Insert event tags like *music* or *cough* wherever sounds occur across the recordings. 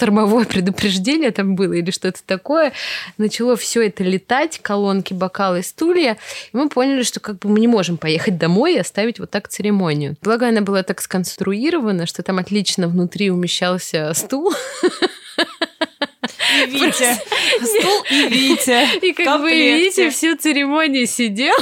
штормовое предупреждение там было или что-то такое. Начало все это летать, колонки, бокалы, стулья. И мы поняли, что как бы мы не можем поехать домой и оставить вот так церемонию. Благо она была так сконструирована, что там отлично внутри умещался стул. И Витя. Стул и Витя. И как бы Витя всю церемонию сидел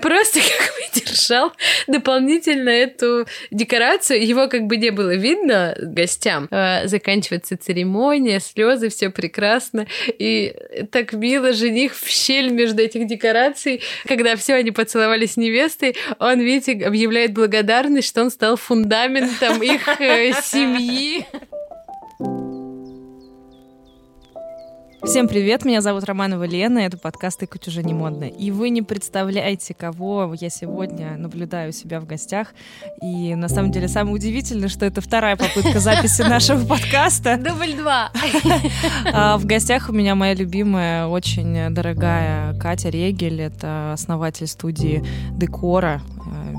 просто *laughs* как бы держал дополнительно эту декорацию. Его как бы не было видно гостям. А, заканчивается церемония, слезы, все прекрасно. И так мило жених в щель между этих декораций, когда все они поцеловались невестой, он, видите, объявляет благодарность, что он стал фундаментом их э, семьи. *laughs* Всем привет, меня зовут Романова Лена, это подкаст «Икать уже не модно». И вы не представляете, кого я сегодня наблюдаю у себя в гостях. И на самом деле самое удивительное, что это вторая попытка записи *laughs* нашего подкаста. Дубль два. *laughs* А, в гостях у меня моя любимая, очень дорогая Катя Регель. Это основатель студии Декора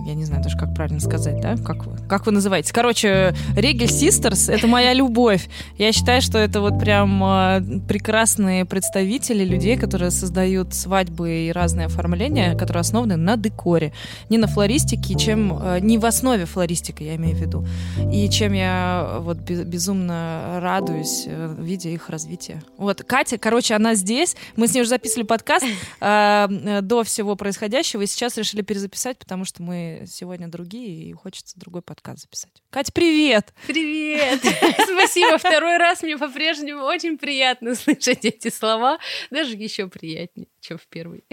я не знаю даже, как правильно сказать, да? Как вы, как вы называете? Короче, Регель Систерс — это моя любовь. Я считаю, что это вот прям э, прекрасные представители людей, которые создают свадьбы и разные оформления, которые основаны на декоре. Не на флористике, чем... Э, не в основе флористика, я имею в виду. И чем я вот безумно радуюсь, э, видя их развитие. Вот, Катя, короче, она здесь. Мы с ней уже записывали подкаст э, до всего происходящего, и сейчас решили перезаписать, потому что мы сегодня другие, и хочется другой подкаст записать. Катя, привет! Привет! *laughs* Спасибо. Второй раз мне по-прежнему очень приятно слышать эти слова. Даже еще приятнее, чем в первый.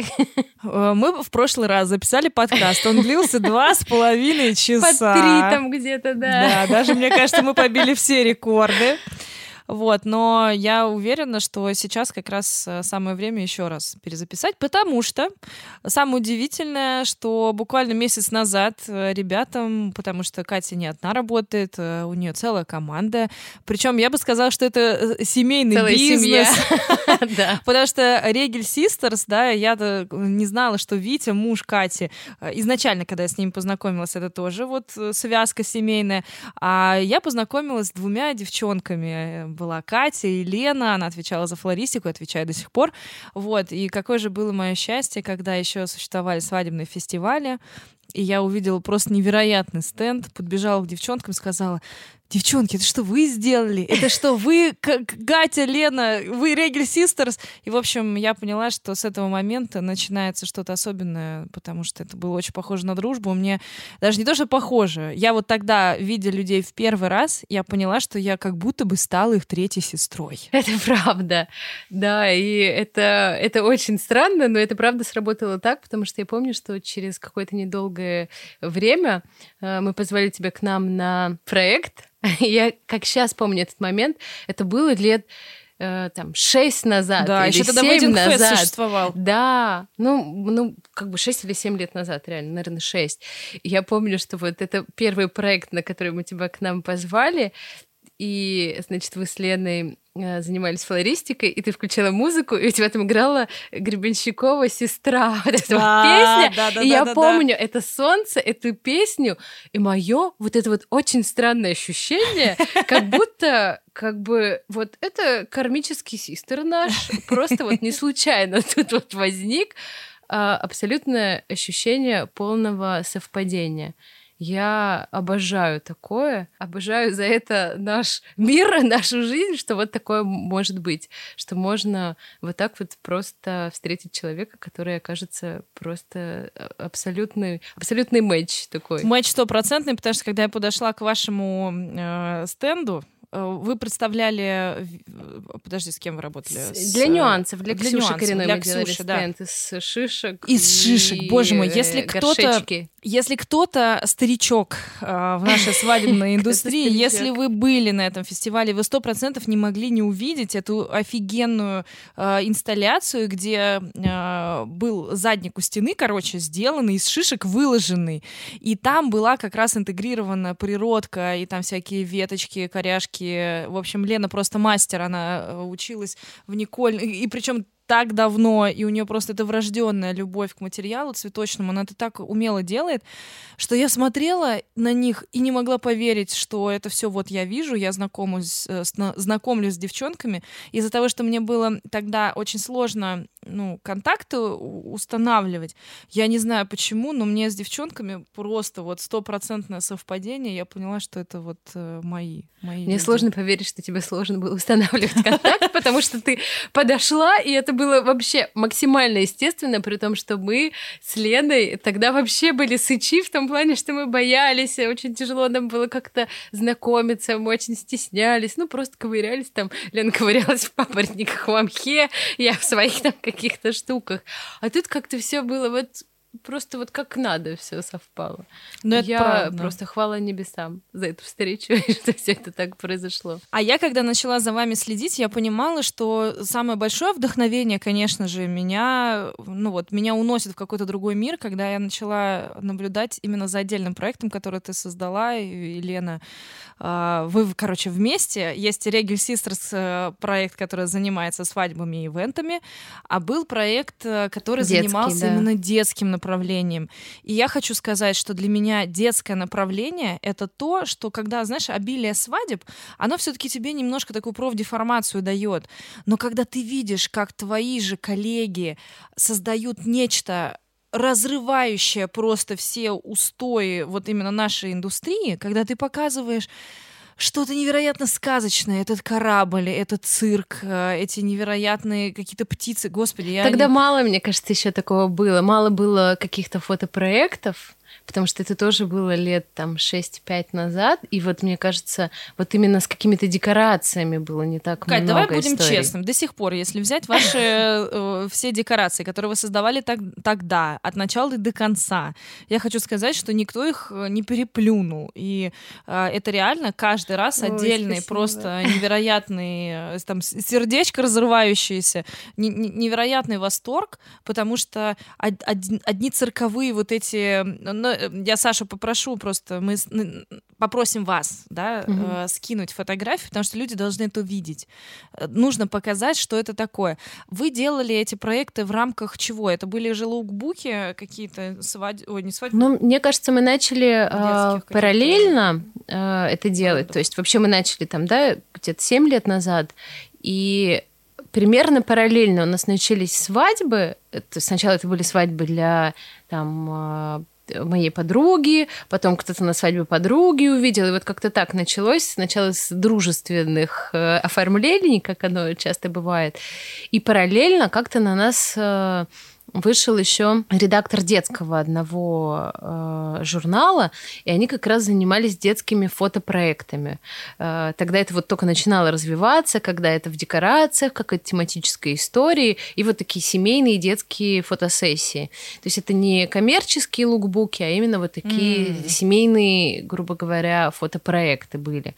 Э, мы в прошлый раз записали подкаст. Он длился два с половиной часа. По три там где-то, да. Да, даже, мне кажется, мы побили все рекорды. Вот, но я уверена, что сейчас как раз э, самое время еще раз перезаписать, потому что самое удивительное, что буквально месяц назад э, ребятам, потому что Катя не одна работает, э, у нее целая команда, причем я бы сказала, что это семейный Целая бизнес, *laughs* потому что Регель Систерс, да, я не знала, что Витя муж Кати, изначально, когда я с ним познакомилась, это тоже вот связка семейная, а я познакомилась с двумя девчонками была Катя и Лена, она отвечала за флористику, отвечает до сих пор. Вот, и какое же было мое счастье, когда еще существовали свадебные фестивали, и я увидела просто невероятный стенд, подбежала к девчонкам, сказала, девчонки, это что вы сделали? Это что вы, Гатя, Лена, вы Регель Систерс? И, в общем, я поняла, что с этого момента начинается что-то особенное, потому что это было очень похоже на дружбу. Мне даже не то, что похоже. Я вот тогда, видя людей в первый раз, я поняла, что я как будто бы стала их третьей сестрой. Это правда. Да, и это, это очень странно, но это правда сработало так, потому что я помню, что через какое-то недолгое время э, мы позвали тебя к нам на проект, *laughs* Я как сейчас помню этот момент, это было лет э, там шесть назад да, или еще тогда семь назад. существовал. Да, ну, ну, как бы шесть или семь лет назад, реально, наверное, шесть. Я помню, что вот это первый проект, на который мы тебя к нам позвали, и, значит, вы с Леной Э, занимались флористикой, и ты включила музыку, и у тебя там играла Гребенщикова сестра. *laughs* Вот эта вот песня. Да, да, и да, я помню это солнце, эту песню, и мое вот это вот очень странное ощущение, *laughs* как будто как бы вот это кармический систер наш, просто вот не случайно *laughs* тут вот возник а, абсолютное ощущение полного совпадения. Я обожаю такое, обожаю за это наш мир, *laughs* нашу жизнь, что вот такое может быть, что можно вот так вот просто встретить человека, который окажется просто а, абсолютный, абсолютный матч такой. Матч стопроцентный, потому что когда я подошла к вашему э, стенду, Э, вы представляли... Подожди, с кем вы работали? Для с... нюансов, для, для Ксюши Коренной для мы Ксюши, да. из шишек Из шишек, боже мой. Если кто-то... Если кто-то старичок э, в нашей свадебной *laughs* индустрии, если вы были на этом фестивале, вы сто процентов не могли не увидеть эту офигенную э, инсталляцию, где был задник у стены, короче, сделанный из шишек, выложенный. И там была как раз интегрирована природка, и там всякие веточки, коряшки, в общем, Лена просто мастер, она э, училась в Николь, и причем так давно, и у нее просто это врожденная любовь к материалу цветочному, она это так умело делает, что я смотрела на них и не могла поверить, что это все вот я вижу, я знакомлюсь, э, знакомлюсь с девчонками. Из-за того, что мне было тогда очень сложно ну, контакты устанавливать, я не знаю почему, но мне с девчонками просто вот стопроцентное совпадение, я поняла, что это вот э, мои, мои Мне люди. сложно поверить, что тебе сложно было устанавливать контакт, потому что ты подошла, и это было вообще максимально естественно, при том, что мы с Леной тогда вообще были сычи в том плане, что мы боялись, очень тяжело нам было как-то знакомиться, мы очень стеснялись, ну, просто ковырялись там. Лена ковырялась в папоротниках в Амхе, я в своих там каких-то штуках. А тут как-то все было вот просто вот как надо все совпало. Но это я правда. просто хвала небесам за эту встречу, *laughs* что все это так произошло. А я, когда начала за вами следить, я понимала, что самое большое вдохновение, конечно же, меня, ну вот, меня уносит в какой-то другой мир, когда я начала наблюдать именно за отдельным проектом, который ты создала, Елена. А, вы, короче, вместе. Есть Regul Sisters э, проект, который занимается свадьбами и ивентами, а был проект, э, который Детский, занимался да. именно детским направлением направлением. И я хочу сказать, что для меня детское направление — это то, что когда, знаешь, обилие свадеб, оно все таки тебе немножко такую профдеформацию дает. Но когда ты видишь, как твои же коллеги создают нечто разрывающее просто все устои вот именно нашей индустрии, когда ты показываешь что-то невероятно сказочное. Этот корабль, этот цирк, э, эти невероятные какие-то птицы. Господи, я... Тогда не... мало, мне кажется, еще такого было. Мало было каких-то фотопроектов потому что это тоже было лет там 6-5 назад, и вот мне кажется, вот именно с какими-то декорациями было не так Кать, много давай будем историй. честным. До сих пор, если взять ваши *laughs* э, все декорации, которые вы создавали так, тогда, от начала до конца, я хочу сказать, что никто их э, не переплюнул, и э, это реально каждый раз Ой, отдельный, спасибо. просто невероятный, там, сердечко разрывающееся, невероятный восторг, потому что одни цирковые вот эти Э, я Сашу попрошу просто, мы попросим вас, да, угу. э, скинуть фотографию, потому что люди должны это увидеть. Э, нужно показать, что это такое. Вы делали эти проекты в рамках чего? Это были же лукбуки какие-то, свадь... Ой, не свадьбы? Ну, мне кажется, мы начали э, параллельно э, это делать. То есть вообще мы начали там, да, где-то 7 лет назад, и примерно параллельно у нас начались свадьбы. Это, сначала это были свадьбы для там а, моей подруги, потом кто-то на свадьбе подруги увидел, и вот как-то так началось, сначала с дружественных э, оформлений, как оно часто бывает, и параллельно как-то на нас э, вышел еще редактор детского одного э, журнала, и они как раз занимались детскими фотопроектами. Э, тогда это вот только начинало развиваться, когда это в декорациях, как и тематической истории, и вот такие семейные детские фотосессии. То есть это не коммерческие лукбуки, а именно вот такие mm. семейные, грубо говоря, фотопроекты были.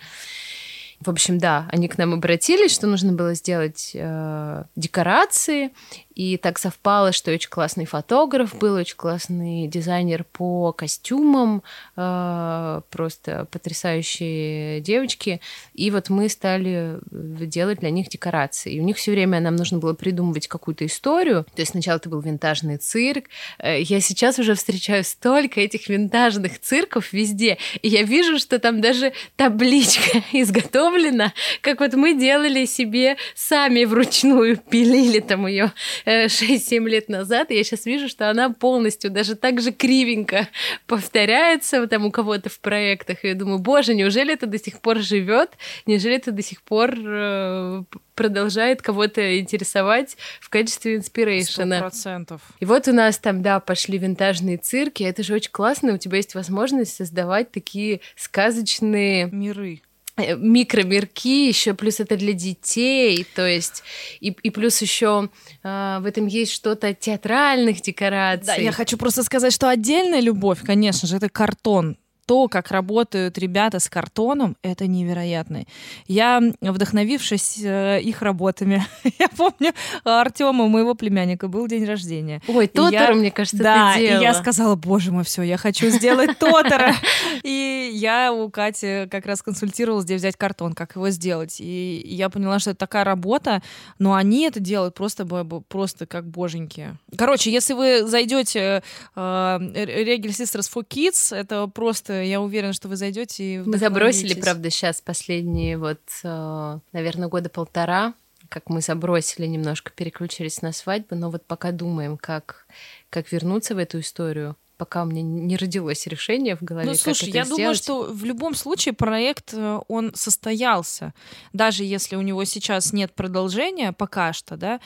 В общем, да, они к нам обратились, что нужно было сделать э, декорации, и так совпало, что очень классный фотограф был, очень классный дизайнер по костюмам, э, просто потрясающие девочки. И вот мы стали делать для них декорации. И у них все время нам нужно было придумывать какую-то историю. То есть сначала это был винтажный цирк. Э, я сейчас уже встречаю столько этих винтажных цирков везде. И я вижу, что там даже табличка *laughs* изготовлена, как вот мы делали себе сами вручную, пилили там ее 6-7 э, лет назад, и я сейчас вижу, что она полностью даже так же кривенько повторяется там у кого-то в проектах. И я думаю, боже, неужели это до сих пор живет? Неужели это до сих пор э, продолжает кого-то интересовать в качестве инспирейшена. процентов. И вот у нас там, да, пошли винтажные цирки, это же очень классно, у тебя есть возможность создавать такие сказочные миры. Э, микромирки, еще плюс это для детей, то есть и, и плюс еще э, в этом есть что-то театральных декораций. Да, я хочу просто сказать, что отдельная любовь, конечно же, это картон то, как работают ребята с картоном, это невероятно. Я, вдохновившись э, их работами, *laughs* я помню, Артема, моего племянника, был день рождения. Ой, Тотора, мне кажется, да, ты делала. и я сказала, боже мой, все, я хочу сделать Тотора. *laughs* И я у Кати как раз консультировалась, где взять картон, как его сделать. И я поняла, что это такая работа, но они это делают просто, просто как боженьки. Короче, если вы зайдете э, Регель Sisters for Kids, это просто, я уверена, что вы зайдете и Мы забросили, правда, сейчас последние вот, э, наверное, года полтора, как мы забросили немножко, переключились на свадьбы, но вот пока думаем, как, как вернуться в эту историю пока у меня не родилось решение в голове. Ну, слушай, я сделать. думаю, что в любом случае проект э, он состоялся, даже если у него сейчас нет продолжения пока что, да.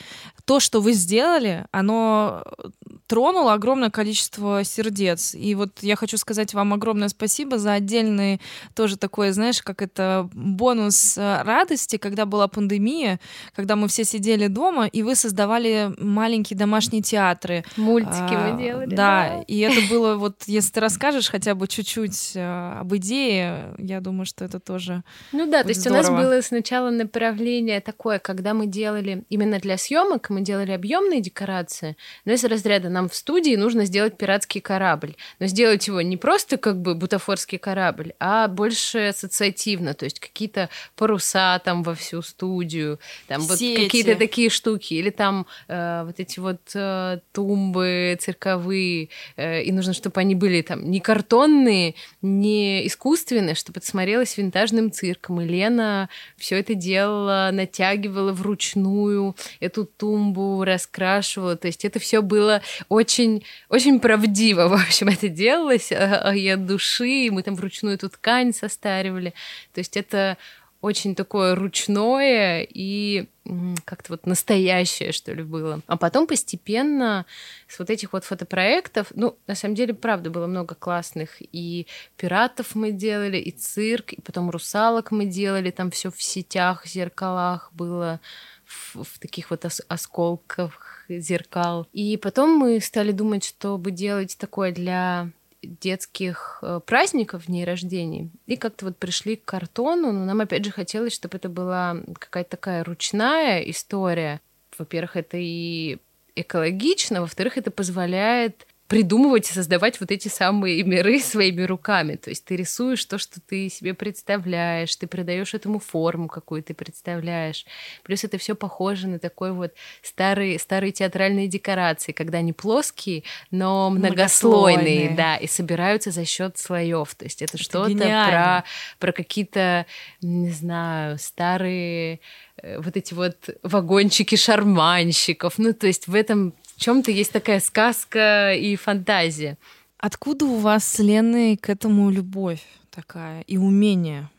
То, что вы сделали, оно тронуло огромное количество сердец. И вот я хочу сказать вам огромное спасибо за отдельный тоже такой, знаешь, как это бонус э, радости, когда была пандемия, когда мы все сидели дома, и вы создавали маленькие домашние театры. Мультики а, мы делали. Да, да, и это было вот, если ты расскажешь хотя бы чуть-чуть э, об идее, я думаю, что это тоже Ну да, то есть здорово. у нас было сначала направление такое, когда мы делали именно для съемок, мы делали объемные декорации, но из разряда нам в студии нужно сделать пиратский корабль, но сделать его не просто как бы бутафорский корабль, а больше ассоциативно, то есть какие-то паруса там во всю студию, там вот какие-то такие штуки, или там э, вот эти вот э, тумбы цирковые, э, нужно, чтобы они были там не картонные, не искусственные, чтобы это смотрелось винтажным цирком. И Лена все это делала, натягивала вручную эту тумбу, раскрашивала. То есть это все было очень, очень правдиво, *laughs* в общем, это делалось а, а, и от души, и мы там вручную эту ткань состаривали. То есть это очень такое ручное и как-то вот настоящее, что ли, было. А потом постепенно с вот этих вот фотопроектов, ну, на самом деле, правда, было много классных. И пиратов мы делали, и цирк, и потом русалок мы делали, там все в сетях, зеркалах было, в, в таких вот ос- осколках зеркал. И потом мы стали думать, чтобы делать такое для детских э, праздников, дней рождений, и как-то вот пришли к картону, но нам опять же хотелось, чтобы это была какая-то такая ручная история. Во-первых, это и экологично, во-вторых, это позволяет придумывать и создавать вот эти самые миры *laughs* своими руками. То есть ты рисуешь то, что ты себе представляешь, ты придаешь этому форму, какую ты представляешь. Плюс это все похоже на такой вот старые, старые театральные декорации, когда они плоские, но многослойные, многослойные. да, и собираются за счет слоев. То есть это, это что-то про, про какие-то, не знаю, старые э, вот эти вот вагончики шарманщиков. Ну, то есть в этом чем-то есть такая сказка и фантазия. Откуда у вас с Леной к этому любовь такая и умение?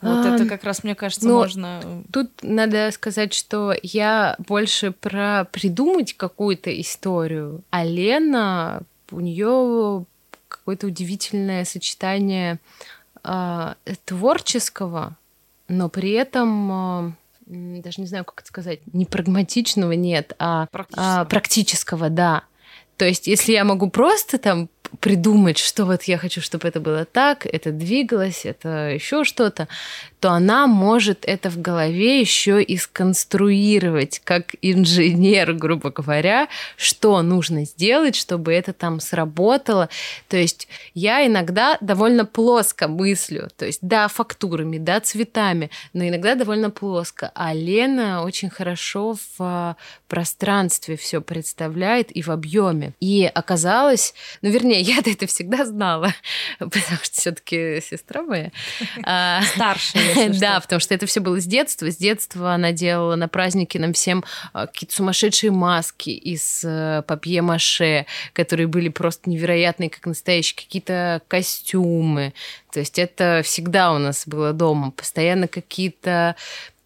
Вот а, это как раз, мне кажется, ну, можно... Тут надо сказать, что я больше про придумать какую-то историю, а Лена, у нее какое-то удивительное сочетание э, творческого, но при этом э, даже не знаю, как это сказать, не прагматичного нет, а практического, а, практического да. То есть, если я могу просто там придумать, что вот я хочу, чтобы это было так, это двигалось, это еще что-то, то она может это в голове еще и сконструировать как инженер, грубо говоря, что нужно сделать, чтобы это там сработало. То есть я иногда довольно плоско мыслю, то есть да, фактурами, да, цветами, но иногда довольно плоско. А Лена очень хорошо в а, пространстве все представляет и в объеме. И оказалось, ну вернее, *laughs* я это всегда знала, *laughs* потому что все-таки сестра моя. А, Старшая *laughs* Да, потому что это все было с детства. С детства она делала на праздники нам всем а, какие-то сумасшедшие маски из э, папье-маше, которые были просто невероятные, как настоящие, какие-то костюмы. То есть это всегда у нас было дома. Постоянно какие-то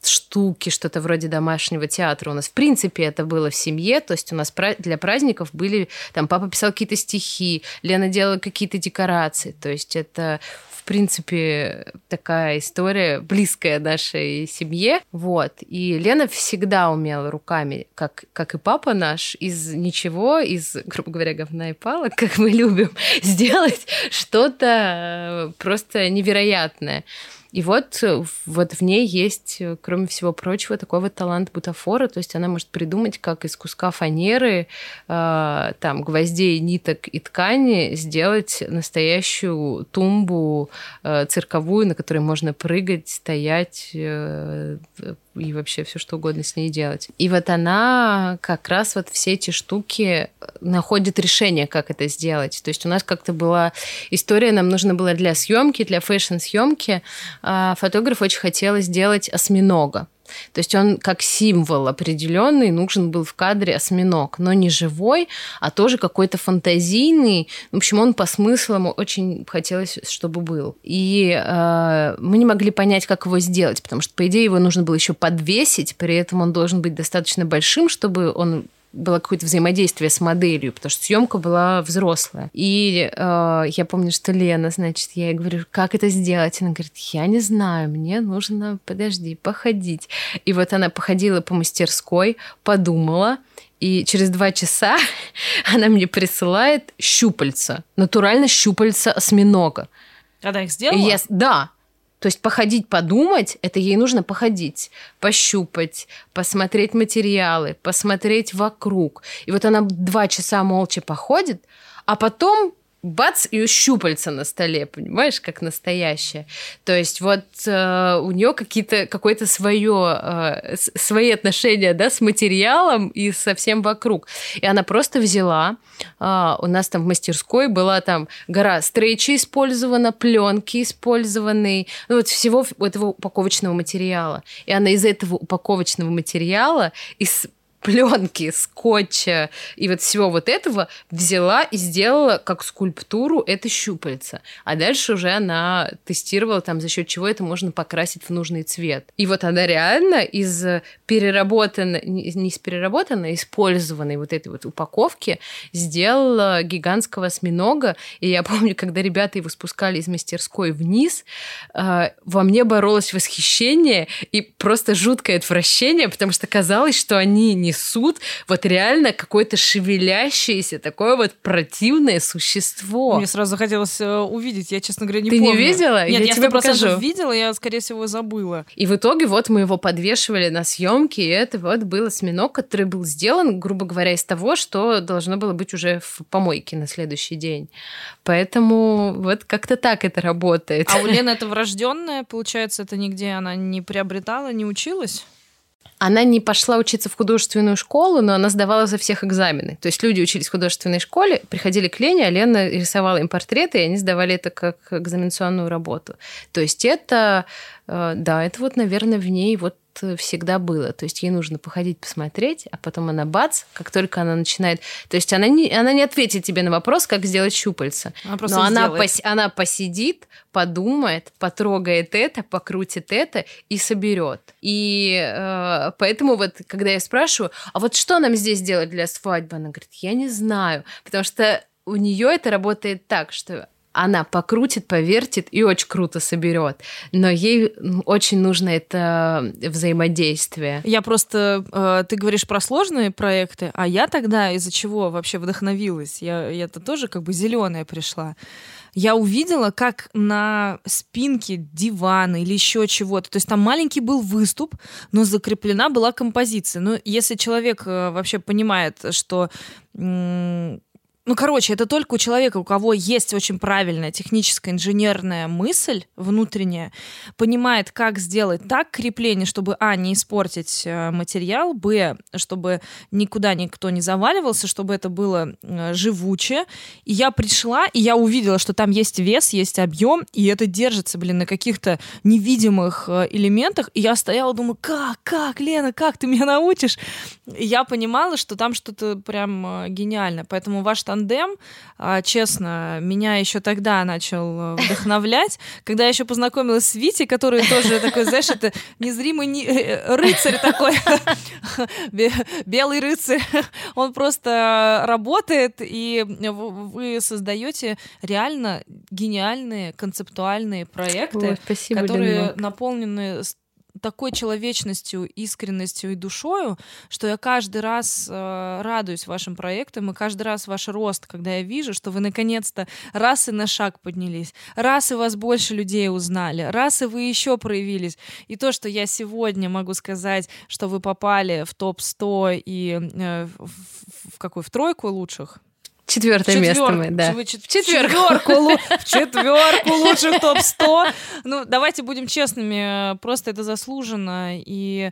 штуки, что-то вроде домашнего театра. У нас, в принципе, это было в семье, то есть у нас для праздников были, там, папа писал какие-то стихи, Лена делала какие-то декорации, то есть это принципе, такая история близкая нашей семье. Вот. И Лена всегда умела руками, как, как и папа наш, из ничего, из, грубо говоря, говна и палок, как мы любим, *laughs* сделать что-то просто невероятное. И вот, вот в ней есть, кроме всего прочего, такой вот талант бутафора, то есть она может придумать, как из куска фанеры, э, там, гвоздей, ниток и ткани сделать настоящую тумбу э, цирковую, на которой можно прыгать, стоять, э, и вообще все что угодно с ней делать. И вот она как раз вот все эти штуки находит решение, как это сделать. То есть у нас как-то была история, нам нужно было для съемки, для фэшн-съемки, а, фотограф очень хотел сделать осьминога. То есть он как символ определенный нужен был в кадре осьминог, но не живой, а тоже какой-то фантазийный. В общем, он по смыслам очень хотелось, чтобы был. И э, мы не могли понять, как его сделать, потому что, по идее, его нужно было еще подвесить, при этом он должен быть достаточно большим, чтобы он было какое-то взаимодействие с моделью, потому что съемка была взрослая. И э, я помню, что Лена, значит, я ей говорю, как это сделать? Она говорит, я не знаю, мне нужно, подожди, походить. И вот она походила по мастерской, подумала, и через два часа *laughs* она мне присылает щупальца, натурально щупальца осьминога. Она их сделала? я, да, то есть походить, подумать, это ей нужно походить, пощупать, посмотреть материалы, посмотреть вокруг. И вот она два часа молча походит, а потом бац, и щупальца на столе, понимаешь, как настоящее. То есть вот э, у нее какие-то, какое-то свое, э, свои отношения, да, с материалом и со всем вокруг. И она просто взяла, э, у нас там в мастерской была там гора стрейча использована, пленки использованные, ну вот всего этого упаковочного материала. И она из этого упаковочного материала из пленки, скотча и вот всего вот этого взяла и сделала как скульптуру это щупальца. А дальше уже она тестировала там, за счет чего это можно покрасить в нужный цвет. И вот она реально из переработанной, не из переработанной, а использованной вот этой вот упаковки сделала гигантского осьминога. И я помню, когда ребята его спускали из мастерской вниз, э, во мне боролось восхищение и просто жуткое отвращение, потому что казалось, что они не несут вот реально какое-то шевелящееся, такое вот противное существо. Мне сразу захотелось э, увидеть, я, честно говоря, не Ты помню. не видела? Нет, я, я тебе покажу. видела, я, скорее всего, забыла. И в итоге вот мы его подвешивали на съемке, и это вот был осьминог, который был сделан, грубо говоря, из того, что должно было быть уже в помойке на следующий день. Поэтому вот как-то так это работает. А у *laughs* Лены это врожденное, получается, это нигде она не приобретала, не училась? Она не пошла учиться в художественную школу, но она сдавала за всех экзамены. То есть люди учились в художественной школе, приходили к Лене, а Лена рисовала им портреты, и они сдавали это как экзаменационную работу. То есть это, да, это вот, наверное, в ней вот всегда было. То есть ей нужно походить, посмотреть, а потом она бац, как только она начинает... То есть она не, она не ответит тебе на вопрос, как сделать щупальца. Она но она, пос, она посидит, подумает, потрогает это, покрутит это и соберет. И э, поэтому вот, когда я спрашиваю, а вот что нам здесь делать для свадьбы? Она говорит, я не знаю, потому что у нее это работает так, что она покрутит, повертит и очень круто соберет. Но ей очень нужно это взаимодействие. Я просто, э, ты говоришь про сложные проекты, а я тогда из-за чего вообще вдохновилась? Я, я-то тоже как бы зеленая пришла я увидела, как на спинке дивана или еще чего-то, то есть там маленький был выступ, но закреплена была композиция. Ну, если человек э, вообще понимает, что ну, короче, это только у человека, у кого есть очень правильная техническая инженерная мысль внутренняя, понимает, как сделать так крепление, чтобы, а, не испортить э, материал, б, чтобы никуда никто не заваливался, чтобы это было э, живуче. И я пришла, и я увидела, что там есть вес, есть объем, и это держится, блин, на каких-то невидимых э, элементах. И я стояла, думаю, как, как, Лена, как ты меня научишь? И я понимала, что там что-то прям гениально. Поэтому ваш тандем, а, честно, меня еще тогда начал э, вдохновлять, когда я еще познакомилась с Витей, который тоже такой, знаешь, это незримый не... Э, рыцарь такой, белый рыцарь. Он просто работает, и вы создаете реально гениальные концептуальные проекты, которые наполнены такой человечностью, искренностью и душою, что я каждый раз э, радуюсь вашим проектам, и каждый раз ваш рост, когда я вижу, что вы наконец-то раз и на шаг поднялись, раз и вас больше людей узнали, раз и вы еще проявились. И то, что я сегодня могу сказать, что вы попали в топ-100 и э, в, в какую, в тройку лучших, Четвертое место мы, да. В четверку. В четверку *laughs* лучших топ-100. Ну, давайте будем честными, просто это заслуженно. И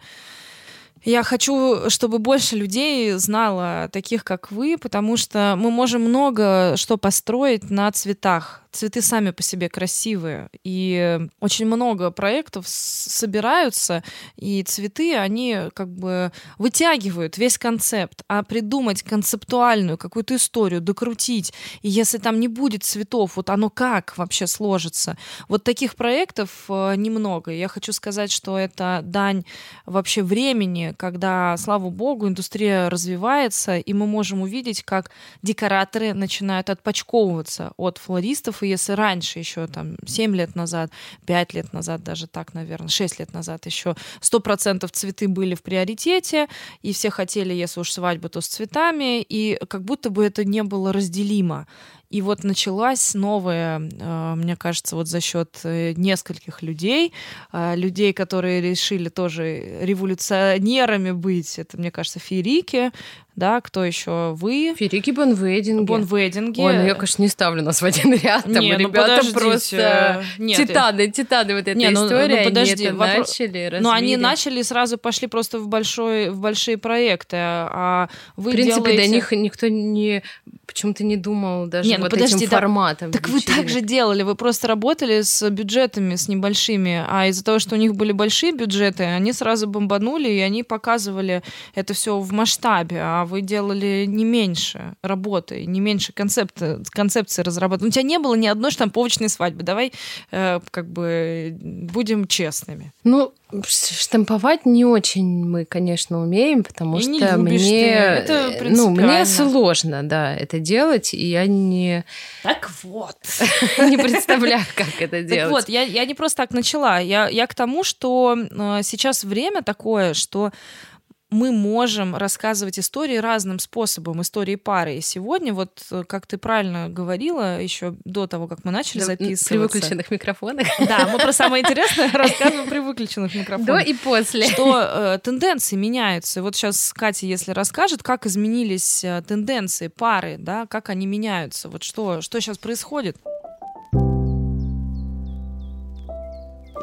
я хочу, чтобы больше людей знало таких, как вы, потому что мы можем много что построить на цветах. Цветы сами по себе красивые, и очень много проектов собираются, и цветы, они как бы вытягивают весь концепт, а придумать концептуальную какую-то историю, докрутить, и если там не будет цветов, вот оно как вообще сложится? Вот таких проектов э, немного. Я хочу сказать, что это дань вообще времени, когда, слава богу, индустрия развивается, и мы можем увидеть, как декораторы начинают отпочковываться от флористов, и если раньше еще там 7 лет назад, 5 лет назад, даже так, наверное, 6 лет назад еще 100% цветы были в приоритете, и все хотели, если уж свадьба, то с цветами, и как будто бы это не было разделимо. И вот началась новая, э, мне кажется, вот за счет э, нескольких людей, э, людей, которые решили тоже революционерами быть. Это, мне кажется, феерики, да, кто еще вы? Ферики Бонвейдинги. Бонвейдинги. Ой, ну я, конечно, не ставлю нас в один ряд. Там не, ну ребята ну просто нет, титаны, титаны вот этой не, ну, истории. Ну, подожди, они вопро... начали, развили. Ну, они начали сразу пошли просто в, большой, в большие проекты, а вы В принципе, делаете... до них никто не почему-то не думал даже не, ну, вот подожди, этим да, форматом. Так вечеринок. вы так же делали, вы просто работали с бюджетами, с небольшими, а из-за того, что у них были большие бюджеты, они сразу бомбанули, и они показывали это все в масштабе, а вы делали не меньше работы, не меньше концепта, концепции разработки. У тебя не было ни одной штамповочной свадьбы. Давай э, как бы будем честными. Ну, штамповать не очень мы, конечно, умеем, потому и что мне, это ну, мне сложно, да, это делать, и я не... Так вот. *laughs* Не представляю, как это делать. Так вот, я, я не просто так начала. Я, я к тому, что э, сейчас время такое, что мы можем рассказывать истории разным способом, истории пары. И сегодня, вот э, как ты правильно говорила, еще до того, как мы начали да, записываться. При выключенных микрофонах. Да, мы про самое *laughs* интересное рассказываем при выключенных микрофонах. До и после. Что э, тенденции меняются. И вот сейчас Катя, если расскажет, как изменились э, тенденции пары, да, как они меняются, вот что, что сейчас происходит.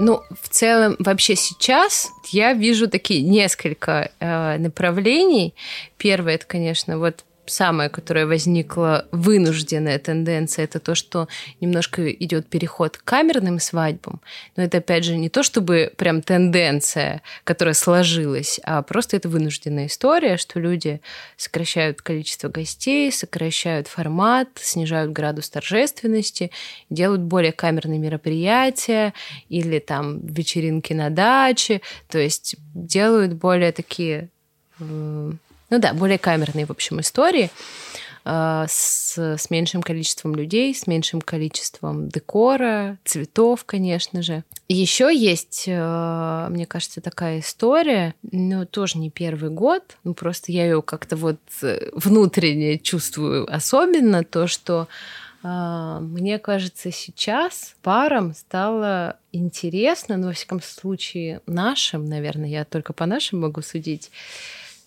Ну, в целом, вообще сейчас я вижу такие несколько э, направлений. Первое, это, конечно, вот самая, которая возникла, вынужденная тенденция, это то, что немножко идет переход к камерным свадьбам. Но это, опять же, не то, чтобы прям тенденция, которая сложилась, а просто это вынужденная история, что люди сокращают количество гостей, сокращают формат, снижают градус торжественности, делают более камерные мероприятия или там вечеринки на даче, то есть делают более такие ну да, более камерные, в общем, истории э, с, с меньшим количеством людей, с меньшим количеством декора, цветов, конечно же. Еще есть, э, мне кажется, такая история, но тоже не первый год, ну просто я ее как-то вот э, внутренне чувствую особенно, то, что мне кажется, сейчас парам стало интересно, ну, во всяком случае, нашим, наверное, я только по нашим могу судить,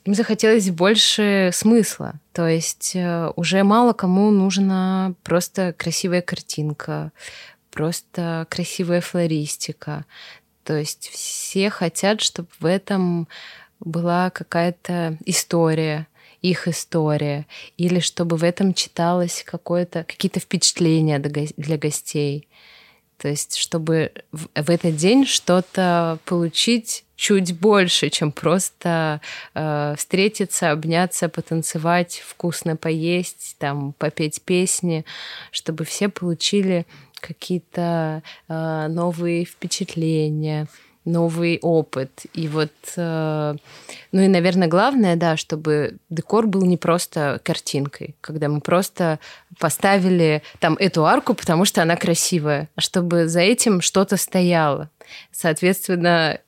им захотелось больше смысла. То есть э, уже мало кому нужна просто красивая картинка, просто красивая флористика. То есть все хотят, чтобы в этом была какая-то история, их история, или чтобы в этом читалось какое-то, какие-то впечатления для гостей. То есть, чтобы в, в этот день что-то получить чуть больше, чем просто э, встретиться, обняться, потанцевать, вкусно поесть, там попеть песни, чтобы все получили какие-то э, новые впечатления, новый опыт. И вот, э, ну и, наверное, главное, да, чтобы декор был не просто картинкой, когда мы просто поставили там эту арку, потому что она красивая, а чтобы за этим что-то стояло. Соответственно,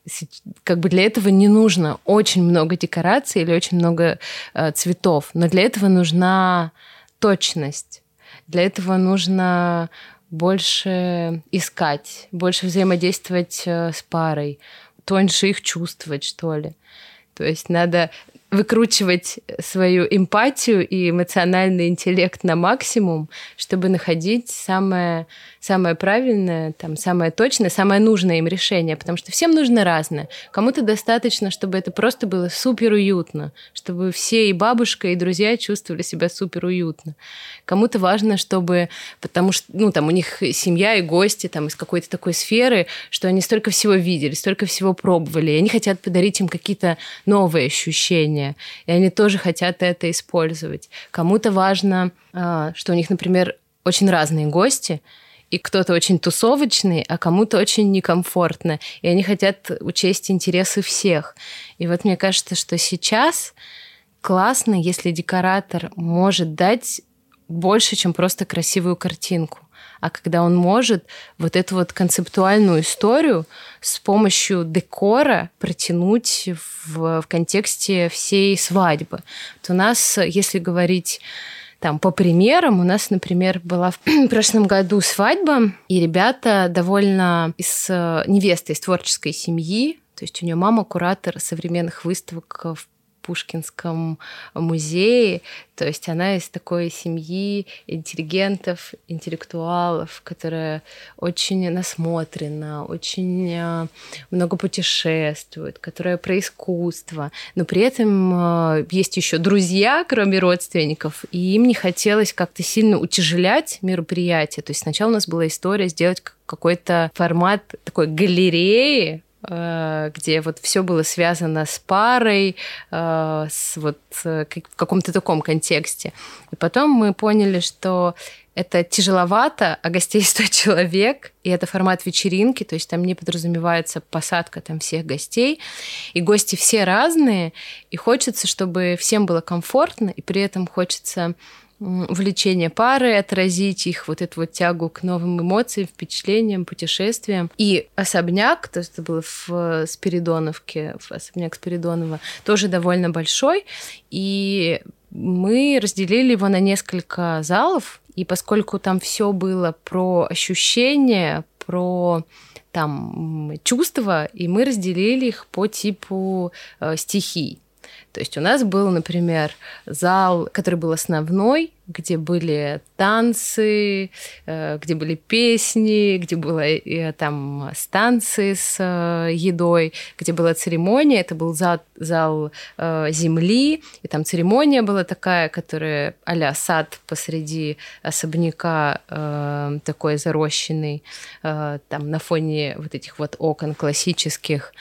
как бы для этого не нужно очень много декораций или очень много э, цветов, но для этого нужна точность. Для этого нужно больше искать, больше взаимодействовать э, с парой, тоньше их чувствовать, что ли. То есть надо выкручивать свою эмпатию и эмоциональный интеллект на максимум, чтобы находить самое, самое правильное, там, самое точное, самое нужное им решение, потому что всем нужно разное. Кому-то достаточно, чтобы это просто было супер уютно, чтобы все и бабушка, и друзья чувствовали себя супер уютно. Кому-то важно, чтобы, потому что, ну, там, у них семья и гости там из какой-то такой сферы, что они столько всего видели, столько всего пробовали, и они хотят подарить им какие-то новые ощущения, и они тоже хотят это использовать. Кому-то важно, а, что у них, например, очень разные гости, и кто-то очень тусовочный, а кому-то очень некомфортно, и они хотят учесть интересы всех. И вот мне кажется, что сейчас классно, если декоратор может дать больше, чем просто красивую картинку а когда он может вот эту вот концептуальную историю с помощью декора протянуть в, в контексте всей свадьбы. Вот у нас, если говорить там, по примерам, у нас, например, была в *clears throat* прошлом году свадьба, и ребята довольно из э, невесты из творческой семьи, то есть у нее мама куратор современных выставок в Пушкинском музее. То есть она из такой семьи интеллигентов, интеллектуалов, которая очень насмотрена, очень э, много путешествует, которая про искусство. Но при этом э, есть еще друзья, кроме родственников, и им не хотелось как-то сильно утяжелять мероприятие. То есть сначала у нас была история сделать какой-то формат такой галереи, где вот все было связано с парой, э, с вот э, в каком-то таком контексте. И потом мы поняли, что это тяжеловато, а гостей 100 *laughs* человек, и это формат вечеринки, то есть там не подразумевается посадка там всех гостей, и гости все разные, и хочется, чтобы всем было комфортно, и при этом хочется влечение пары, отразить их вот эту вот тягу к новым эмоциям, впечатлениям, путешествиям. И особняк, то это было в Спиридоновке, в особняк Спиридонова, тоже довольно большой. И мы разделили его на несколько залов, и поскольку там все было про ощущения, про там чувства, и мы разделили их по типу э, стихий. То есть у нас был, например, зал, который был основной, где были танцы, э, где были песни, где были там станции с э, едой, где была церемония. Это был зал, зал э, земли, и там церемония была такая, которая а сад посреди особняка такой зарощенный, там на фоне вот этих вот окон классических.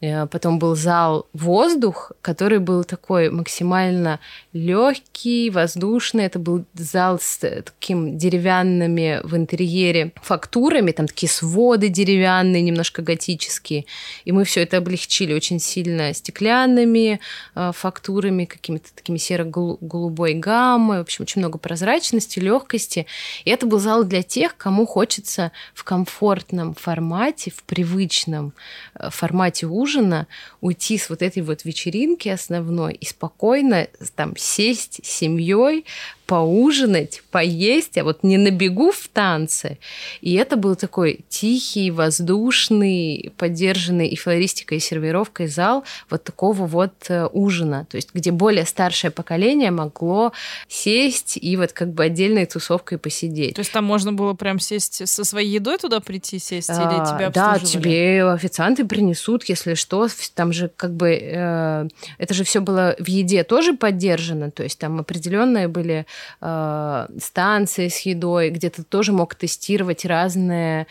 Э, потом был зал воздух, который был такой максимально легкий, воздушный. Это был зал с таким деревянными в интерьере фактурами, там такие своды деревянные, немножко готические. И мы все это облегчили очень сильно стеклянными э, фактурами, какими-то такими серо-голубой гаммой. В общем, очень много прозрачности, легкости. И это был зал для тех, кому хочется в комфортном формате, в привычном э, формате ужина ужина уйти с вот этой вот вечеринки основной и спокойно там сесть с семьей, поужинать, поесть, а вот не на бегу в танце. И это был такой тихий, воздушный, поддержанный и флористикой, и сервировкой зал вот такого вот э, ужина, то есть где более старшее поколение могло сесть и вот как бы отдельной тусовкой посидеть. То есть там можно было прям сесть со своей едой туда прийти сесть или а, тебя Да, тебе официанты принесут, если что, там же как бы э, это же все было в еде тоже поддержано, то есть там определенные были э, станции с едой, где ты тоже мог тестировать разные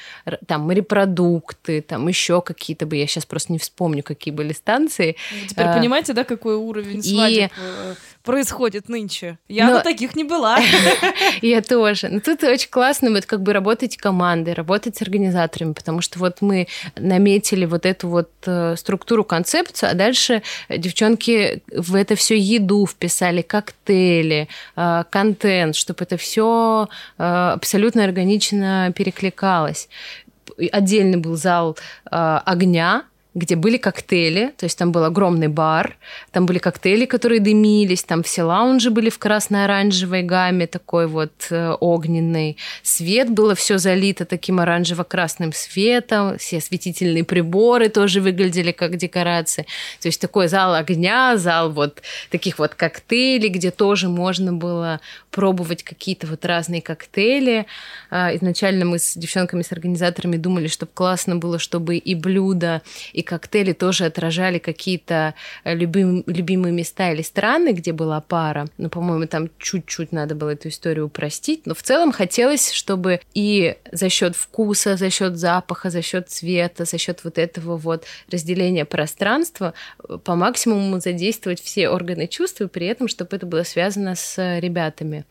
там морепродукты, там еще какие-то бы, я сейчас просто не вспомню, какие были станции. Вы теперь а, понимаете, да, какой уровень и... Э, происходит нынче? Я Но... на таких не была. *laughs* Я тоже. Но тут очень классно вот как бы работать командой, работать с организаторами, потому что вот мы наметили вот эту вот э, структуру, концепцию, а дальше девчонки в это все еду вписали, коктейли, э, контент, чтобы это все э, абсолютно органично перекликалось. Отдельный был зал огня, где были коктейли, то есть там был огромный бар, там были коктейли, которые дымились, там все лаунжи были в красно-оранжевой гамме, такой вот э, огненный. Свет было все залито таким оранжево-красным светом, все осветительные приборы тоже выглядели как декорации. То есть такой зал огня, зал вот таких вот коктейлей, где тоже можно было пробовать какие-то вот разные коктейли. А, изначально мы с девчонками, с организаторами думали, чтобы классно было, чтобы и блюда, и коктейли тоже отражали какие-то э, любим, любимые места или страны, где была пара. Ну, по-моему, там чуть-чуть надо было эту историю упростить. Но в целом хотелось, чтобы и за счет вкуса, за счет запаха, за счет цвета, за счет вот этого вот разделения пространства э, по максимуму задействовать все органы чувств, и при этом, чтобы это было связано с ребятами.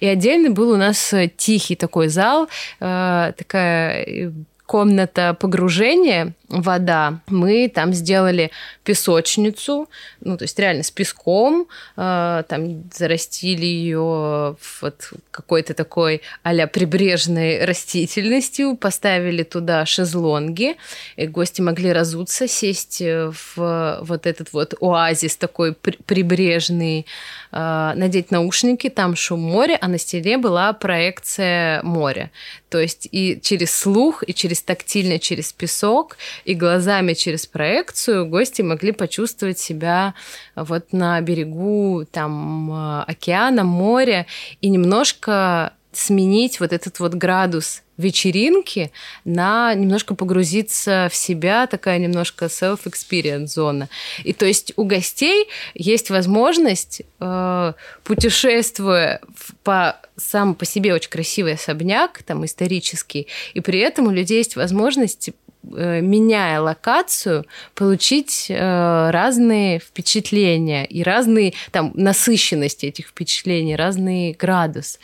И отдельный был у нас э, тихий такой зал, такая комната погружения, вода, мы там сделали песочницу, ну, то есть реально с песком, э, там зарастили ее вот какой-то такой а прибрежной растительностью, поставили туда шезлонги, и гости могли разуться, сесть в вот этот вот оазис такой прибрежный, э, надеть наушники, там шум моря, а на стене была проекция моря. То есть и через слух, и через тактильно, через песок, и глазами через проекцию гости могли почувствовать себя вот на берегу там э, океана, моря и немножко сменить вот этот вот градус вечеринки на немножко погрузиться в себя, такая немножко self-experience зона. И то есть у гостей есть возможность, э, путешествуя по сам по себе очень красивый особняк, там исторический, и при этом у людей есть возможность меняя локацию, получить э, разные впечатления и разные там насыщенности этих впечатлений, разный градус.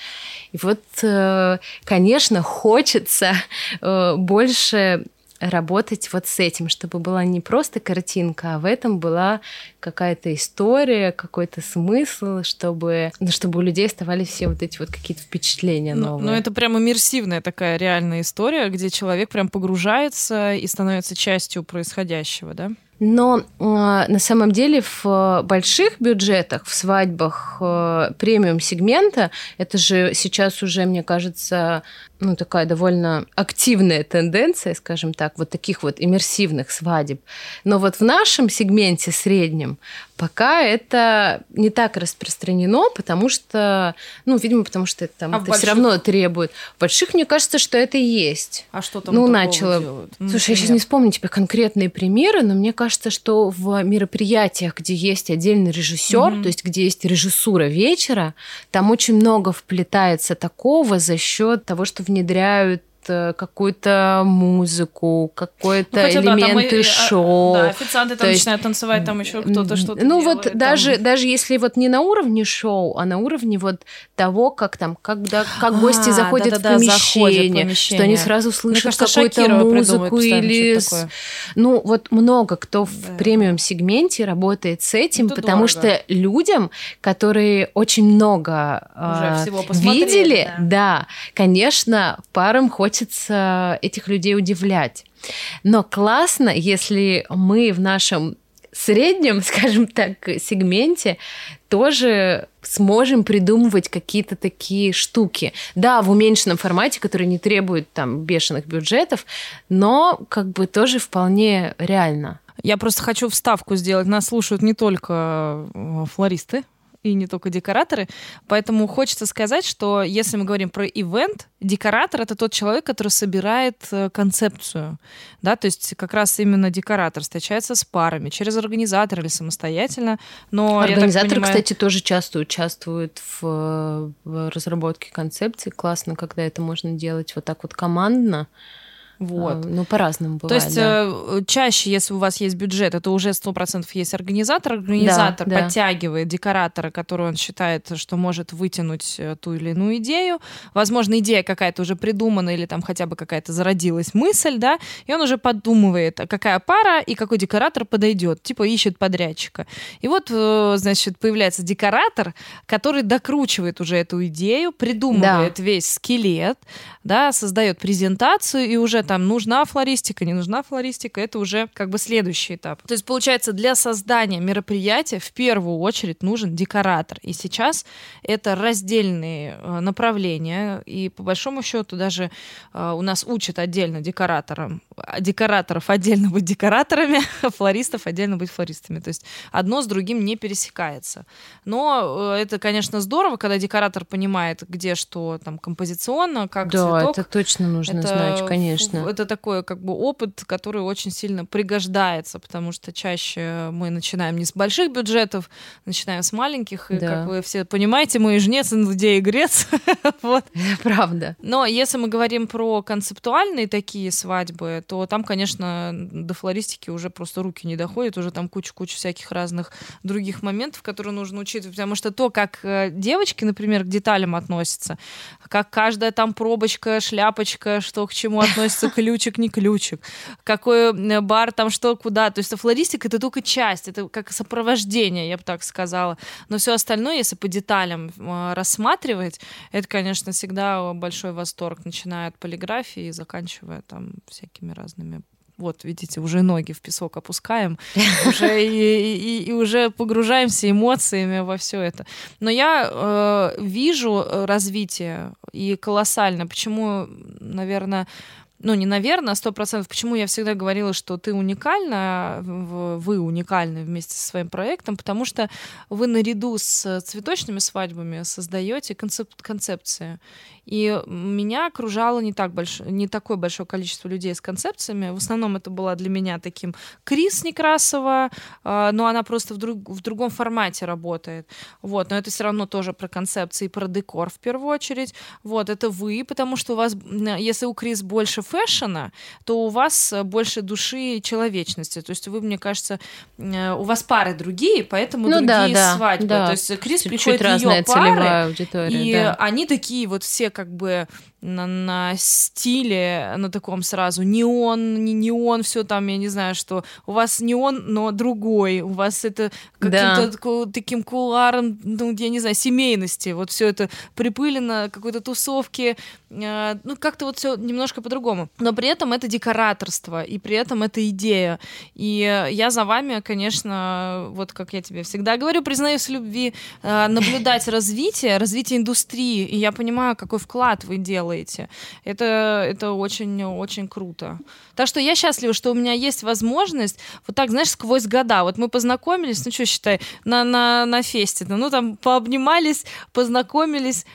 И вот, э, конечно, хочется больше работать вот с этим, чтобы была не просто картинка, а в этом была какая-то история, какой-то смысл, чтобы, ну, чтобы у людей оставались все вот эти вот какие-то впечатления ну, новые. Ну, это прям иммерсивная такая реальная история, где человек прям погружается и становится частью происходящего, да? Но э, на самом деле в больших бюджетах, в свадьбах э, премиум сегмента, это же сейчас уже, мне кажется, ну, такая довольно активная тенденция, скажем так, вот таких вот иммерсивных свадеб. Но вот в нашем сегменте среднем пока это не так распространено, потому что, ну, видимо, потому что это, там, а это больших... все равно требует. В больших, мне кажется, что это есть. А что там Ну, начало. Делают? Слушай, Например? я сейчас не вспомню тебе конкретные примеры, но мне кажется, что в мероприятиях, где есть отдельный режиссер, mm-hmm. то есть где есть режиссура вечера, там очень много вплетается такого за счет того, что внедряют какую-то музыку, какой-то ну, элементы да, и, шоу. Да, официанты там есть, начинают танцевать, там еще кто-то что-то Ну делает, вот даже, там... даже если вот не на уровне шоу, а на уровне вот того, как там, когда, как а, гости заходят, да, да, в помещение, в помещение, что они сразу слышат какую-то музыку или... Ну вот много кто да. в премиум-сегменте работает с этим, Это потому дорого. что людям, которые очень много э, видели, да. да, конечно, парам хочется хочется этих людей удивлять. Но классно, если мы в нашем среднем, *laughs* скажем так, сегменте тоже сможем придумывать какие-то такие штуки. Да, в уменьшенном формате, который не требует там бешеных бюджетов, но как бы тоже вполне реально. Я просто хочу вставку сделать. Нас слушают не только э, флористы, и не только декораторы. Поэтому хочется сказать, что если мы говорим про ивент, декоратор — это тот человек, который собирает э, концепцию. Да? То есть как раз именно декоратор встречается с парами, через организатора или самостоятельно. Но, Организаторы, понимаю... кстати, тоже часто участвуют в, в разработке концепции. Классно, когда это можно делать вот так вот командно. Вот. А, ну, по-разному бывает. То есть да. Э, чаще, если у вас есть бюджет, это уже сто процентов есть организатор. Организатор да, подтягивает да. декоратора, который он считает, что может вытянуть э, ту или иную идею. Возможно, идея какая-то уже придумана или там хотя бы какая-то зародилась мысль, да, и он уже подумывает, какая пара и какой декоратор подойдет, типа ищет подрядчика. И вот, э, значит, появляется декоратор, который докручивает уже эту идею, придумывает да. весь скелет, да, создает презентацию и уже там нужна флористика, не нужна флористика, это уже как бы следующий этап. То есть, получается, для создания мероприятия в первую очередь нужен декоратор. И сейчас это раздельные э, направления. И по большому счету даже э, у нас учат отдельно декораторам, декораторов отдельно быть декораторами, *laughs* а флористов отдельно быть флористами. То есть одно с другим не пересекается. Но э, это, конечно, здорово, когда декоратор понимает, где что там композиционно, как да, цветок. это точно нужно это знать, конечно Конечно. Это такой как бы опыт, который очень сильно пригождается, потому что чаще мы начинаем не с больших бюджетов, начинаем с маленьких. И, да. как вы все понимаете, мы и жнец, и грец. *laughs* вот. *laughs* Правда. Но если мы говорим про концептуальные такие свадьбы, то там, конечно, до флористики уже просто руки не доходят, уже там куча-куча всяких разных других моментов, которые нужно учитывать, потому что то, как э, девочки, например, к деталям относятся, как каждая там пробочка, шляпочка, что к чему относится, ключик, не ключик, какой э, бар там что, куда. То есть флористика это только часть, это как сопровождение, я бы так сказала. Но все остальное, если по деталям э, рассматривать, это, конечно, всегда большой восторг, начиная от полиграфии и заканчивая там всякими разными вот, видите, уже ноги в песок опускаем, *laughs* уже и, и, и уже погружаемся эмоциями во все это. Но я э, вижу развитие и колоссально. Почему, наверное, ну, не наверное, сто процентов. Почему я всегда говорила, что ты уникальна, вы уникальны вместе со своим проектом, потому что вы наряду с цветочными свадьбами создаете концеп концепции. И меня окружало не, так больш... не такое большое количество людей с концепциями. В основном это была для меня таким Крис Некрасова, а, но она просто в, друг... в другом формате работает. Вот, но это все равно тоже про концепции, про декор в первую очередь. Вот, это вы, потому что у вас, если у Крис больше фэшена, то у вас больше души и человечности. То есть вы, мне кажется, э, у вас пары другие, поэтому ну, другие да, свадьбы. Да. То есть Крис Чуть-чуть приходит ее пары, и да. они такие вот все как бы на, на стиле, на таком сразу неон, не неон, все там, я не знаю, что у вас неон, но другой, у вас это каким-то да. таким куларом, ну, я не знаю, семейности, вот все это припылено, какой-то тусовки, э, ну, как-то вот все немножко по-другому. Но при этом это декораторство, и при этом это идея. И я за вами, конечно, вот как я тебе всегда говорю, признаюсь в любви, э, наблюдать развитие, развитие индустрии, и я понимаю, какой вклад вы делаете делаете. Это, это очень-очень круто. Так что я счастлива, что у меня есть возможность вот так, знаешь, сквозь года. Вот мы познакомились, ну что считай, на, на, на фесте, ну там пообнимались, познакомились,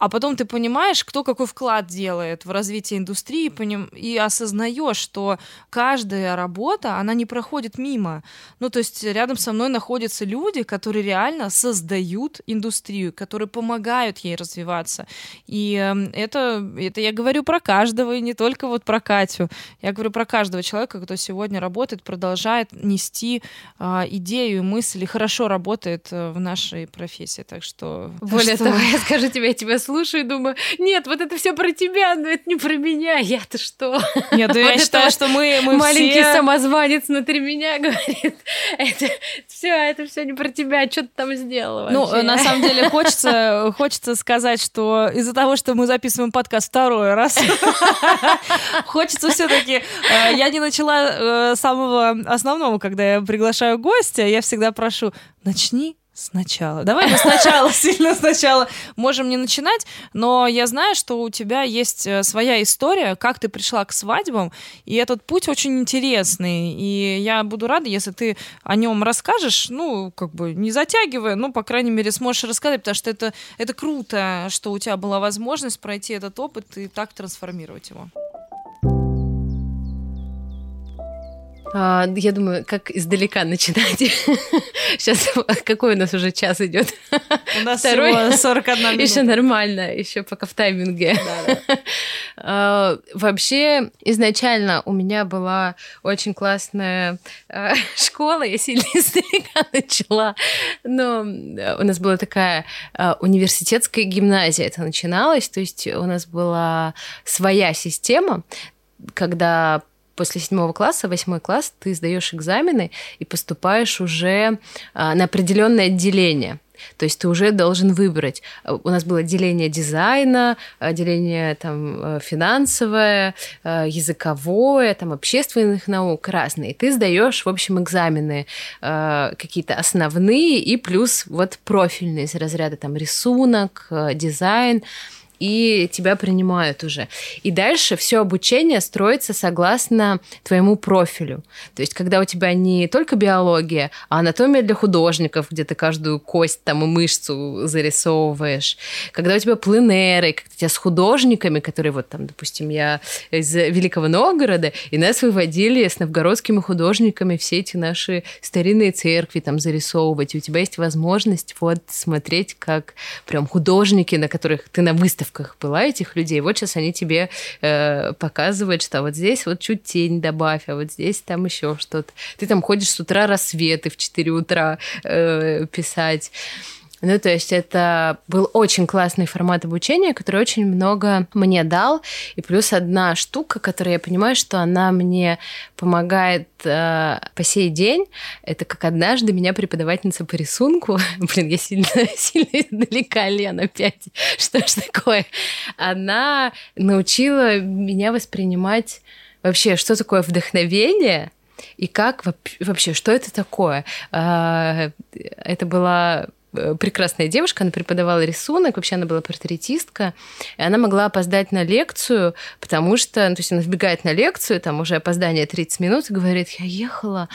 а потом ты понимаешь, кто какой вклад делает в развитие индустрии, и осознаешь, что каждая работа, она не проходит мимо. Ну, то есть рядом со мной находятся люди, которые реально создают индустрию, которые помогают ей развиваться. И эм, это, это я говорю про каждого, и не только вот про Катю. Я говорю про каждого человека, кто сегодня работает, продолжает нести э, идею и мысль, и хорошо работает э, в нашей профессии. Так что... Более что... того, *laughs* я скажу тебе, я тебя слушаю и думаю, нет, вот это все про тебя, но это не про меня, я-то что? Нет, да я считаю, что мы, Маленький самозванец внутри меня *laughs* говорит, это все, это все не про тебя, что ты там сделала Ну, на самом деле, хочется, хочется сказать, что из-за того, что мы записываем подкаст второй раз, *laughs* хочется все таки э, я не начала э, самого основного, когда я приглашаю гостя, я всегда прошу, начни Сначала. Давай мы сначала, *laughs* сильно сначала можем не начинать, но я знаю, что у тебя есть э, своя история, как ты пришла к свадьбам, и этот путь очень интересный, и я буду рада, если ты о нем расскажешь, ну, как бы не затягивая, ну, по крайней мере, сможешь рассказать, потому что это, это круто, что у тебя была возможность пройти этот опыт и так трансформировать его. А, я думаю, как издалека начинать. *laughs* Сейчас какой у нас уже час идет? У нас Второй? всего *laughs* 41 минута. Еще нормально, еще пока в тайминге. Да, да. *laughs* А, вообще, изначально у меня была очень классная а, школа, я сильно издалека начала. Но у нас была такая а, университетская гимназия, это начиналось, то есть у нас была своя система, когда после седьмого класса, восьмой класс, ты сдаешь экзамены и поступаешь уже а, на определенное отделение. То есть ты уже должен выбрать. У нас было отделение дизайна, отделение там, э, финансовое, э, языковое, там, общественных наук разные. Ты сдаешь, в общем, экзамены э, какие-то основные и плюс вот профильные из разряда там рисунок, дизайн и тебя принимают уже. И дальше все обучение строится согласно твоему профилю. То есть, когда у тебя не только биология, а анатомия для художников, где ты каждую кость там и мышцу зарисовываешь, когда у тебя пленеры, как у тебя с художниками, которые вот там, допустим, я из Великого Новгорода, и нас выводили с новгородскими художниками все эти наши старинные церкви там зарисовывать, и у тебя есть возможность вот смотреть, как прям художники, на которых ты на выставке выставках была этих людей, вот сейчас они тебе э, показывают, что вот здесь вот чуть тень добавь, а вот здесь там еще что-то. Ты там ходишь с утра рассветы в 4 утра э, писать. Ну, то есть это был очень классный формат обучения, который очень много мне дал. И плюс одна штука, которая я понимаю, что она мне помогает э, по сей день, это как однажды меня преподавательница по рисунку, *laughs* блин, я сильно, *laughs* сильно издалека, Лен, опять, *laughs* что ж такое, она научила меня воспринимать вообще, что такое вдохновение, и как вообще, что это такое? А, это была Э, прекрасная девушка, она преподавала рисунок, вообще она была портретистка, и она могла опоздать на лекцию, потому что, ну, то есть она вбегает на лекцию, там уже опоздание 30 минут, и говорит, я ехала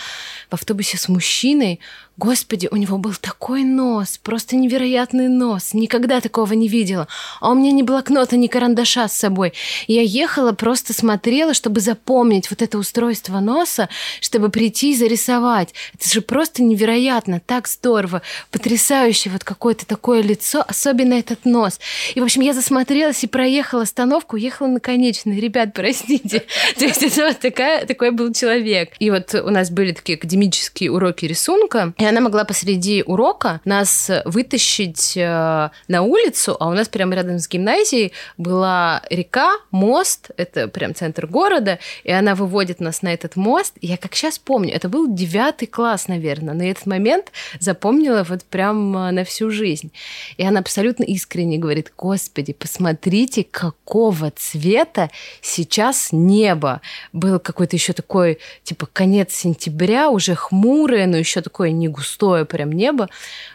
в автобусе с мужчиной, Господи, у него был такой нос, просто невероятный нос. Никогда такого не видела. А у меня ни блокнота, ни карандаша с собой. Я ехала, просто смотрела, чтобы запомнить вот это устройство носа, чтобы прийти и зарисовать. Это же просто невероятно, так здорово, потрясающе вот какое-то такое лицо, особенно этот нос. И, в общем, я засмотрелась и проехала остановку, ехала на конечной. Ребят, простите. *laughs* То есть это вот такая, такой был человек. И вот у нас были такие академические уроки рисунка, и она могла посреди урока нас вытащить э, на улицу, а у нас прямо рядом с гимназией была река, мост, это прям центр города, и она выводит нас на этот мост. Я как сейчас помню, это был девятый класс, наверное, на этот момент запомнила вот прям э, на всю жизнь. И она абсолютно искренне говорит, господи, посмотрите, какого цвета сейчас небо. Был какой-то еще такой, типа, конец сентября, уже хмурое, но еще такое не густое прям небо,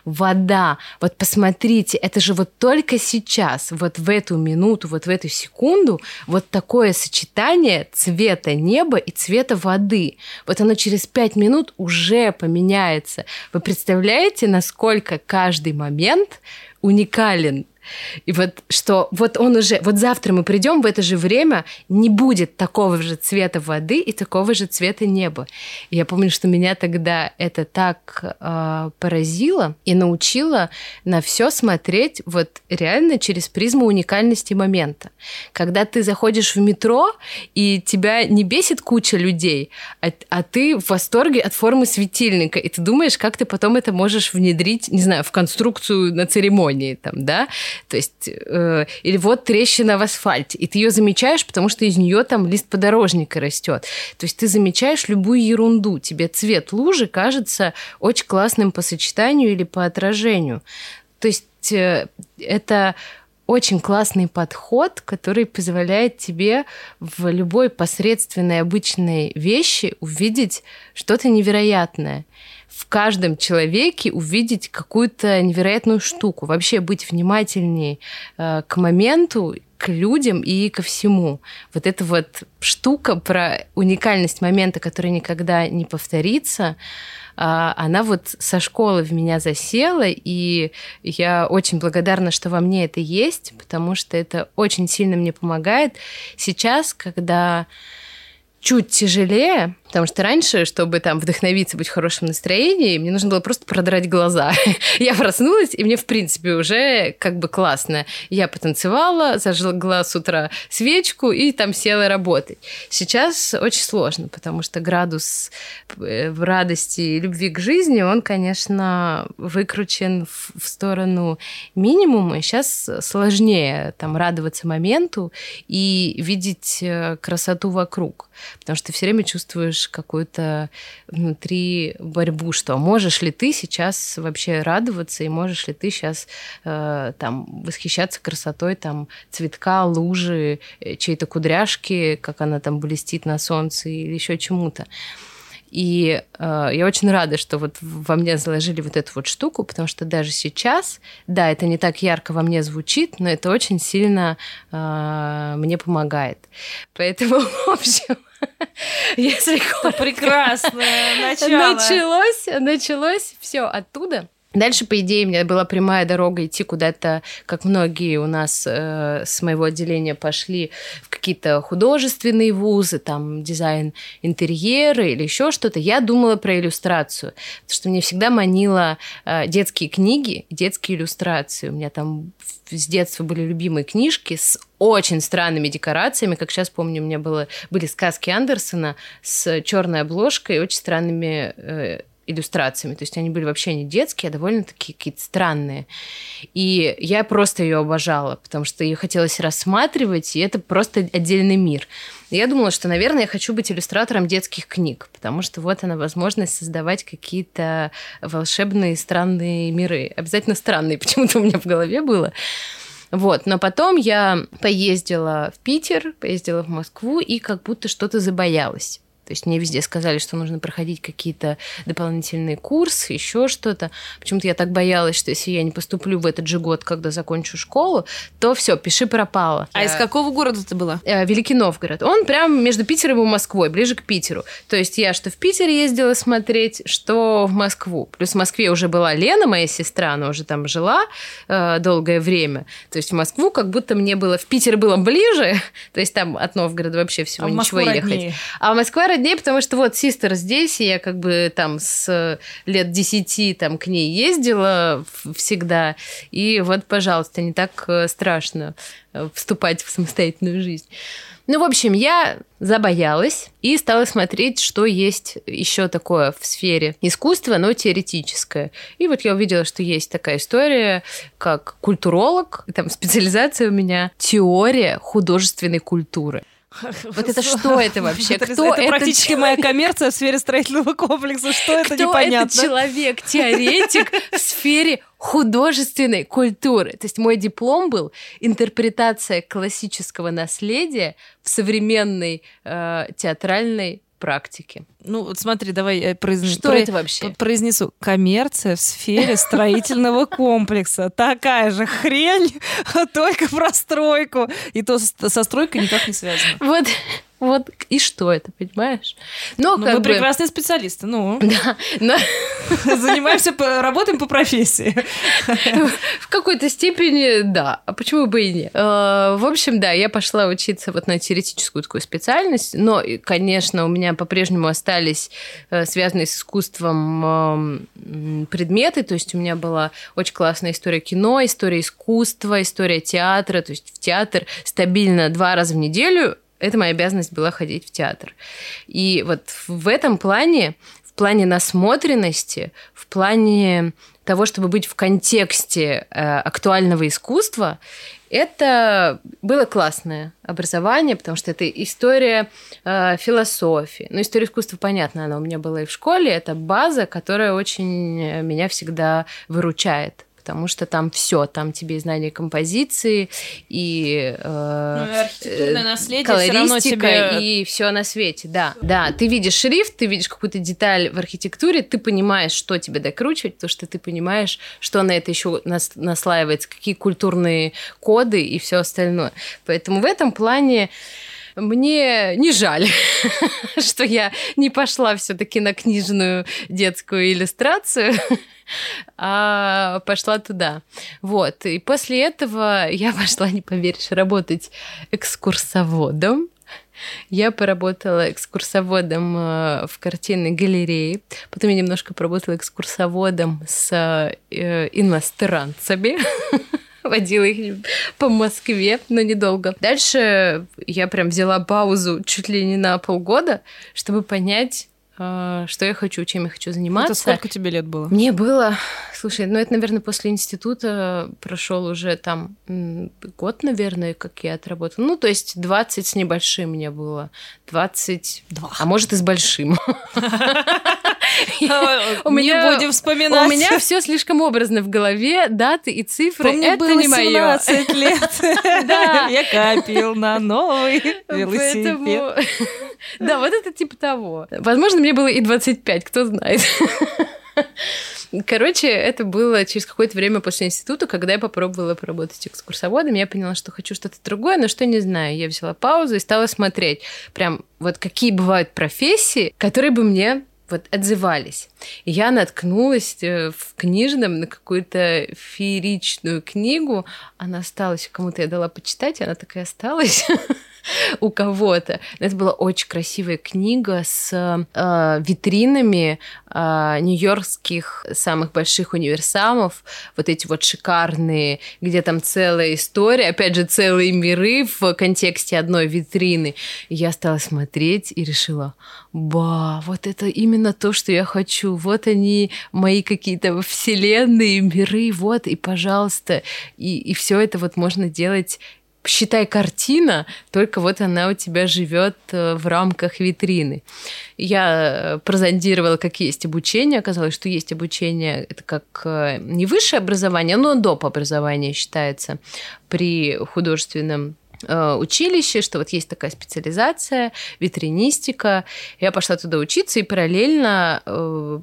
вода. Вот посмотрите, это же вот только сейчас, вот в эту минуту, вот в эту секунду, вот такое сочетание цвета неба и цвета воды. Вот оно через пять минут уже поменяется. Вы представляете, насколько каждый момент уникален и вот что вот он уже, вот завтра мы придем в это же время, не будет такого же цвета воды и такого же цвета неба. И я помню, что меня тогда это так э, поразило и научило на все смотреть вот реально через призму уникальности момента. Когда ты заходишь в метро, и тебя не бесит куча людей, а, а ты в восторге от формы светильника, и ты думаешь, как ты потом это можешь внедрить, не знаю, в конструкцию на церемонии, там, да, то есть, э, или вот трещина в асфальте, и ты ее замечаешь, потому что из нее там лист подорожника растет. То есть ты замечаешь любую ерунду. Тебе цвет лужи кажется очень классным по сочетанию или по отражению. То есть э, это очень классный подход, который позволяет тебе в любой посредственной обычной вещи увидеть что-то невероятное в каждом человеке увидеть какую-то невероятную штуку, вообще быть внимательнее э, к моменту, к людям и ко всему. Вот эта вот штука про уникальность момента, который никогда не повторится, она вот со школы в меня засела, и я очень благодарна, что во мне это есть, потому что это очень сильно мне помогает. Сейчас, когда чуть тяжелее, потому что раньше, чтобы там вдохновиться, быть в хорошем настроении, мне нужно было просто продрать глаза. *laughs* я проснулась, и мне, в принципе, уже как бы классно. Я потанцевала, зажгла с утра свечку и там села работать. Сейчас очень сложно, потому что градус э, в радости и любви к жизни, он, конечно, выкручен в сторону минимума. И сейчас сложнее там радоваться моменту и видеть э, красоту вокруг потому что ты все время чувствуешь какую-то внутри борьбу, что можешь ли ты сейчас вообще радоваться, и можешь ли ты сейчас э, там восхищаться красотой там цветка, лужи, э, чьей-то кудряшки, как она там блестит на солнце или еще чему-то. И э, я очень рада, что вот во мне заложили вот эту вот штуку, потому что даже сейчас, да, это не так ярко во мне звучит, но это очень сильно э, мне помогает. Поэтому, *laughs* в общем, *laughs* если *laughs* прекрасное начало. Началось, началось все оттуда. Дальше, по идее, у меня была прямая дорога идти куда-то, как многие у нас э, с моего отделения пошли в какие-то художественные вузы, там дизайн интерьера или еще что-то. Я думала про иллюстрацию, потому что мне всегда манило э, детские книги, детские иллюстрации. У меня там с детства были любимые книжки с очень странными декорациями. Как сейчас помню, у меня было, были сказки Андерсона с черной обложкой и очень странными э, иллюстрациями. То есть они были вообще не детские, а довольно-таки какие-то странные. И я просто ее обожала, потому что ее хотелось рассматривать, и это просто отдельный мир. Я думала, что, наверное, я хочу быть иллюстратором детских книг, потому что вот она возможность создавать какие-то волшебные странные миры. Обязательно странные, *laughs* почему-то у меня в голове было. Вот, но потом я поездила в Питер, поездила в Москву и как будто что-то забоялась. То есть мне везде сказали, что нужно проходить какие-то дополнительные курсы, еще что-то. Почему-то я так боялась, что если я не поступлю в этот же год, когда закончу школу, то все, пиши пропало. А из какого города ты была? Э, Великий Новгород. Он прям между Питером и Москвой, ближе к Питеру. То есть я что в Питер ездила смотреть, что в Москву. Плюс в Москве уже была Лена, моя сестра, она уже там жила э, долгое время. То есть в Москву как будто мне было... В Питер было ближе, *laughs* то есть там от Новгорода вообще всего а ничего ехать. А в Москва роднее, потому что вот Систер здесь, и я как бы там с лет десяти там к ней ездила всегда, и вот, пожалуйста, не так э, страшно э, вступать в самостоятельную жизнь. Ну, в общем, я забоялась и стала смотреть, что есть еще такое в сфере искусства, но теоретическое. И вот я увидела, что есть такая история, как культуролог, там специализация у меня теория художественной культуры. Вот это что это *laughs* вообще? Кто это, это практически моя коммерция в сфере строительного комплекса. Что это Кто непонятно? Этот человек, теоретик в сфере художественной культуры. То есть мой диплом был интерпретация классического наследия в современной э, театральной практики. Ну, вот смотри, давай я произнесу. Что про... это вообще? Произнесу. Коммерция в сфере строительного комплекса. Такая же хрень, *laughs* только про стройку. И то со стройкой никак не связано. Вот вот и что это, понимаешь? Но ну, как мы бы... прекрасные специалисты, ну. *laughs* Да, но... *laughs* Занимаемся, работаем по профессии. *laughs* В какой-то степени, да. А почему бы и нет? Э, в общем, да, я пошла учиться вот на теоретическую такую специальность, но, конечно, у меня по-прежнему остались э, связанные с искусством эм, предметы, то есть у меня была очень классная история кино, история искусства, история театра, то есть в театр стабильно два раза в неделю это моя обязанность была ходить в театр. И вот в этом плане, в плане насмотренности, в плане того, чтобы быть в контексте э, актуального искусства, это было классное образование, потому что это история э, философии. Ну, история искусства, понятно, она у меня была и в школе. Это база, которая очень меня всегда выручает потому что там все, там тебе и знание композиции, и, э, ну, и архитектурное наследие колористика, тебе... и все на свете, да. Да, ты видишь шрифт, ты видишь какую-то деталь в архитектуре, ты понимаешь, что тебе докручивать, потому что ты понимаешь, что на это еще нас, наслаивается, какие культурные коды и все остальное. Поэтому в этом плане мне не жаль, *laughs* что я не пошла все-таки на книжную детскую иллюстрацию, *laughs* а пошла туда. Вот. И после этого я *laughs* пошла, не поверишь, работать экскурсоводом. Я поработала экскурсоводом э, в картинной галерее. Потом я немножко поработала экскурсоводом с э, иностранцами. *laughs* водила их по Москве, но недолго. Дальше я прям взяла паузу чуть ли не на полгода, чтобы понять, что я хочу, чем я хочу заниматься. Это сколько тебе лет было? Мне было, слушай, ну это, наверное, после института прошел уже там год, наверное, как я отработала. Ну, то есть 20 с небольшим мне было. 22. А может и с большим. *laughs* У меня будем вспоминать. У меня все слишком образно в голове, даты и цифры. Мне это не мое. 17 лет. *laughs* Я копил на новый велосипед. Да, вот это типа того. Возможно, мне было и 25, кто знает. Короче, это было через какое-то время после института, когда я попробовала поработать экскурсоводом. Я поняла, что хочу что-то другое, но что не знаю. Я взяла паузу и стала смотреть, прям вот какие бывают профессии, которые бы мне вот отзывались. И я наткнулась э, в книжном на какую-то фееричную книгу. Она осталась, кому-то я дала почитать, и она такая осталась. *laughs* *laughs* у кого-то. Это была очень красивая книга с э, витринами э, нью-йоркских самых больших универсамов, вот эти вот шикарные, где там целая история, опять же, целые миры в контексте одной витрины. И я стала смотреть и решила, ба, вот это именно то, что я хочу. Вот они, мои какие-то вселенные, миры, вот, и пожалуйста. И, и все это вот можно делать считай, картина, только вот она у тебя живет э, в рамках витрины. Я э, прозондировала, как есть обучение. Оказалось, что есть обучение, это как э, не высшее образование, но доп. образование считается при художественном училище, что вот есть такая специализация, витринистика. Я пошла туда учиться, и параллельно,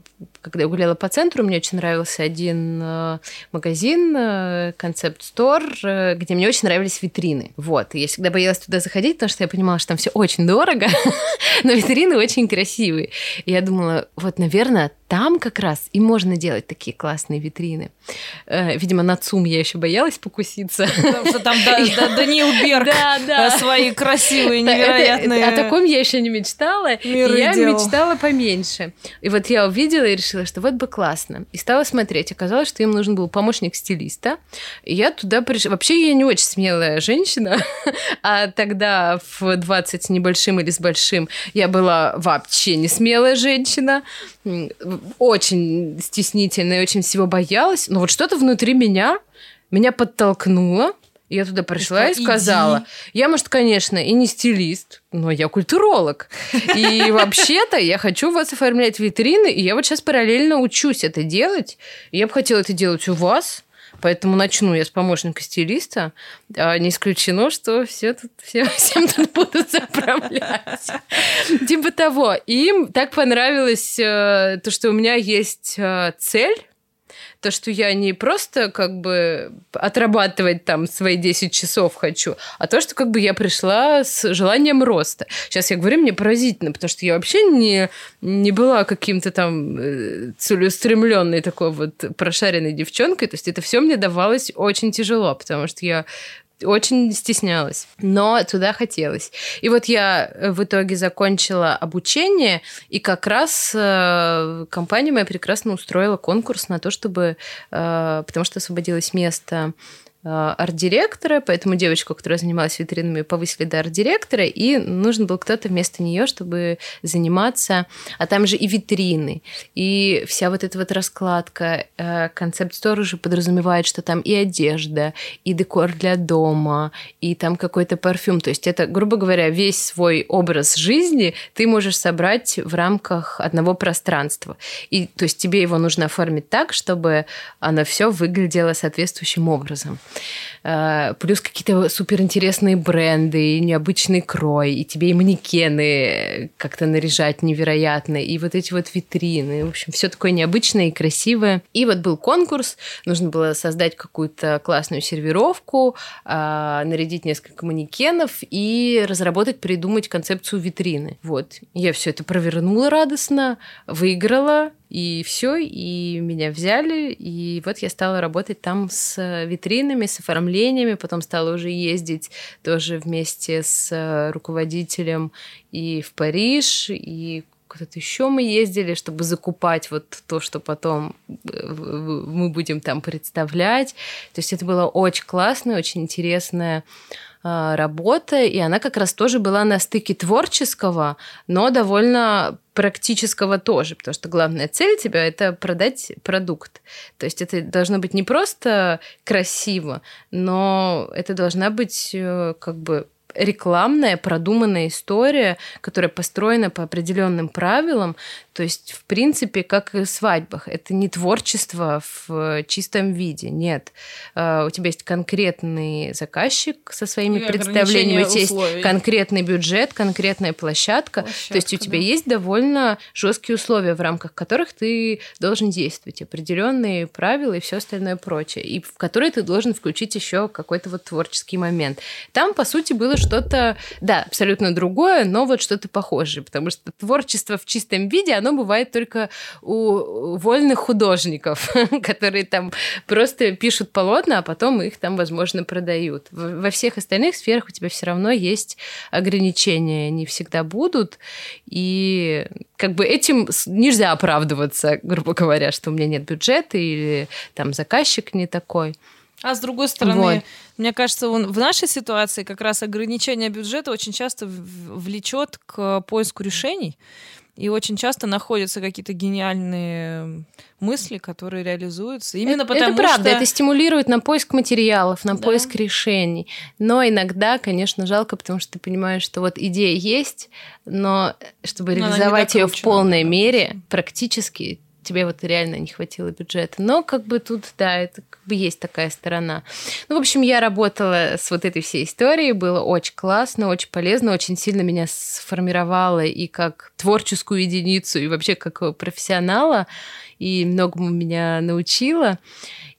когда я гуляла по центру, мне очень нравился один э, магазин, концепт-стор, где мне очень нравились витрины. Вот, и я всегда боялась туда заходить, потому что я понимала, что там все очень дорого, *laughs* но витрины очень красивые. И я думала, вот, наверное, там как раз и можно делать такие классные витрины. Видимо, на ЦУМ я еще боялась покуситься. Потому что там *laughs* Даниил Берг да, да. свои красивые, невероятные. Это, о таком я еще не мечтала. Я делал. мечтала поменьше. И вот я увидела и решила, что вот бы классно. И стала смотреть. Оказалось, что им нужен был помощник стилиста. И я туда пришла. Вообще я не очень смелая женщина, *laughs* а тогда в 20 с небольшим или с большим я была вообще не смелая женщина. Очень стеснительная, очень всего боялась. Но вот что-то внутри меня меня подтолкнуло я туда пришла и, и сказала, иди. я, может, конечно, и не стилист, но я культуролог. И *laughs* вообще-то я хочу у вас оформлять витрины, и я вот сейчас параллельно учусь это делать. я бы хотела это делать у вас. Поэтому начну я с помощника стилиста. А не исключено, что все тут, все, *laughs* всем тут будут заправлять. Типа того. Им так понравилось э, то, что у меня есть э, цель то, что я не просто как бы отрабатывать там свои 10 часов хочу, а то, что как бы я пришла с желанием роста. Сейчас я говорю, мне поразительно, потому что я вообще не, не была каким-то там э, целеустремленной такой вот прошаренной девчонкой, то есть это все мне давалось очень тяжело, потому что я очень стеснялась, но туда хотелось. И вот я э, в итоге закончила обучение, и как раз э, компания моя прекрасно устроила конкурс на то, чтобы, э, потому что освободилось место арт-директора, поэтому девочку, которая занималась витринами, повысили до арт-директора, и нужен был кто-то вместо нее, чтобы заниматься. А там же и витрины, и вся вот эта вот раскладка. Э, концепт стор уже подразумевает, что там и одежда, и декор для дома, и там какой-то парфюм. То есть это, грубо говоря, весь свой образ жизни ты можешь собрать в рамках одного пространства. И то есть тебе его нужно оформить так, чтобы оно все выглядело соответствующим образом. え? Плюс какие-то суперинтересные бренды, необычный крой, и тебе и манекены как-то наряжать невероятно, и вот эти вот витрины. В общем, все такое необычное и красивое. И вот был конкурс, нужно было создать какую-то классную сервировку, э, нарядить несколько манекенов и разработать, придумать концепцию витрины. Вот. Я все это провернула радостно, выиграла, и все, и меня взяли, и вот я стала работать там с витринами, с оформлениями, потом стала уже ездить тоже вместе с руководителем и в Париж, и куда-то еще мы ездили, чтобы закупать вот то, что потом э, мы будем там представлять. То есть это было очень классно, очень интересное работа, и она как раз тоже была на стыке творческого, но довольно практического тоже, потому что главная цель тебя – это продать продукт. То есть это должно быть не просто красиво, но это должна быть э, как бы рекламная, продуманная история, которая построена по определенным правилам. То есть, в принципе, как и в свадьбах. Это не творчество в чистом виде, нет. А, у тебя есть конкретный заказчик со своими и представлениями, у тебя есть конкретный бюджет, конкретная площадка. площадка То есть у тебя да. есть довольно жесткие условия, в рамках которых ты должен действовать, определенные правила и все остальное прочее, и в которые ты должен включить еще какой-то вот творческий момент. Там, по сути, было что-то, да, абсолютно другое, но вот что-то похожее, потому что творчество в чистом виде, оно бывает только у вольных художников, *laughs* которые там просто пишут полотна, а потом их там, возможно, продают. Во всех остальных сферах у тебя все равно есть ограничения, они всегда будут, и как бы этим нельзя оправдываться, грубо говоря, что у меня нет бюджета или там заказчик не такой. А с другой стороны, вот. мне кажется, он, в нашей ситуации как раз ограничение бюджета очень часто влечет к поиску решений. И очень часто находятся какие-то гениальные мысли, которые реализуются. Именно это, потому это правда, что... это стимулирует на поиск материалов, на да. поиск решений. Но иногда, конечно, жалко, потому что ты понимаешь, что вот идея есть, но чтобы но реализовать ее в полной мере, практически тебе вот реально не хватило бюджета. Но как бы тут, да, это как бы есть такая сторона. Ну, в общем, я работала с вот этой всей историей, было очень классно, очень полезно, очень сильно меня сформировало и как творческую единицу, и вообще как профессионала, и многому меня научила.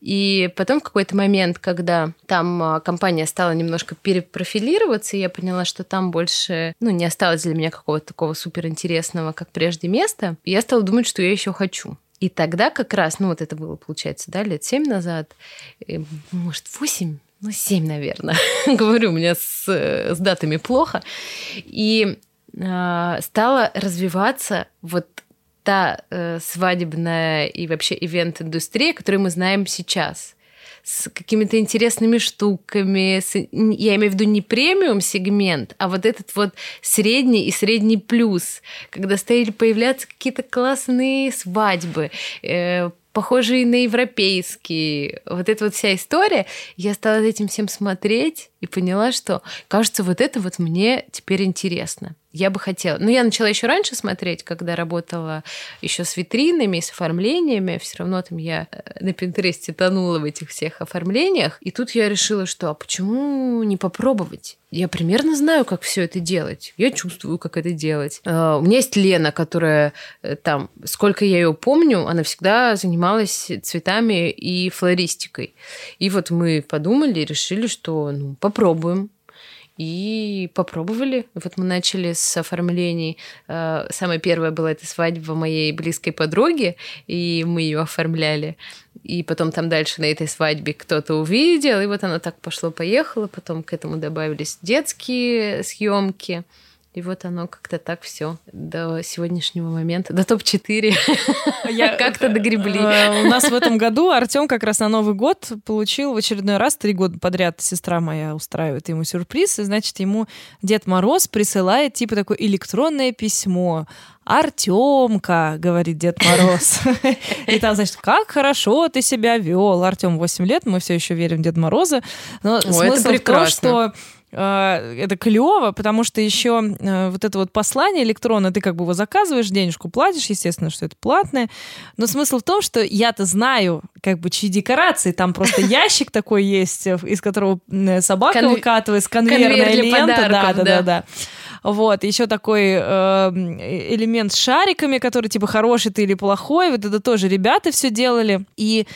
И потом в какой-то момент, когда там а, компания стала немножко перепрофилироваться, я поняла, что там больше, ну, не осталось для меня какого-то такого суперинтересного, как прежде, места, я стала думать, что я еще хочу. И тогда как раз, ну вот это было, получается, да, лет семь назад, может, восемь, ну, семь, наверное. *laughs* Говорю, у меня с, с датами плохо. И э, стала развиваться вот та э, свадебная и вообще ивент-индустрия, которую мы знаем сейчас с какими-то интересными штуками. С, я имею в виду не премиум сегмент, а вот этот вот средний и средний плюс, когда стали появляться какие-то классные свадьбы, э, похожие на европейские. Вот эта вот вся история. Я стала этим всем смотреть и поняла, что, кажется, вот это вот мне теперь интересно я бы хотела. Ну, я начала еще раньше смотреть, когда работала еще с витринами, с оформлениями. Все равно там я э, на Пинтересте тонула в этих всех оформлениях. И тут я решила, что а почему не попробовать? Я примерно знаю, как все это делать. Я чувствую, как это делать. Uh, у меня есть Лена, которая э, там, сколько я ее помню, она всегда занималась цветами и флористикой. И вот мы подумали и решили, что ну, попробуем и попробовали. Вот мы начали с оформлений. Э, самая первая была эта свадьба моей близкой подруги, и мы ее оформляли. И потом там дальше на этой свадьбе кто-то увидел, и вот оно так пошло-поехало. Потом к этому добавились детские съемки. И вот оно как-то так все до сегодняшнего момента, до топ-4 *laughs* как-то догребли. Э, у нас в этом году Артем как раз на Новый год получил в очередной раз три года подряд сестра моя устраивает ему сюрприз, и значит ему Дед Мороз присылает типа такое электронное письмо. Артемка, говорит Дед Мороз. *laughs* И там, значит, как хорошо ты себя вел. Артем 8 лет, мы все еще верим в Деда Мороза. Но смысл в том, что Э, это клево, потому что еще э, вот это вот послание электронное, ты как бы его заказываешь, денежку платишь, естественно, что это платное. Но смысл в том, что я-то знаю, как бы, чьи декорации. Там просто *laughs* ящик такой есть, э, из которого собака Конве... выкатывается, конвейерная лента. Да, да, да, да. Вот, еще такой э, элемент с шариками, который типа хороший ты или плохой. Вот это тоже ребята все делали. И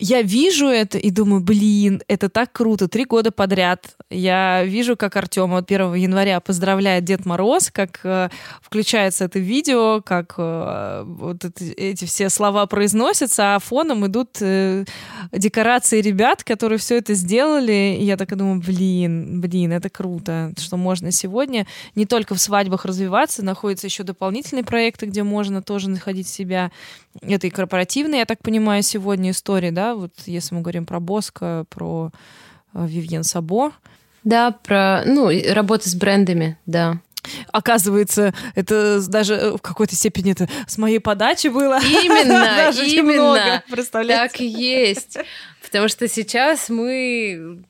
я вижу это и думаю, блин, это так круто, три года подряд. Я вижу, как Артем от 1 января поздравляет Дед Мороз, как э, включается это видео, как э, вот это, эти все слова произносятся, а фоном идут э, декорации ребят, которые все это сделали. И я так думаю, блин, блин, это круто, что можно сегодня не только в свадьбах развиваться, находятся еще дополнительные проекты, где можно тоже находить себя. Это и корпоративные, я так понимаю, сегодня истории, да, вот если мы говорим про Боско, про э, Вивьен Сабо. Да, про, ну, работа с брендами, да. Оказывается, это даже э, в какой-то степени это с моей подачи было. Именно, *laughs* именно. Представляете? Так и есть. Потому что сейчас мы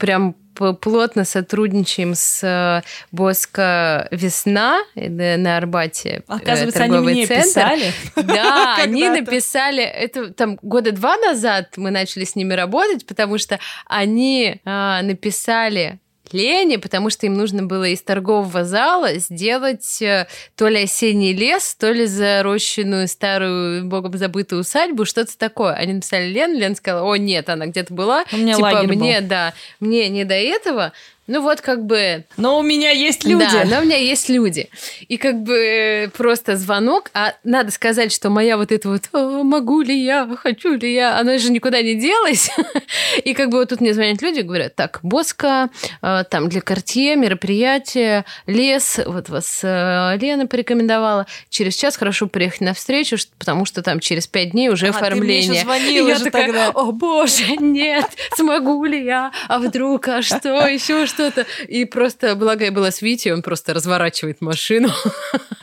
прям плотно сотрудничаем с э, Боско Весна э, на Арбате. Э, Оказывается, они мне центр. писали. *laughs* Да, *laughs* они написали, это там года два назад мы начали с ними работать, потому что они а, написали Лене, потому что им нужно было из торгового зала сделать э, то ли осенний лес, то ли зарощенную старую богом забытую усадьбу, что-то такое. Они написали Лен, Лен сказала, о, нет, она где-то была. У меня типа, мне, был. да, мне не до этого. Ну вот как бы... Но у меня есть люди. Да, но у меня есть люди. И как бы просто звонок, а надо сказать, что моя вот эта вот могу ли я, хочу ли я, она же никуда не делась. *laughs* И как бы вот тут мне звонят люди, говорят, так, Боска, э, там для Кортье мероприятие, лес, вот вас э, Лена порекомендовала, через час хорошо приехать на встречу, потому что там через пять дней уже а, оформление. Ты мне звонила и я же такая, тогда. о боже, нет, смогу ли я, а вдруг, а что, *laughs* еще что что-то. И просто, благо я была с Витей, он просто разворачивает машину.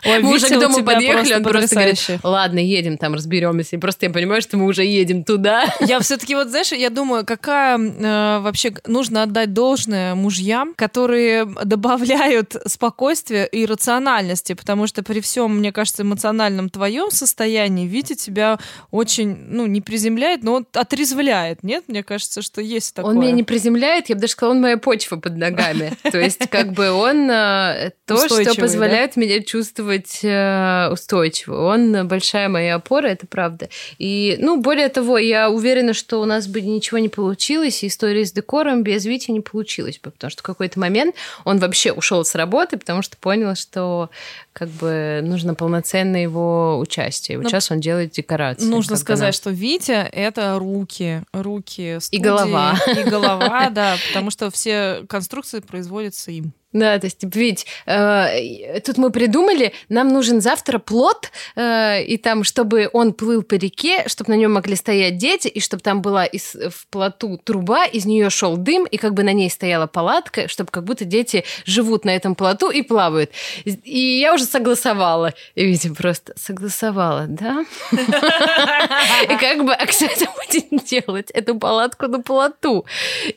Ой, мы уже к дому подъехали, он просто говорит, ладно, едем там, разберемся. И просто я понимаю, что мы уже едем туда. Я все-таки вот, знаешь, я думаю, какая э, вообще нужно отдать должное мужьям, которые добавляют спокойствия и рациональности, потому что при всем, мне кажется, эмоциональном твоем состоянии Витя тебя очень, ну, не приземляет, но он отрезвляет, нет? Мне кажется, что есть такое. Он меня не приземляет, я бы даже сказала, он моя почва под ногами. То есть, как бы он э, то, что позволяет да? меня чувствовать э, устойчиво. Он большая моя опора, это правда. И, ну, более того, я уверена, что у нас бы ничего не получилось, и история с декором без Вити не получилась бы, потому что в какой-то момент он вообще ушел с работы, потому что понял, что как бы нужно полноценное его участие. Вот Но сейчас он делает декорации. Нужно сказать, что Витя — это руки, руки студии, И голова. И голова, *laughs* да, потому что все конструкции производятся им. Да, то есть, ведь э, тут мы придумали, нам нужен завтра плод, э, и там, чтобы он плыл по реке, чтобы на нем могли стоять дети, и чтобы там была из, в плоту труба, из нее шел дым, и как бы на ней стояла палатка, чтобы как будто дети живут на этом плоту и плавают. И я уже согласовала. И видите, просто согласовала, да? И как бы, а кто это будет делать? Эту палатку на плоту.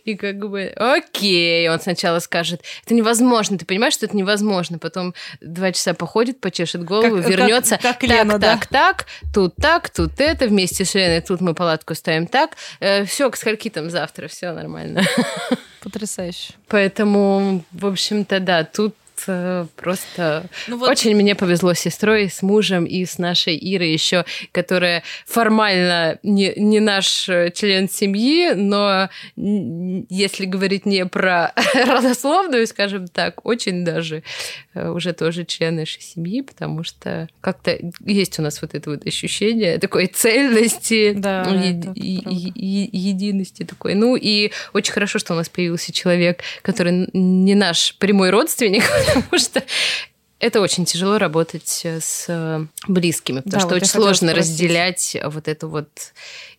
И как бы, окей, он сначала скажет, это невозможно невозможно. Ты понимаешь, что это невозможно. Потом два часа походит, почешет голову, как, вернется. Как, как Лена, так, да? так, так, тут так, тут это. Вместе с Леной тут мы палатку ставим так. Э, все, к скольки там завтра, все нормально. *laughs* Потрясающе. Поэтому, в общем-то, да, тут просто ну, вот... очень мне повезло с сестрой, с мужем и с нашей Ирой еще, которая формально не, не наш э, член семьи, но если говорить не про *laughs* родословную, скажем так, очень даже э, уже тоже член нашей семьи, потому что как-то есть у нас вот это вот ощущение такой цельности, да, е- е- е- единости такой. Ну и очень хорошо, что у нас появился человек, который не наш прямой родственник, *laughs* потому что это очень тяжело работать с э, близкими, потому Да, что вот я очень сложно разделять вот эту вот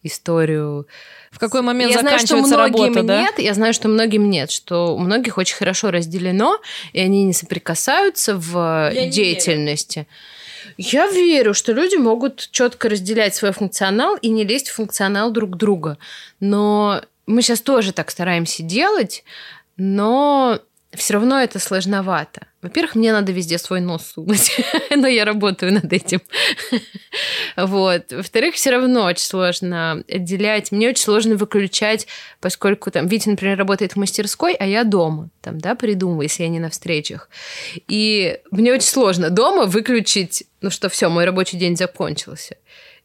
историю. В какой момент я знаю, что заканчивается многим работа, да? нет, я знаю, что многим нет, что у многих очень хорошо разделено, и они не соприкасаются в Я не деятельности. Я верю, что люди могут четко разделять свой функционал и не лезть в функционал друг друга. Но мы сейчас тоже так стараемся делать, но все равно это сложновато. Во-первых, мне надо везде свой нос сунуть, *laughs* но я работаю над этим. *laughs* Вот. Во-вторых, все равно очень сложно отделять. Мне очень сложно выключать, поскольку там Витя, например, работает в мастерской, а я дома, там, да, придумываю, если я не на встречах. И мне очень сложно дома выключить, ну что, все, мой рабочий день закончился.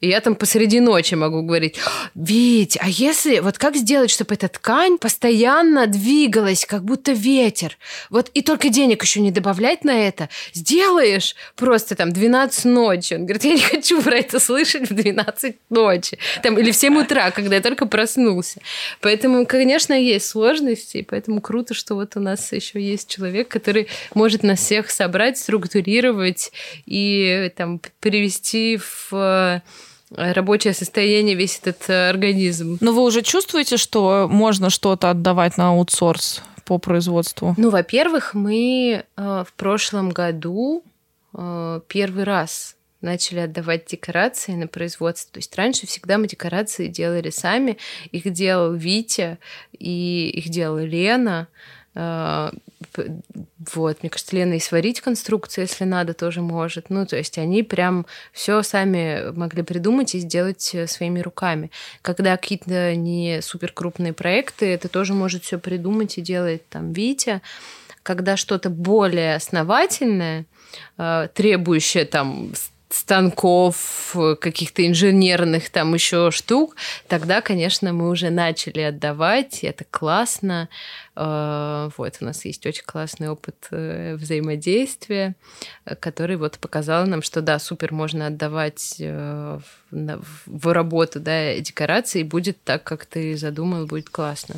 И я там посреди ночи могу говорить, Вить, а если, вот как сделать, чтобы эта ткань постоянно двигалась, как будто ветер? Вот и только денег еще не добавлять на это. Сделаешь просто там 12 ночи. Он говорит, я не хочу про это слышать в 12 ночи. Там, или в 7 утра, когда я только проснулся. Поэтому, конечно, есть сложности, и поэтому круто, что вот у нас еще есть человек, который может нас всех собрать, структурировать и там привести в рабочее состояние весь этот э, организм. Но вы уже чувствуете, что можно что-то отдавать на аутсорс по производству? Ну, во-первых, мы э, в прошлом году э, первый раз начали отдавать декорации на производство. То есть раньше всегда мы декорации делали сами. Их делал Витя, и их делала Лена. П- Вот, мне кажется, Лена и сварить конструкцию, если надо, тоже может. Ну, то есть они прям все сами могли придумать и сделать э, своими руками. Когда какие-то не супер крупные проекты, это тоже может все придумать и делает там Витя. Когда что-то более основательное, э, требующее там станков, э, каких-то инженерных там еще штук, тогда, конечно, мы уже начали отдавать, это классно. Э, Вот, у нас есть очень классный опыт э, взаимодействия, который вот показал нам, что да, супер, можно отдавать в работу, да, декорации, и будет так, как ты задумал, будет классно.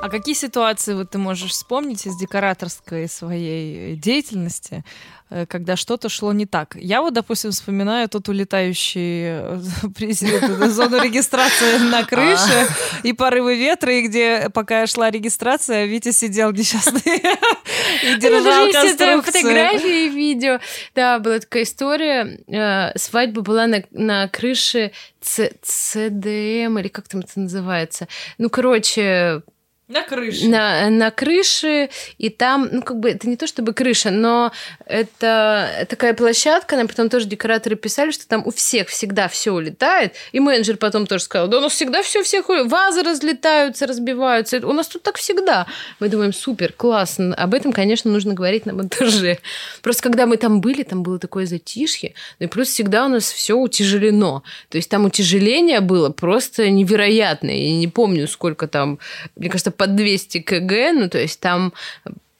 А какие ситуации вот ты можешь вспомнить из декораторской своей деятельности, э, когда что-то шло не так? Я вот, допустим, вспоминаю тот улетающий э, *laughs* президент, зону регистрации *laughs* на крыше и порывы ветра, и где пока шла регистрация, Витя сидел несчастный *laughs* и держал Есть это конструкцию. фотографии и видео. Да, была такая история. Э, Свадьба была на, крыше ЦДМ, или как там это называется. Ну, короче, На крыше. на, на крыше, и там, ну, как бы, это не то чтобы крыша, но это такая площадка, нам потом тоже декораторы писали, что там у всех всегда все улетает, и менеджер потом тоже сказал, да у нас всегда все всех улетает, вазы разлетаются, разбиваются, у нас тут так всегда. Мы думаем, супер, классно, об этом, конечно, нужно говорить на монтаже. Просто когда мы там были, там было такое затишье, ну и плюс всегда у нас все утяжелено, то есть там утяжеление было просто невероятное, я не помню, сколько там, мне кажется, под 200 кг, ну, то есть там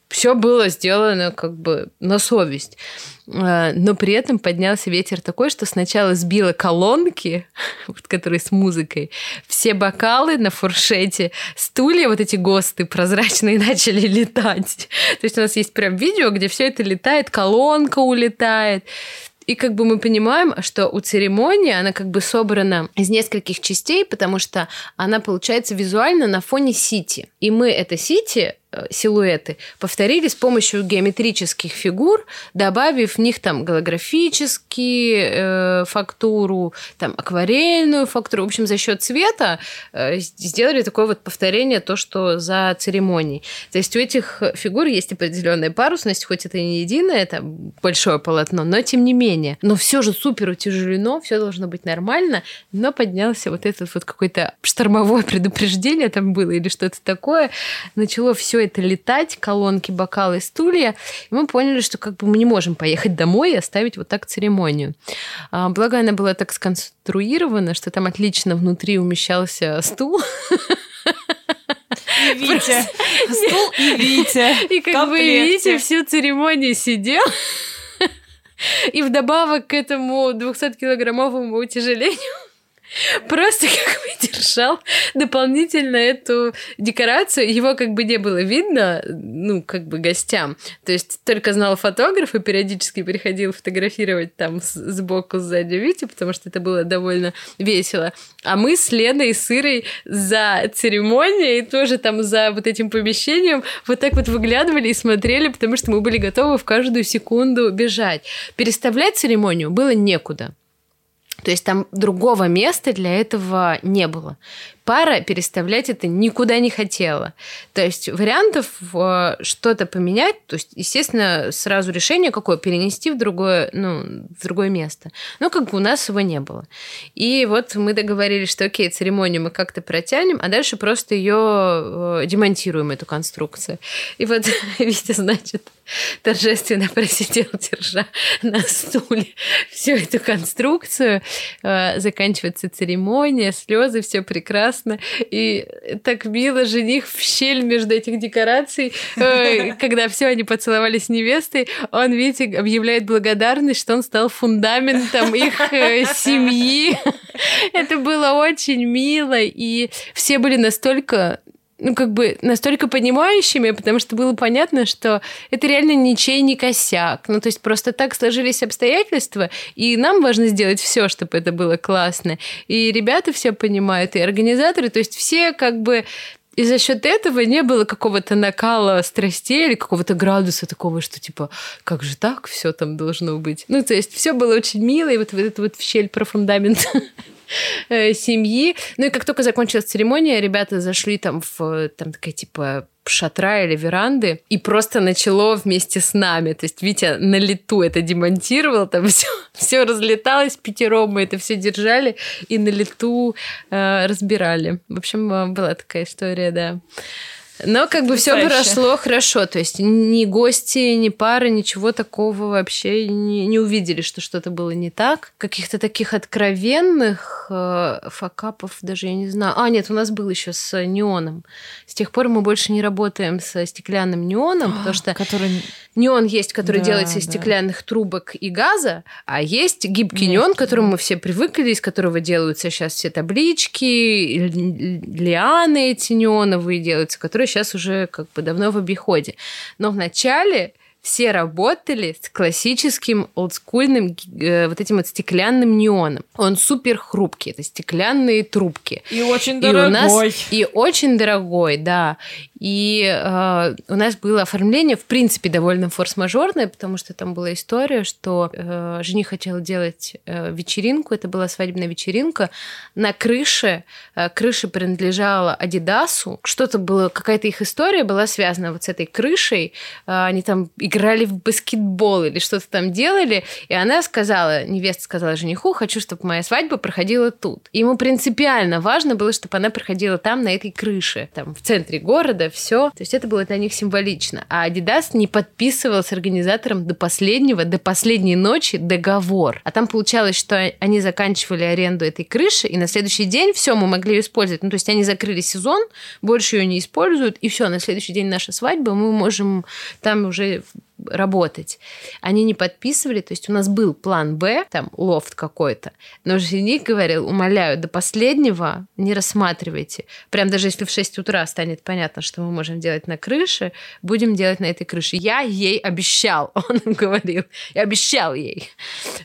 все было сделано как бы на совесть. А, Но при этом поднялся ветер такой, что сначала сбило колонки, *laughs* вот, которые с музыкой, все бокалы на фуршете, стулья, вот эти ГОСТы прозрачные *laughs* начали летать. То есть у нас есть прям видео, где все это летает, колонка улетает. И как бы мы понимаем, что у церемонии она как бы собрана из нескольких частей, потому что она получается визуально на фоне сити. И мы это сити силуэты повторили с помощью геометрических фигур, добавив в них там голографические э, фактуру, там акварельную фактуру. В общем, за счет цвета э, сделали такое вот повторение то, что за церемонией. То есть у этих фигур есть определенная парусность, хоть это и не единое, это большое полотно, но тем не менее. Но все же супер утяжелено, все должно быть нормально, но поднялся вот этот вот какой-то штормовое предупреждение там было или что-то такое. Начало все это летать, колонки, бокалы, стулья. И мы поняли, что как бы мы не можем поехать домой и оставить вот так церемонию. А, благо она была так сконструирована, что там отлично внутри умещался стул. И Витя. Стул и *laughs* Витя. И как вы видите, всю церемонию сидел. *laughs* И вдобавок к этому 200-килограммовому утяжелению просто *laughs* как бы держал дополнительно эту декорацию. Его как бы не было видно, ну, как бы гостям. То есть только знал фотограф и периодически приходил фотографировать там сбоку, сзади Витю, потому что это было довольно весело. А мы с Леной и Сырой за церемонией, тоже там за вот этим помещением, вот так вот выглядывали и смотрели, потому что мы были готовы в каждую секунду бежать. Переставлять церемонию было некуда. То есть там другого места для этого не было пара переставлять это никуда не хотела. То есть вариантов э, что-то поменять, то есть, естественно, сразу решение какое перенести в другое, ну, в другое место. Но как бы у нас его не было. И вот мы договорились, что окей, церемонию мы как-то протянем, а дальше просто ее э, демонтируем, эту конструкцию. И вот, *laughs* Витя, значит, торжественно просидел, держа на стуле всю эту конструкцию. Э, заканчивается церемония, слезы, все прекрасно прекрасно. И так мило жених в щель между этих декораций, э, когда все они поцеловались невестой, он, видите, объявляет благодарность, что он стал фундаментом их э, семьи. *laughs* Это было очень мило, и все были настолько ну, как бы настолько понимающими, потому что было понятно, что это реально ничей не косяк. Ну, то есть просто так сложились обстоятельства, и нам важно сделать все, чтобы это было классно. И ребята все понимают, и организаторы, то есть все как бы и за счет этого не было какого-то накала страстей или какого-то градуса такого, что типа, как же так все там должно быть. Ну, то есть все было очень мило, и вот, вот это вот в щель про фундамент *laughs* *laughs* семьи. Ну и как только закончилась церемония, ребята зашли там в там такая типа шатра или веранды, и просто начало вместе с нами. То есть Витя на лету это демонтировал, там *laughs* все, все разлеталось пятером, мы это все держали и на лету э, разбирали. В общем, э, была такая история, да. Но как бы все прошло хорошо. То есть ни гости, ни пары, ничего такого вообще не, не увидели, что что-то было не так. Каких-то таких откровенных э, факапов даже я не знаю. А, нет, у нас был еще с неоном. С тех пор мы больше не работаем со стеклянным неоном, потому *gasps* что Который... неон есть, который да, делается из да. стеклянных трубок и газа, а есть гибкий Мягкий, неон, к которому мы все привыкли, из которого делаются сейчас все таблички, лианы эти неоновые делаются, которые сейчас уже как бы давно в обиходе. Но в начале все работали с классическим олдскульным э, вот этим вот стеклянным неоном. Он супер хрупкий, это стеклянные трубки. И очень дорогой. И, у нас, и очень дорогой, да. И э, у нас было оформление, в принципе, довольно форс-мажорное, потому что там была история, что э, жених хотел делать э, вечеринку, это была свадебная вечеринка, на крыше, э, крыша принадлежала Адидасу, что-то было, какая-то их история была связана вот с этой крышей, э, они там играли в баскетбол или что-то там делали, и она сказала, невеста сказала жениху, хочу, чтобы моя свадьба проходила тут. И ему принципиально важно было, чтобы она проходила там, на этой крыше, там, в центре города, все. То есть это было для них символично. А Adidas не подписывал с организатором до последнего, до последней ночи договор. А там получалось, что они заканчивали аренду этой крыши, и на следующий день все мы могли ее использовать. Ну, то есть они закрыли сезон, больше ее не используют, и все, на следующий день наша свадьба, мы можем там уже работать. Они не подписывали, то есть у нас был план Б, там лофт какой-то, но жених говорил, умоляю, до последнего не рассматривайте. Прям даже если в 6 утра станет понятно, что мы можем делать на крыше, будем делать на этой крыше. Я ей обещал, *laughs* он говорил, я обещал ей.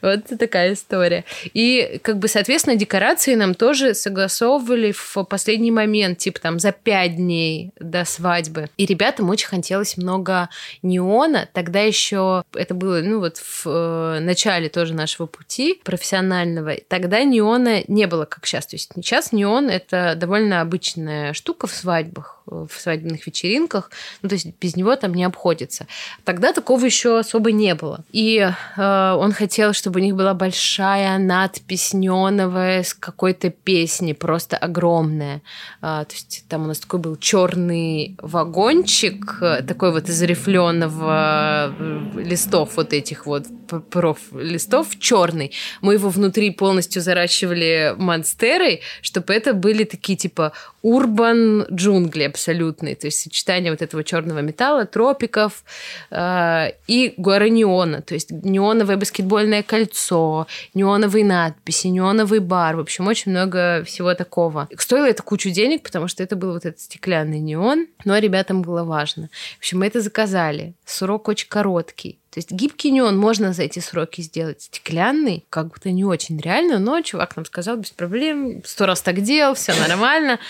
Вот такая история. И как бы, соответственно, декорации нам тоже согласовывали в последний момент, типа там за 5 дней до свадьбы. И ребятам очень хотелось много неона, так Тогда еще это было, ну вот в э, начале тоже нашего пути профессионального. Тогда неона не было, как сейчас. То есть сейчас неон это довольно обычная штука в свадьбах в свадебных вечеринках, ну, то есть без него там не обходится. Тогда такого еще особо не было. И э, он хотел, чтобы у них была большая надпись неоновая с какой-то песни, просто огромная. Э, то есть там у нас такой был черный вагончик, такой вот из рифленого э, листов вот этих вот проф листов черный. Мы его внутри полностью заращивали монстерой, чтобы это были такие типа урбан джунгли абсолютный, то есть сочетание вот этого черного металла, тропиков э, и горы неона, то есть неоновое баскетбольное кольцо, неоновые надписи, неоновый бар, в общем, очень много всего такого. Стоило это кучу денег, потому что это был вот этот стеклянный неон, но ребятам было важно. В общем, мы это заказали. Срок очень короткий. То есть гибкий неон можно за эти сроки сделать. Стеклянный как будто не очень реально, но чувак нам сказал без проблем, сто раз так делал, все нормально.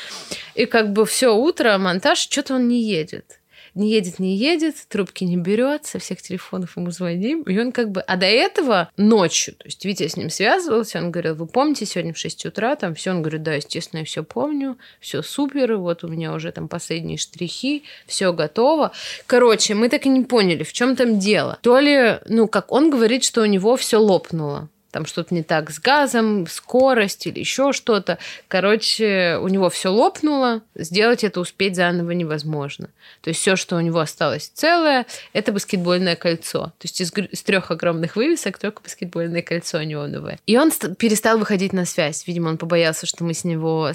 И как бы все утро монтаж, что-то он не едет не едет, не едет, трубки не берет, со всех телефонов ему звоним, и он как бы... А до этого ночью, то есть Витя с ним связывался, он говорил, вы помните, сегодня в 6 утра, там все, он говорит, да, естественно, я все помню, все супер, вот у меня уже там последние штрихи, все готово. Короче, мы так и не поняли, в чем там дело. То ли, ну, как он говорит, что у него все лопнуло там что-то не так с газом, скорость или еще что-то. Короче, у него все лопнуло, сделать это успеть заново невозможно. То есть все, что у него осталось целое, это баскетбольное кольцо. То есть из, из трех огромных вывесок только баскетбольное кольцо неоновое. И он перестал выходить на связь. Видимо, он побоялся, что мы с него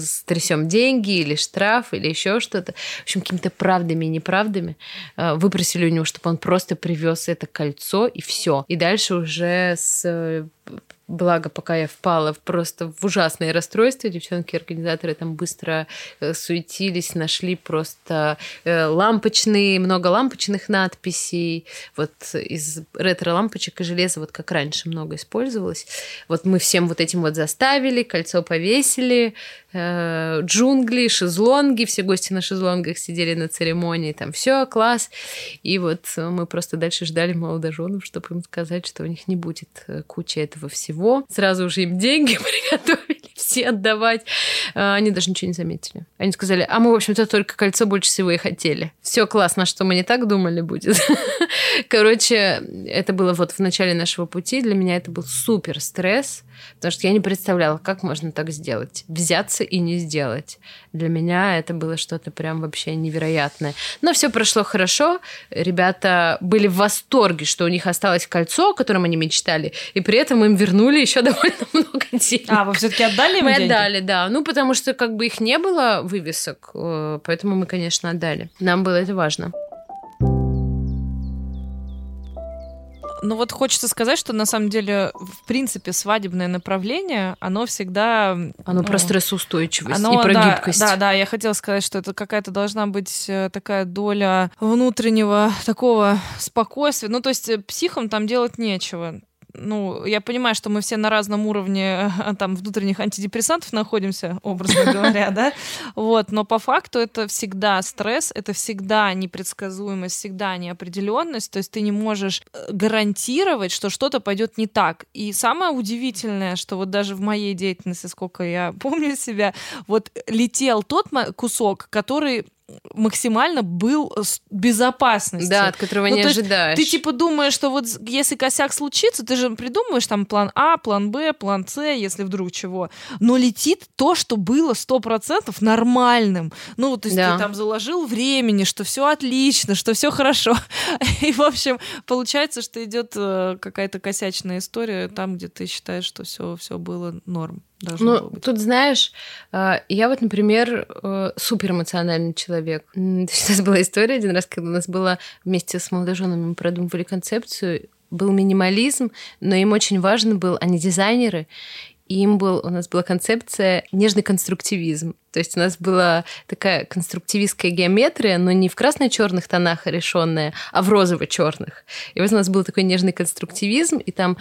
стрясем деньги или штраф или еще что-то. В общем, какими-то правдами и неправдами э, выпросили у него, чтобы он просто привез это кольцо и все. И дальше уже с э, Благо, пока я впала просто в ужасное расстройство, девчонки-организаторы там быстро э, суетились, нашли просто э, лампочные, много лампочных надписей, вот из ретро-лампочек и железа, вот как раньше много использовалось. Вот мы всем вот этим вот заставили, кольцо повесили, э, джунгли, шезлонги, все гости на шезлонгах сидели на церемонии, там все класс. И вот мы просто дальше ждали молодоженов, чтобы им сказать, что у них не будет кучи этого всего всего. Сразу уже им деньги *laughs* приготовили все отдавать. А, они даже ничего не заметили. Они сказали, а мы, в общем-то, только кольцо больше всего и хотели. Все классно, что мы не так думали будет. *laughs* Короче, это было вот в начале нашего пути. Для меня это был супер стресс, потому что я не представляла, как можно так сделать. Взяться и не сделать. Для меня это было что-то прям вообще невероятное. Но все прошло хорошо. Ребята были в восторге, что у них осталось кольцо, о котором они мечтали, и при этом им вернули еще довольно *laughs* много денег. А, вы все-таки отдали им Мы деньги? отдали, да. Ну, потому что как бы их не было вывесок, э, поэтому мы, конечно, отдали. Нам было это важно. Ну вот хочется сказать, что на самом деле, в принципе, свадебное направление, оно всегда... Оно ну, про стрессоустойчивость оно, и про да, гибкость. Да, да, я хотела сказать, что это какая-то должна быть э, такая доля внутреннего такого спокойствия. Ну то есть э, психам там делать нечего ну, я понимаю, что мы все на разном уровне *laughs* там внутренних антидепрессантов находимся, образно говоря, да, *laughs* вот, но по факту это всегда стресс, это всегда непредсказуемость, всегда неопределенность, то есть ты не можешь э, гарантировать, что что-то пойдет не так. И самое удивительное, что вот даже в моей деятельности, сколько я *laughs* помню себя, вот летел тот кусок, который максимально был безопасностью. Да, от которого ну, не ожидаешь. Ты типа думаешь, что вот если косяк случится, ты же придумаешь там план А, план Б, план С, если вдруг чего. Но летит то, что было сто процентов нормальным. Ну, то есть да. ты там заложил времени, что все отлично, что все хорошо. *laughs* И, в общем, получается, что идет э, какая-то косячная история там, где ты считаешь, что все, все было норм должно ну, быть. Тут, знаешь, э, я вот, например, э, супер эмоциональный человек. *laughs* Сейчас была история один раз, когда у нас было вместе с молодоженами, мы продумывали концепцию, был минимализм, но им очень важно был, они дизайнеры, и им был, у нас была концепция нежный конструктивизм. То есть у нас была такая конструктивистская геометрия, но не в красно-черных тонах решенная, а в розово-черных. И вот у нас был такой нежный конструктивизм, и там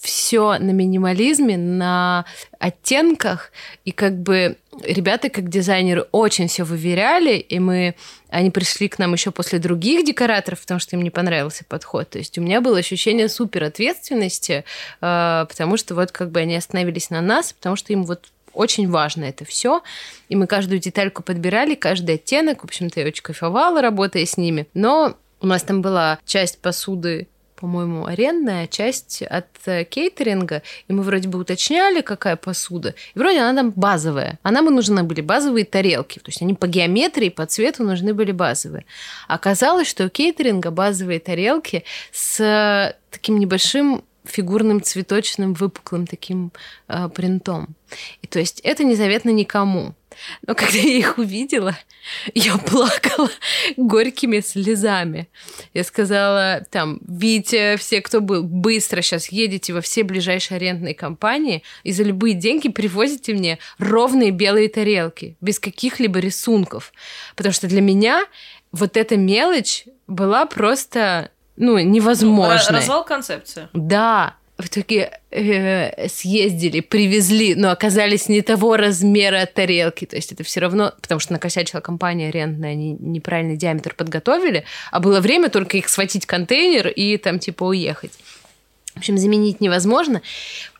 все на минимализме, на оттенках, и как бы ребята, как дизайнеры, очень все выверяли, и мы, они пришли к нам еще после других декораторов, потому что им не понравился подход. То есть у меня было ощущение супер ответственности, а, потому что вот как бы они остановились на нас, потому что им вот очень важно это все. И мы каждую детальку подбирали, каждый оттенок. В общем-то, я очень кайфовала, работая с ними. Но у нас там была часть посуды по-моему, арендная часть от э, кейтеринга, и мы вроде бы уточняли, какая посуда, и вроде она там базовая. А нам и нужны были базовые тарелки, то есть они по геометрии, по цвету нужны были базовые. Оказалось, что у кейтеринга базовые тарелки с э, таким небольшим фигурным цветочным выпуклым таким э, принтом. И то есть это незаветно никому. Но когда я их увидела, я плакала *laughs* горькими слезами. Я сказала, там, Витя, все, кто был, быстро сейчас едете во все ближайшие арендные компании и за любые деньги привозите мне ровные белые тарелки, без каких-либо рисунков. Потому что для меня вот эта мелочь была просто ну, невозможно. Ну, развал концепции. Да, в итоге э, съездили, привезли, но оказались не того размера тарелки. То есть это все равно, потому что накосячила компания арендная, они неправильный диаметр подготовили, а было время только их схватить контейнер и там типа уехать. В общем, заменить невозможно.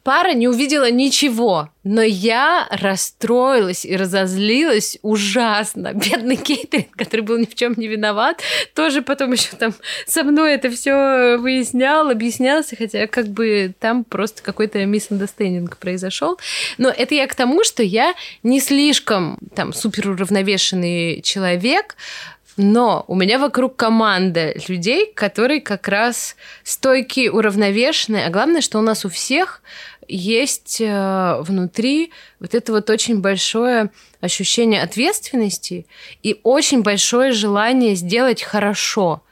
Пара не увидела ничего, но я расстроилась и разозлилась ужасно. Бедный кейтеринг, который был ни в чем не виноват, тоже потом еще там со мной это все выяснял, объяснялся, хотя как бы там просто какой-то misunderstanding произошел. Но это я к тому, что я не слишком там супер уравновешенный человек, но у меня вокруг команда людей, которые как раз стойкие, уравновешенные. А главное, что у нас у всех есть э, внутри вот это вот очень большое ощущение ответственности и очень большое желание сделать хорошо.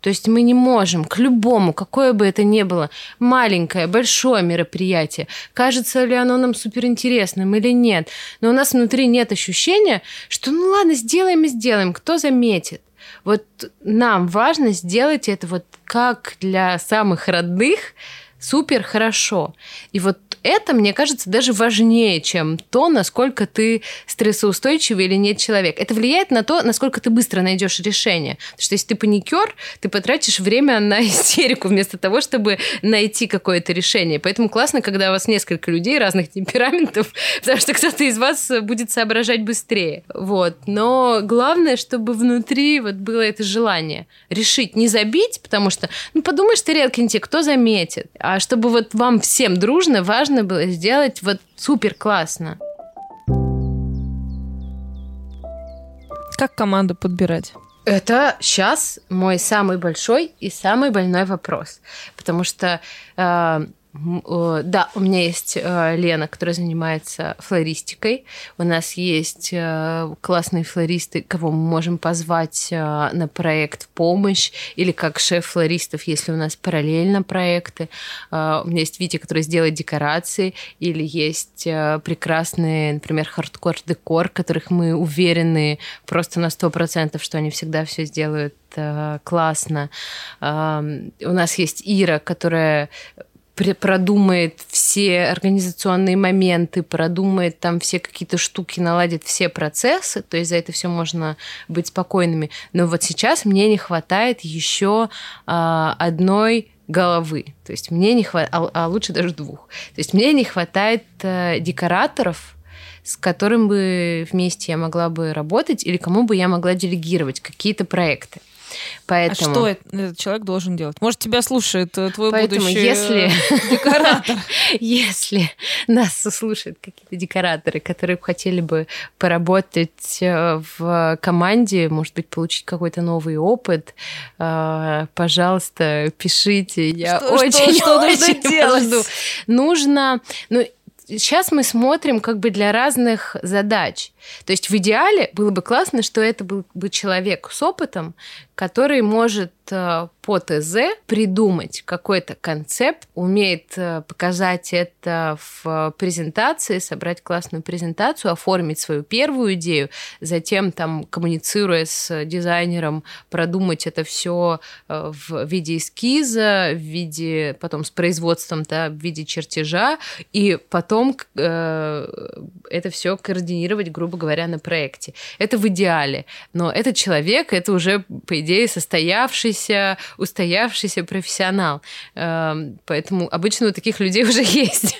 То есть мы не можем к любому, какое бы это ни было, маленькое, большое мероприятие, кажется ли оно нам суперинтересным или нет, но у нас внутри нет ощущения, что ну ладно, сделаем и сделаем, кто заметит. Вот нам важно сделать это вот как для самых родных, супер хорошо. И вот это, мне кажется, даже важнее, чем то, насколько ты стрессоустойчивый или нет человек. Это влияет на то, насколько ты быстро найдешь решение. Потому что если ты паникер, ты потратишь время на *laughs* истерику вместо того, чтобы найти какое-то решение. Поэтому классно, когда у вас несколько людей разных *laughs* темпераментов, потому что кто-то из вас будет соображать быстрее. Вот. Но главное, чтобы внутри вот было это желание решить, не забить, потому что, ну, подумаешь, не те, кто заметит. А чтобы вот вам всем дружно важно можно было сделать вот супер классно. Как команду подбирать? Это сейчас мой самый большой и самый больной вопрос. Потому что э, да, у меня есть э, Лена, которая занимается флористикой. У нас есть э, классные флористы, кого мы можем позвать э, на проект в помощь, или как шеф флористов, если у нас параллельно проекты. У меня есть Витя, который сделает декорации, или есть прекрасные, например, хардкор-декор, которых мы уверены просто на сто процентов, что они всегда все сделают классно. У нас есть Ира, которая продумает все организационные моменты, продумает там все какие-то штуки, наладит все процессы, то есть за это все можно быть спокойными. Но вот сейчас мне не хватает еще а, одной головы. То есть мне не хватает, а, а лучше даже двух. То есть мне не хватает а, декораторов, с которым бы вместе я могла бы работать или кому бы я могла делегировать какие-то проекты. Поэтому... А что этот человек должен делать? Может, тебя слушает э, твой Поэтому будущий если... Э, *laughs* декоратор? *laughs* Если нас слушают какие-то декораторы, которые хотели бы поработать э, в команде, может быть, получить какой-то новый опыт, пожалуйста, пишите. Я что, очень, что, что нужно очень делать? жду. Нужно... Ну, сейчас мы смотрим как бы для разных задач. То есть в идеале было бы классно, что это был бы человек с опытом, который может э, по ТЗ придумать какой-то концепт, умеет э, показать это в презентации, собрать классную презентацию, оформить свою первую идею, затем там коммуницируя с дизайнером, продумать это все э, в виде эскиза, в виде потом с производством, да, в виде чертежа, и потом э, это все координировать, грубо говоря, на проекте. Это в идеале. Но этот человек, это уже, по идее, состоявшийся, устоявшийся профессионал. Эм, поэтому обычно у таких людей *laughs* уже есть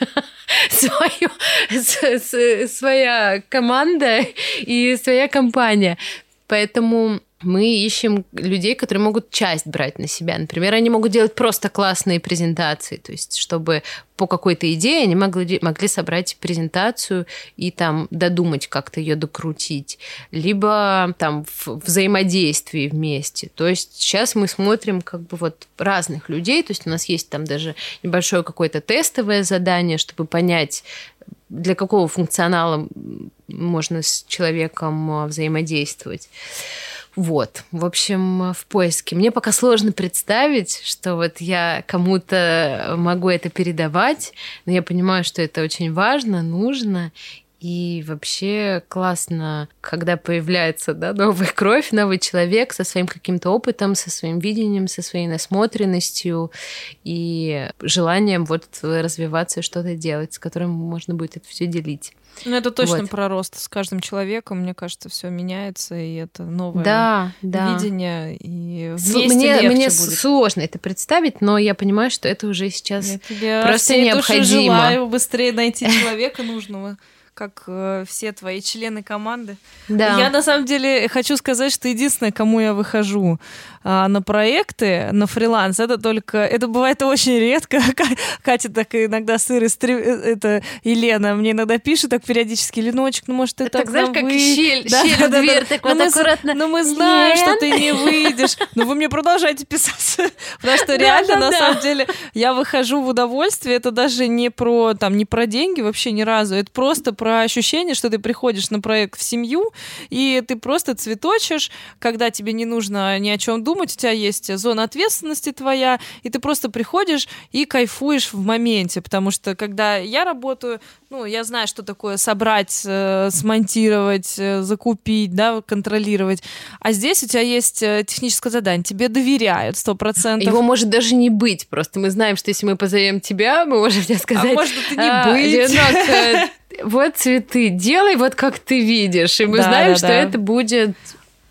своя команда и своя компания. Поэтому мы ищем людей, которые могут часть брать на себя. Например, они могут делать просто классные презентации, то есть чтобы по какой-то идее они могли, могли собрать презентацию и там додумать как-то ее докрутить, либо там в взаимодействии вместе. То есть сейчас мы смотрим как бы вот разных людей, то есть у нас есть там даже небольшое какое-то тестовое задание, чтобы понять, для какого функционала можно с человеком взаимодействовать. Вот, в общем, в поиске. Мне пока сложно представить, что вот я кому-то могу это передавать, но я понимаю, что это очень важно, нужно, и вообще классно, когда появляется да, новая кровь, новый человек со своим каким-то опытом, со своим видением, со своей насмотренностью и желанием вот развиваться и что-то делать, с которым можно будет это все делить. Ну, это точно вот. про рост. С каждым человеком, мне кажется, все меняется, и это новое да, да. видение. И мне, мне будет. сложно это представить, но я понимаю, что это уже сейчас я тебе просто необходимо. желаю быстрее найти *laughs* человека нужного как э, все твои члены команды. Да. Я на самом деле хочу сказать, что единственное, кому я выхожу а, на проекты, на фриланс, это только, это бывает очень редко. *laughs* Катя так иногда сыр стри... Э, это Елена мне иногда пишет так периодически, Леночек, ну может ты так, так знаешь, как щель, да, щель да, дверь, да, так но вот мы, аккуратно. Но мы знаем, Лен. что ты не выйдешь. Но вы мне продолжаете писать. *laughs* Потому что реально, на самом деле, я выхожу в удовольствие, это даже не про, там, не про деньги вообще ни разу, это просто про про ощущение, что ты приходишь на проект в семью, и ты просто цветочешь, когда тебе не нужно ни о чем думать, у тебя есть зона ответственности твоя, и ты просто приходишь и кайфуешь в моменте, потому что когда я работаю, ну, я знаю, что такое собрать, э, смонтировать, э, закупить, да, контролировать. А здесь у тебя есть э, техническое задание, тебе доверяют сто процентов. Его может даже не быть, просто мы знаем, что если мы позовем тебя, мы можем тебе сказать... А может это не а, быть. Э, вот цветы, делай вот как ты видишь, и мы да, знаем, да, что да. это будет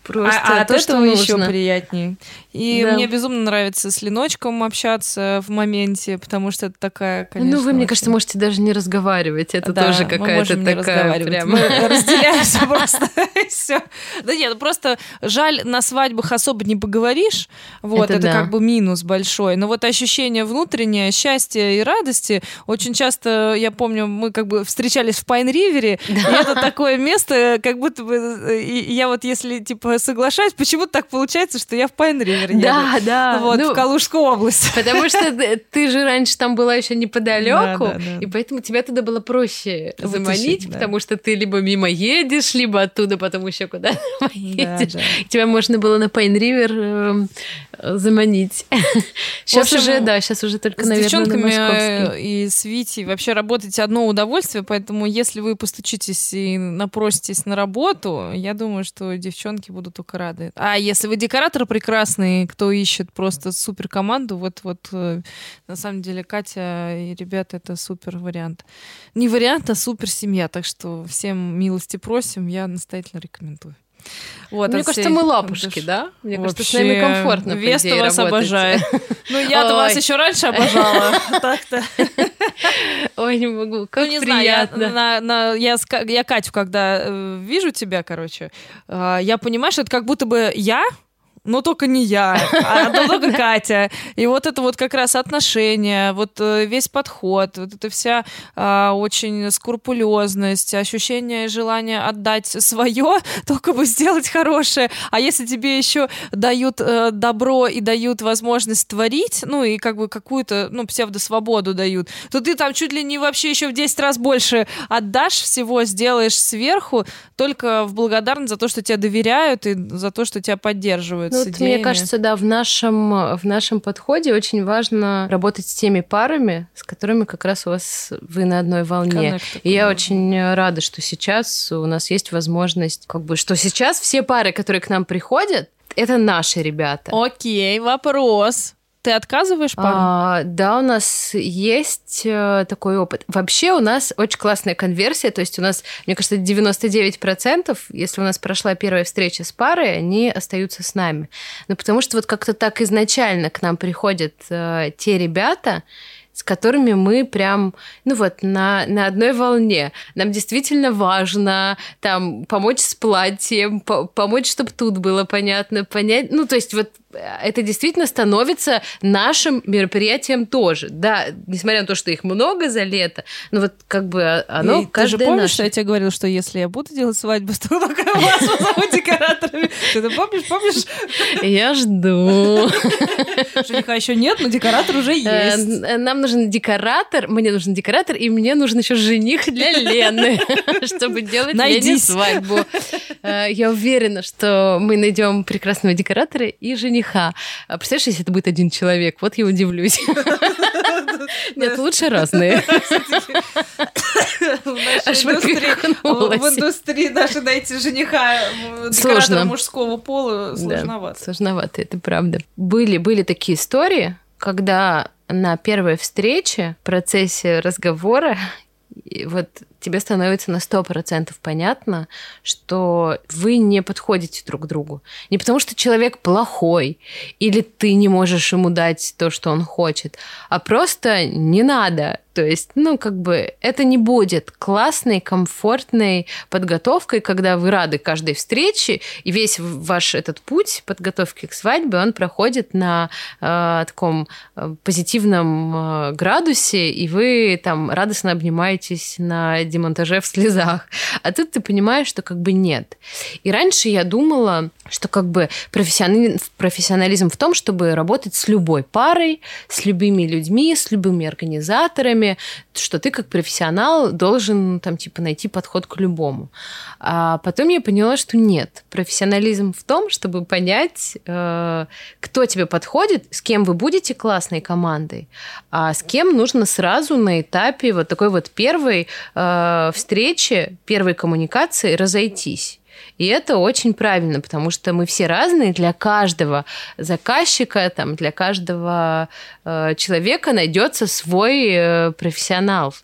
просто а, а то, что еще приятнее. И да. мне безумно нравится с Леночком общаться в моменте, потому что это такая, конечно... Ну, вы, мне кажется, можете даже не разговаривать. Это да, тоже какая-то такая прям... Мы *laughs* разделяемся просто, *laughs* все. Да нет, просто жаль, на свадьбах особо не поговоришь. Вот, это как бы минус большой. Но вот ощущение внутреннее, счастья и радости, очень часто, я помню, мы как бы встречались в Пайн-Ривере, и это такое место, как будто бы... Я вот если, типа, соглашаюсь, почему-то так получается, что я в Пайн-Ривере например, Да, едут. да. Вот, ну, в Калужскую область. Потому что ты же раньше там была еще неподалеку, да, да, да. и поэтому тебя туда было проще Вытащить, заманить, да. потому что ты либо мимо едешь, либо оттуда потом еще куда-то едешь. *laughs* Да, да. Тебя можно было на Пайн-Ривер эм, заманить. *laughs* Сейчас общем, уже, да, сейчас уже только, с наверное, девчонками на э, и с Витей вообще работать одно удовольствие, поэтому если вы постучитесь и напроситесь на работу, я думаю, что девчонки будут только рады. А если вы декоратор прекрасный, кто ищет просто супер команду, вот, вот э, на самом деле Катя и ребята это супер вариант. Не вариант, а супер семья, так что всем милости просим, я настоятельно рекомендую. Вот, Мне кажется, мы лапушки, да? Мне Вообще, кажется, с нами комфортно. Веста вас работать. обожает. *laughs* Ну, я-то вас еще раньше обожала. *laughs* Так-то. Ой, не могу. Как ну, не приятно. Знаю, я, я, я Катю, когда э, вижу тебя, короче, э, я понимаю, что это как будто бы я но только не я, а *laughs* только Катя. И вот это вот как раз отношение, вот э, весь подход, вот эта вся а, очень скрупулезность, ощущение и желание отдать свое, *laughs* только бы сделать хорошее. А если тебе еще дают э, добро и дают возможность творить, ну и как бы какую-то, ну, псевдосвободу дают, то ты там чуть ли не вообще еще в 10 раз больше отдашь всего, сделаешь сверху, только в благодарность за то, что тебя доверяют и за то, что тебя поддерживают. Ну, вот, мне кажется, да, в нашем, в нашем подходе очень важно работать с теми парами, с которыми как раз у вас вы на одной волне. Connect, и я очень рада, что сейчас у нас есть возможность, как бы, что сейчас все пары, которые к нам приходят, это наши ребята. Окей, вопрос. Ты отказываешь пару? А, да, у нас есть э, такой опыт. Вообще у нас очень классная конверсия, то есть у нас, мне кажется, 99%, если у нас прошла первая встреча с парой, они остаются с нами. Ну, потому что вот как-то так изначально к нам приходят э, те ребята, с которыми мы прям, ну вот, на, на одной волне. Нам действительно важно там помочь с платьем, по помочь, чтобы тут было понятно, понять. Ну, то есть вот это действительно становится нашим мероприятием тоже. Да, несмотря на то, что их много за лето, но вот как бы оно И каждое Ты же помнишь, наше. что я тебе говорила, что если я буду делать свадьбу, то только вас позову декораторами. Ты это помнишь, помнишь? Я жду. Жениха еще нет, но декоратор уже Э, есть. Нам нужен декоратор, мне нужен декоратор, и мне нужен еще жених для Лены, *laughs* чтобы делать Лене свадьбу. Э, Я уверена, что мы найдем прекрасного декоратора и жениха. А Представляешь, если это будет один человек, вот я удивлюсь. *laughs* Нет, лучше разные. В Аж индустрии- поперхнулась. В индустрии даже найти жениха Сложно. мужского пола сложновато. сложновато, это правда. Были, были такие истории, когда на первой встрече, в процессе разговора, вот тебе становится на сто процентов понятно, что вы не подходите друг другу. Не потому, что человек плохой, или ты не можешь ему дать то, что он хочет, а просто не надо. То есть, ну, как бы это не будет классной, комфортной подготовкой, когда вы рады каждой встрече, и весь ваш этот путь подготовки к свадьбе, он проходит на э, таком э, позитивном э, градусе, и вы там радостно обнимаетесь на демонтаже в слезах. А тут ты понимаешь, что как бы нет. И раньше я думала, что как бы профессионализм, профессионализм в том, чтобы работать с любой парой, с любыми людьми, с любыми организаторами, что ты как профессионал должен там типа найти подход к любому. А потом я поняла, что нет. Профессионализм в том, чтобы понять, э, кто тебе подходит, с кем вы будете классной командой, а с кем нужно сразу на этапе вот такой вот первой э, встречи, первой коммуникации разойтись. И это очень правильно, потому что мы все разные, для каждого заказчика, там, для каждого э, человека найдется свой э, профессионал.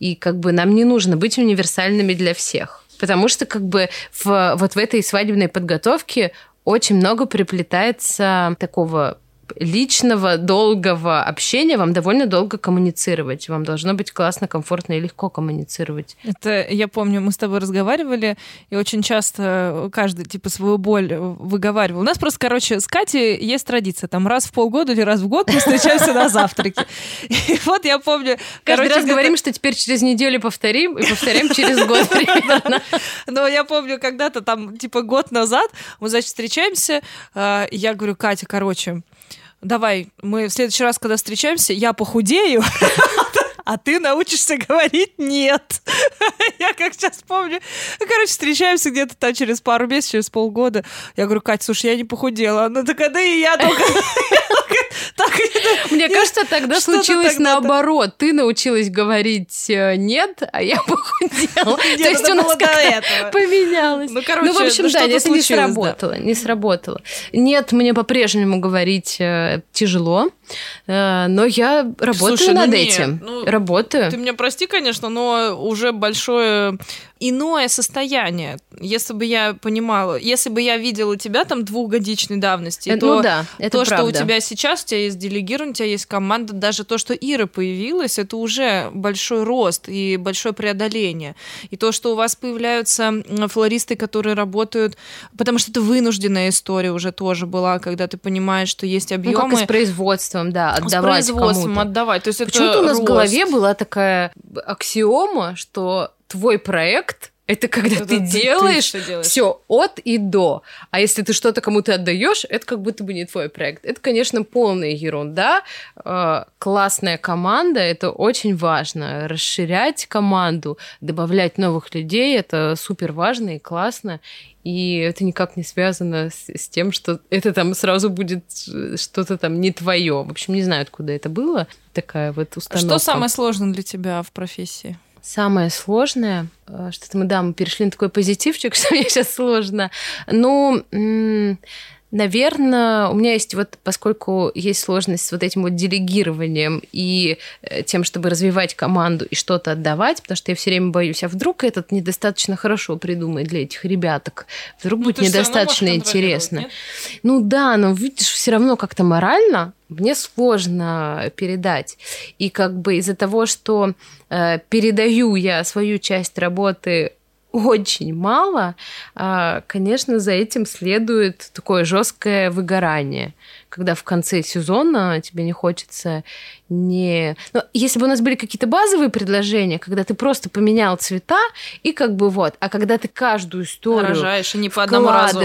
И как бы нам не нужно быть универсальными для всех. Потому что как бы в, вот в этой свадебной подготовке очень много приплетается такого личного, долгого общения, вам довольно долго коммуницировать. Вам должно быть классно, комфортно и легко коммуницировать. Это я помню, мы с тобой разговаривали, и очень часто каждый типа свою боль выговаривал. У нас просто, короче, с Катей есть традиция, там раз в полгода или раз в год мы встречаемся на завтраке. И вот я помню... Каждый раз говорим, что теперь через неделю повторим, и повторяем через год примерно. Но я помню, когда-то там, типа, год назад мы, значит, встречаемся, э, я говорю, Катя, короче, давай, мы в следующий раз, когда встречаемся, я похудею, *laughs* а ты научишься говорить «нет». *laughs* Я как сейчас помню. Ну, Короче, встречаемся где-то там через пару месяцев, через полгода. Я говорю, Катя, слушай, я не похудела. Она такая, да и я только... *laughs* Мне кажется, тогда случилось наоборот. Ты научилась говорить э, нет, а я *laughs* похудела. То Нет, есть у нас поменялось. Ну, короче, ну, в общем, ну, да, это не сработало. Не сработало. Нет, мне по-прежнему говорить э, тяжело, э, но я работаю ну над этим. Работаю. Ты меня прости, конечно, но уже большое иное состояние. Если бы я понимала, если бы я видела тебя там двухгодичной давности, Э, то ну да, это то, что у правда. тебя сейчас, у тебя есть делегирование, у тебя есть команда, даже то, что Ира появилась, это уже большой рост и большое преодоление. И то, что у вас появляются флористы, которые работают, потому что это вынужденная история уже тоже была, когда ты понимаешь, что есть Ну, объемы. как и с производством, да, с отдавать производством кому-то. отдавать. То есть Почему-то у нас в рост. голове была такая аксиома, что твой проект это когда Это ты, ты- делаешь делаешь. все от и до. А если ты что-то кому-то отдаешь, это как будто бы не твой проект. Это, конечно, полная ерунда. Э, Классная команда это очень важно. Расширять команду, добавлять новых людей это супер важно и классно. И это никак не связано с, с тем, что это там сразу будет что-то там не твое. В общем, не знаю, откуда это было. Такая вот установка. Что самое сложное для тебя в профессии? Самое сложное, э, что-то мы, да, мы перешли на такой позитивчик, *laughs* что мне сейчас сложно. Ну, наверное, у меня есть вот, поскольку есть сложность с вот этим вот делегированием и э, тем, чтобы развивать команду и что-то отдавать, потому что я все время боюсь, а вдруг этот недостаточно хорошо придумает для этих ребяток, вдруг будет Ну, равно недостаточно интересно. Ну да, но видишь, все равно как-то морально мне сложно передать. И как бы из-за того, что э, передаю я свою часть работы очень мало, а, конечно, за этим следует такое жесткое выгорание когда в конце сезона тебе не хочется не... Ну, если бы у нас были какие-то базовые предложения, когда ты просто поменял цвета, и как бы вот, а когда ты каждую историю Рожаешь, и не по одному разу.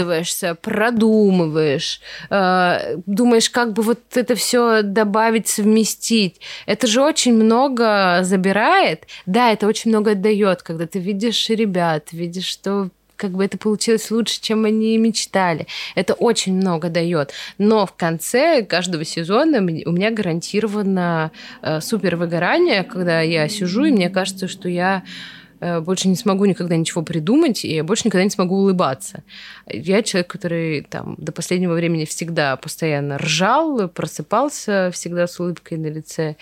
продумываешь, э, думаешь, как бы вот это все добавить, совместить, это же очень много забирает. Да, это очень много отдает, когда ты видишь ребят, видишь, что как бы это получилось лучше, чем они мечтали. Это очень много дает. Но в конце каждого сезона у меня гарантированно э, супер выгорание, когда я сижу, и мне кажется, что я больше не смогу никогда ничего придумать, и я больше никогда не смогу улыбаться. Я человек, который там до последнего времени всегда постоянно ржал, просыпался всегда с улыбкой на лице.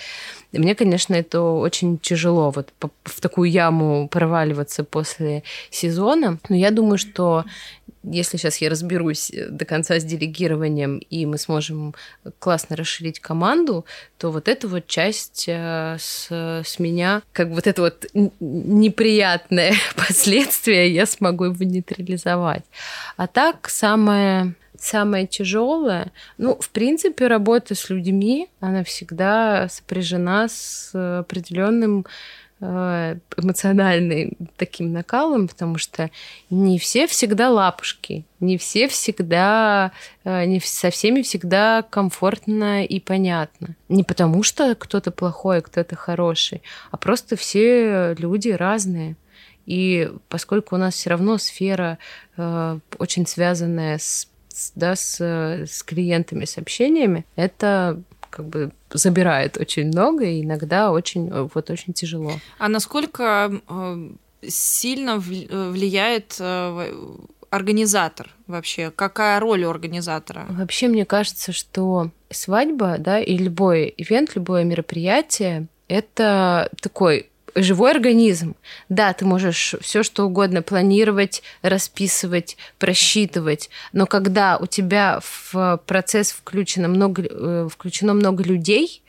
И мне, конечно, это очень тяжело вот в такую яму проваливаться после сезона. Но я думаю, что если сейчас я разберусь э, до конца с делегированием, и мы сможем классно расширить команду, то вот эту вот часть э, с, с меня, как вот это вот неприятное *laughs* последствие я смогу его нейтрализовать. А так самое самое тяжелое, ну, в принципе, работа с людьми, она всегда сопряжена с определенным Э, эмоциональным таким накалом, потому что не все всегда лапушки, не все всегда, э, не со всеми всегда комфортно и понятно. Не потому что кто-то плохой, кто-то хороший, а просто все люди разные. И поскольку у нас все равно сфера э, очень связанная с, да, с, с клиентами, с общениями, это как бы забирает очень много, и иногда очень, вот, очень тяжело. А насколько э, сильно э, влияет э, организатор вообще? Какая роль у организатора? Вообще, мне кажется, что свадьба, да, и любой ивент, любое мероприятие, это такой живой организм. Да, ты можешь все что угодно планировать, расписывать, просчитывать, но когда у тебя в процесс включено много, э, включено много людей,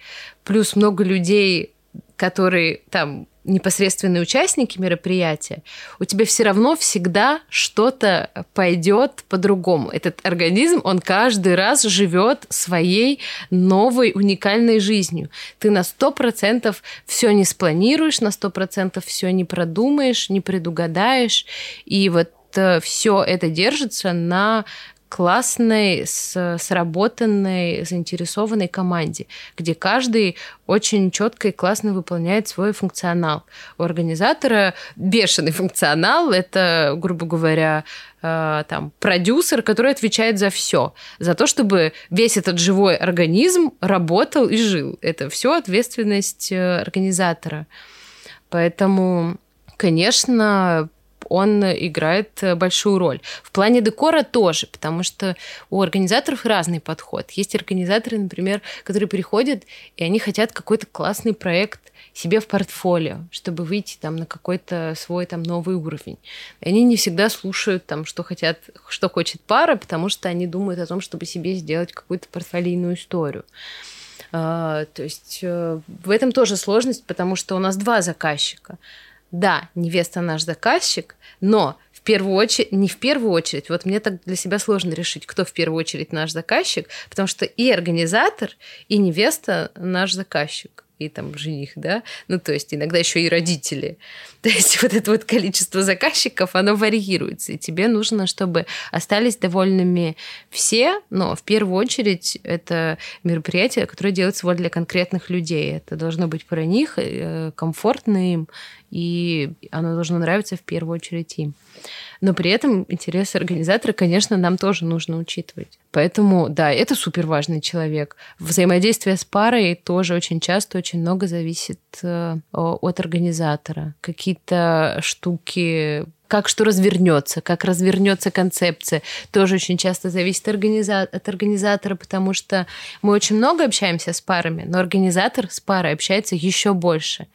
плюс много людей, которые там непосредственные участники мероприятия, у тебя все равно всегда что-то пойдет по-другому. Этот организм, он каждый раз живет своей новой уникальной жизнью. Ты на сто процентов все не спланируешь, на сто процентов все не продумаешь, не предугадаешь, и вот э, все это держится на классной, с, сработанной, заинтересованной команде, где каждый очень четко и классно выполняет свой функционал. У организатора бешеный функционал, это, грубо говоря, э, там, продюсер, который отвечает за все, за то, чтобы весь этот живой организм работал и жил. Это все ответственность э, организатора. Поэтому, конечно, он играет э, большую роль. В плане декора тоже, потому что у организаторов разный подход. Есть организаторы, например, которые приходят, и они хотят какой-то классный проект себе в портфолио, чтобы выйти там на какой-то свой там новый уровень. Они не всегда слушают там, что хотят, что хочет пара, потому что они думают о том, чтобы себе сделать какую-то портфолийную историю. Uh, то есть uh, в этом тоже сложность, потому что у нас два заказчика да, невеста наш заказчик, но в первую очередь, не в первую очередь, вот мне так для себя сложно решить, кто в первую очередь наш заказчик, потому что и организатор, и невеста наш заказчик и там жених, да, ну то есть иногда еще и родители. *laughs* То есть вот это вот количество заказчиков, оно варьируется, и тебе нужно, чтобы остались довольными все, но в первую очередь это мероприятие, которое делается вот для конкретных людей. Это должно быть про них, э, комфортно им, и оно должно нравиться в первую очередь им. Но при этом интересы организатора, конечно, нам тоже нужно учитывать. Поэтому, да, это супер важный человек. Взаимодействие с парой тоже очень часто очень много зависит э, от организатора. Какие-то штуки как что развернется, как развернется концепция, тоже очень часто зависит от организатора, потому что мы очень много общаемся с парами, но организатор с парой общается еще больше.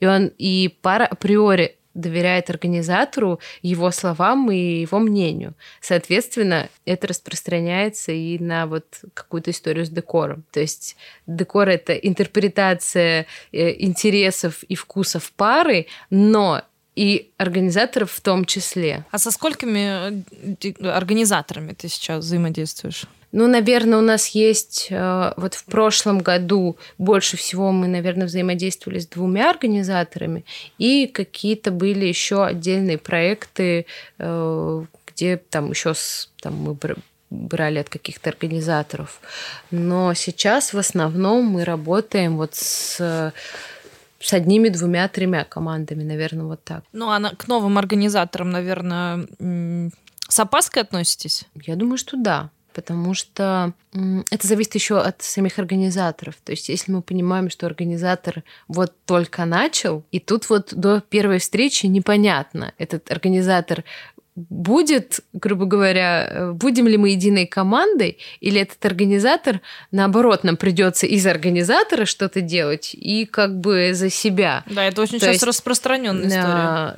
И он и пара априори доверяет организатору, его словам и его мнению. Соответственно, это распространяется и на вот какую-то историю с декором. То есть декор — это интерпретация э, интересов и вкусов пары, но и организаторов в том числе. А со сколькими э, организаторами ты сейчас взаимодействуешь? Ну, наверное, у нас есть... Э, вот в прошлом году больше всего мы, наверное, взаимодействовали с двумя организаторами, и какие-то были еще отдельные проекты, э, где там еще там, мы брали от каких-то организаторов. Но сейчас в основном мы работаем вот с с одними, двумя, тремя командами, наверное, вот так. Ну, а к новым организаторам, наверное, с опаской относитесь? Я думаю, что да потому что это зависит еще от самих организаторов. То есть, если мы понимаем, что организатор вот только начал, и тут вот до первой встречи непонятно, этот организатор будет, грубо говоря, э, будем ли мы единой командой, или этот организатор, наоборот, нам придется из организатора что-то делать и как бы за себя. Да, это очень То сейчас есть, распространенная история.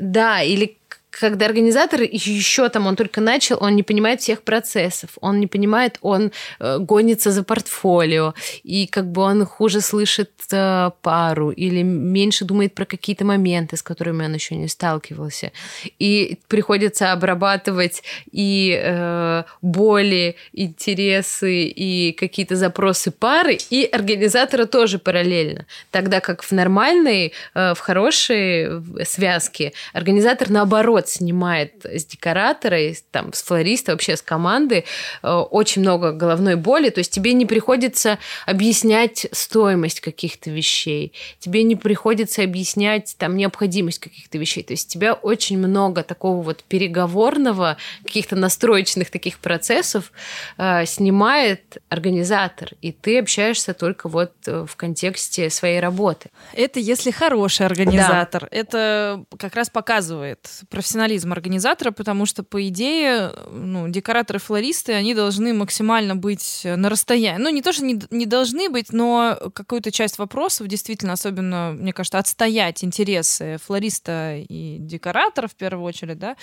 Да, или когда организатор еще там, он только начал, он не понимает всех процессов, он не понимает, он э, гонится за портфолио, и как бы он хуже слышит э, пару или меньше думает про какие-то моменты, с которыми он еще не сталкивался. И приходится обрабатывать и э, боли, интересы, и какие-то запросы пары, и организатора тоже параллельно. Тогда как в нормальной, э, в хорошей связке организатор наоборот год снимает с декоратора, и, там, с флориста, вообще с команды э, очень много головной боли. То есть тебе не приходится объяснять стоимость каких-то вещей, тебе не приходится объяснять там необходимость каких-то вещей. То есть тебя очень много такого вот переговорного, каких-то настроечных таких процессов э, снимает организатор, и ты общаешься только вот э, в контексте своей работы. Это если хороший организатор. Да. Это как раз показывает профессиональность профессионализм организатора, потому что, по идее, ну, декораторы-флористы, они должны максимально быть на расстоянии. Ну, не то, что не, не должны быть, но какую-то часть вопросов действительно, особенно, мне кажется, отстоять интересы флориста и декоратора в первую очередь, да,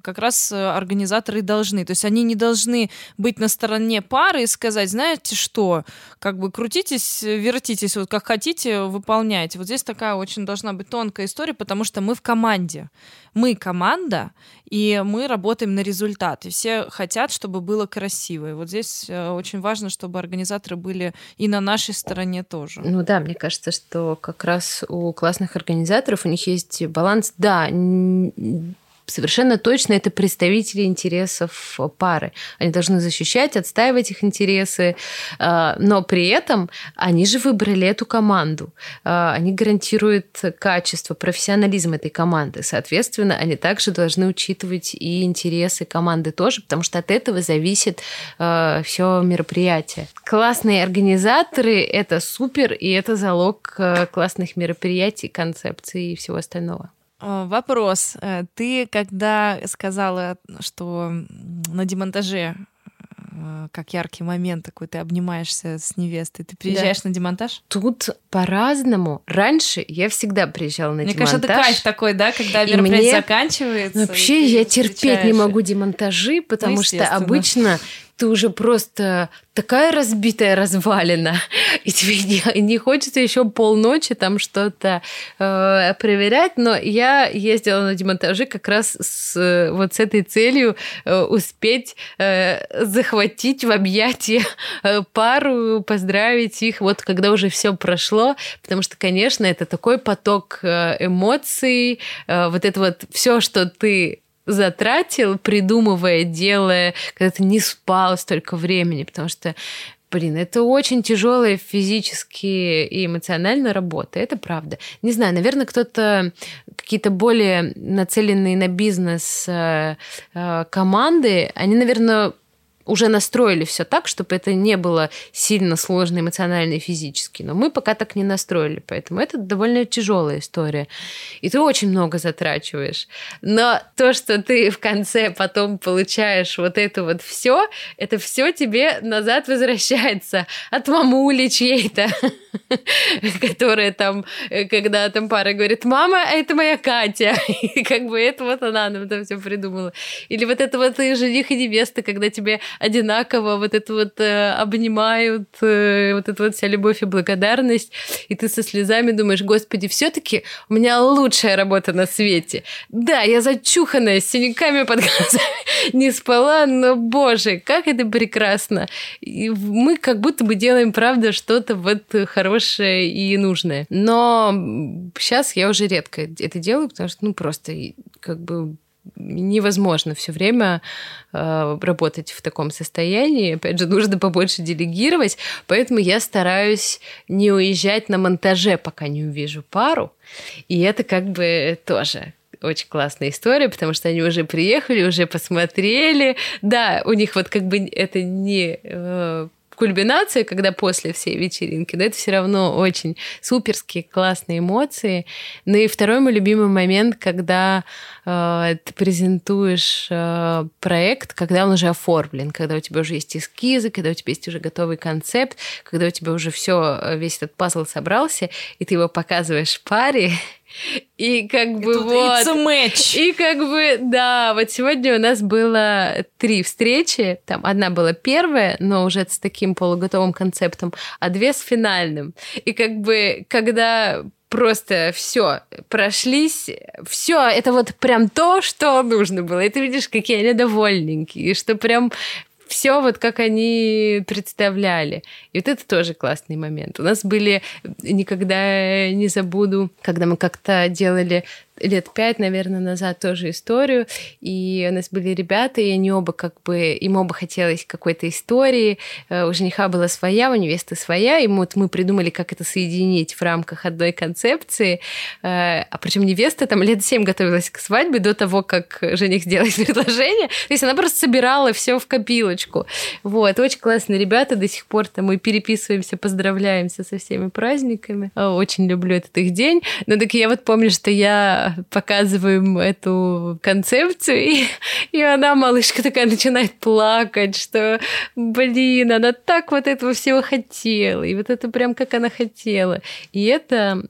как раз организаторы должны. То есть они не должны быть на стороне пары и сказать, знаете что, как бы крутитесь, вертитесь, вот как хотите, выполняйте. Вот здесь такая очень должна быть тонкая история, потому что мы в команде мы команда, и мы работаем на результат. И все хотят, чтобы было красиво. И вот здесь э, очень важно, чтобы организаторы были и на нашей стороне тоже. Ну да, мне кажется, что как раз у классных организаторов у них есть баланс, да, совершенно точно это представители интересов пары. Они должны защищать, отстаивать их интересы, а, но при этом они же выбрали эту команду. А, они гарантируют качество, профессионализм этой команды. Соответственно, они также должны учитывать и интересы команды тоже, потому что от этого зависит а, все мероприятие. Классные организаторы — это супер, и это залог классных мероприятий, концепций и всего остального. Э, вопрос. Э, ты когда сказала, что на демонтаже э, как яркий момент такой, ты обнимаешься с невестой. Ты приезжаешь да. на демонтаж? Тут по-разному. Раньше я всегда приезжала на мне демонтаж. Мне кажется, это кайф такой, да, когда мероприятие мне... заканчивается. Вообще я терпеть не могу демонтажи, потому ну, что обычно ты уже просто такая разбитая развалина, *laughs* и тебе не, не хочется еще полночи там что-то э, проверять. Но я ездила на демонтажи как раз с, вот с этой целью э, успеть э, захватить в объятия э, пару, поздравить их, вот когда уже все прошло, потому что, конечно, это такой поток э, эмоций, э, вот это вот все, что ты затратил, придумывая, делая, когда ты не спал столько времени, потому что Блин, это очень тяжелая физически и эмоционально работа, это правда. Не знаю, наверное, кто-то какие-то более нацеленные на бизнес э, э, команды, они, наверное, уже настроили все так, чтобы это не было сильно сложно эмоционально и физически. Но мы пока так не настроили, поэтому это довольно тяжелая история. И ты очень много затрачиваешь. Но то, что ты в конце потом получаешь вот это вот все, это все тебе назад возвращается от мамули чьей-то, *laughs* которая там, когда там пара говорит, мама, это моя Катя. *laughs* И как бы это вот она нам там все придумала. Или вот это вот жених и невеста, когда тебе одинаково вот это вот э, обнимают, э, вот эта вот вся любовь и благодарность, и ты со слезами думаешь, господи, все таки у меня лучшая работа на свете. Да, я зачуханная, с синяками под глазами, *laughs* не спала, но, боже, как это прекрасно. И мы как будто бы делаем, правда, что-то вот хорошее и нужное. Но сейчас я уже редко это делаю, потому что, ну, просто как бы невозможно все время э, работать в таком состоянии. Опять же, нужно побольше делегировать, поэтому я стараюсь не уезжать на монтаже, пока не увижу пару. И это как бы тоже очень классная история, потому что они уже приехали, уже посмотрели. Да, у них вот как бы это не э, кульминация, когда после всей вечеринки, но это все равно очень суперские, классные эмоции. Ну и второй мой любимый момент, когда э, ты презентуешь э, проект, когда он уже оформлен, когда у тебя уже есть эскизы, когда у тебя есть уже готовый концепт, когда у тебя уже все, весь этот пазл собрался, и ты его показываешь паре, *laughs* и как бы и вот... It's a match. И как бы, да, вот сегодня у нас было три встречи. Там одна была первая, но уже с таким полуготовым концептом, а две с финальным. И как бы, когда просто все прошлись, все это вот прям то, что нужно было. И ты видишь, какие они довольненькие, и что прям все вот как они представляли. И вот это тоже классный момент. У нас были, никогда не забуду, когда мы как-то делали лет пять, наверное, назад тоже историю, и у нас были ребята, и они оба как бы, им оба хотелось какой-то истории, э, у жениха была своя, у невесты своя, и вот мы придумали, как это соединить в рамках одной концепции, э, а причем невеста там лет семь готовилась к свадьбе до того, как жених сделает *laughs* предложение, то есть она просто собирала все в копилочку. Вот, очень классные ребята, до сих пор там мы переписываемся, поздравляемся со всеми праздниками. Очень люблю этот их день. Но так я вот помню, что я показываем эту концепцию, и, и она, малышка такая, начинает плакать, что, блин, она так вот этого всего хотела, и вот это прям как она хотела. И это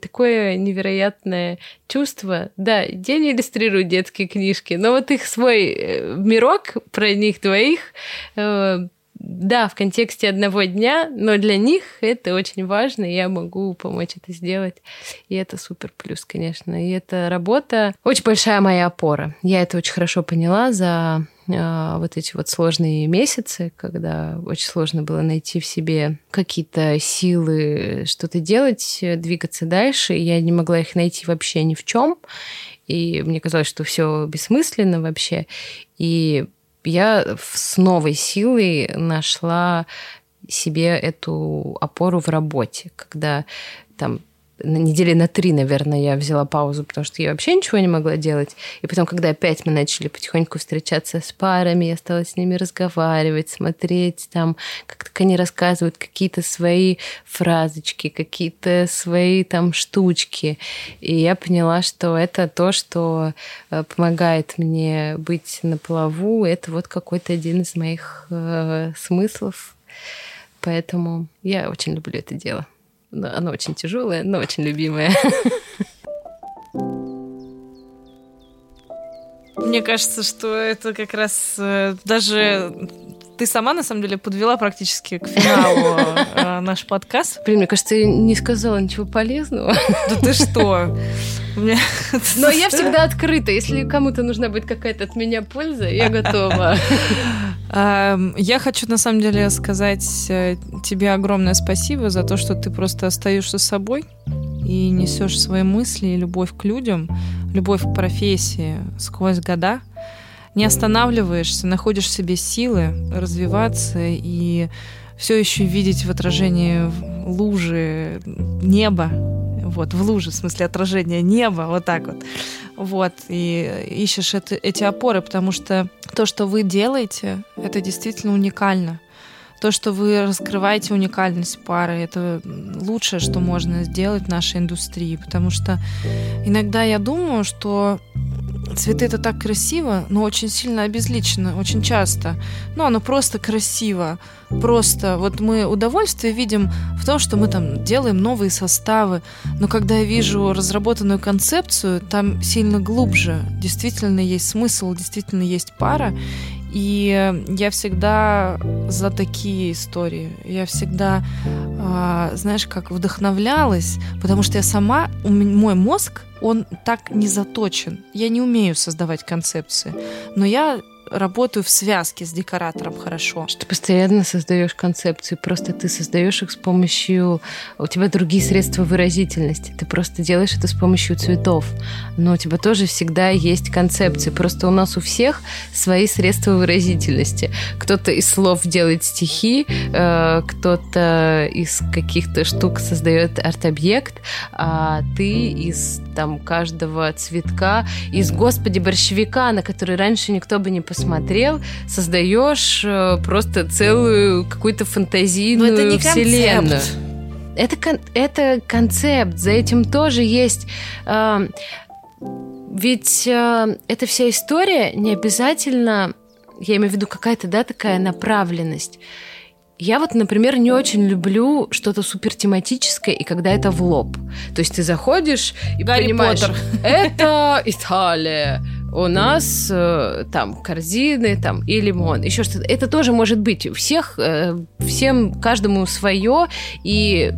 такое невероятное чувство. Да, я не иллюстрирую детские книжки, но вот их свой э, мирок про них двоих э, да, в контексте одного дня, но для них это очень важно, и я могу помочь это сделать. И это супер плюс, конечно. И эта работа очень большая моя опора. Я это очень хорошо поняла за э, вот эти вот сложные месяцы, когда очень сложно было найти в себе какие-то силы что-то делать, двигаться дальше. И я не могла их найти вообще ни в чем. И мне казалось, что все бессмысленно вообще. И я с новой силой нашла себе эту опору в работе, когда там на недели на три, наверное, я взяла паузу, потому что я вообще ничего не могла делать. И потом, когда опять мы начали потихоньку встречаться с парами, я стала с ними разговаривать, смотреть там, как они рассказывают какие-то свои фразочки, какие-то свои там штучки. И я поняла, что это то, что э, помогает мне быть на плаву. Это вот какой-то один из моих э, смыслов. Поэтому я очень люблю это дело. Оно очень тяжелое, но очень любимое. Мне кажется, что это как раз э, даже ты сама, на самом деле, подвела практически к финалу э, наш подкаст. Блин, мне кажется, я не сказала ничего полезного. Да ты что? Но я всегда открыта. Если кому-то нужна будет какая-то от меня польза, я готова. Я хочу, на самом деле, сказать э, тебе огромное спасибо за то, что ты просто остаешься собой и несешь свои мысли и любовь к людям, любовь к профессии сквозь года. Не останавливаешься, находишь в себе силы развиваться и все еще видеть в отражении лужи неба, вот, в луже, в смысле отражения неба, вот так вот. Вот, и ищешь это, эти опоры, потому что то, что вы делаете, это действительно уникально. То, что вы раскрываете уникальность пары, это лучшее, что можно сделать в нашей индустрии. Потому что иногда я думаю, что цветы это так красиво, но очень сильно обезличено, очень часто. Ну, оно просто красиво. Просто вот мы удовольствие видим в том, что мы там делаем новые составы, но когда я вижу разработанную концепцию, там сильно глубже. Действительно есть смысл, действительно есть пара, И я всегда за такие истории. Я всегда, э, знаешь, как вдохновлялась, потому что я сама, мой мозг, он так не заточен. Я не умею создавать концепции. Но я работаю в связке с декоратором хорошо. Что постоянно создаешь концепции, просто ты создаешь их с помощью... У тебя другие средства выразительности, ты просто делаешь это с помощью цветов. Но у тебя тоже всегда есть концепции, просто у нас у всех свои средства выразительности. Кто-то из слов делает стихи, э, кто-то из каких-то штук создает арт-объект, а ты из там каждого цветка, из, господи, борщевика, на который раньше никто бы не посмотрел, посмотрел, создаешь э, просто целую какую-то фантазийную Но это не вселенную. Концепт. Это, кон- это концепт, за этим тоже есть... Э, ведь э, эта вся история не обязательно, я имею в виду какая-то, да, такая направленность. Я вот, например, не очень люблю что-то супер тематическое, и когда это в лоб. То есть ты заходишь и Гарри понимаешь, Поттер. это Италия, у нас э, там корзины там и лимон, еще что-то. Это тоже может быть. У всех, э, всем, каждому свое, и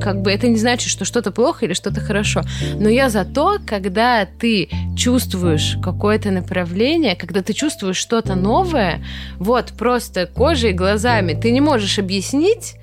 как бы это не значит, что что-то плохо или что-то хорошо. Но я за то, когда ты чувствуешь какое-то направление, когда ты чувствуешь что-то новое, вот просто кожей глазами, ты не можешь объяснить,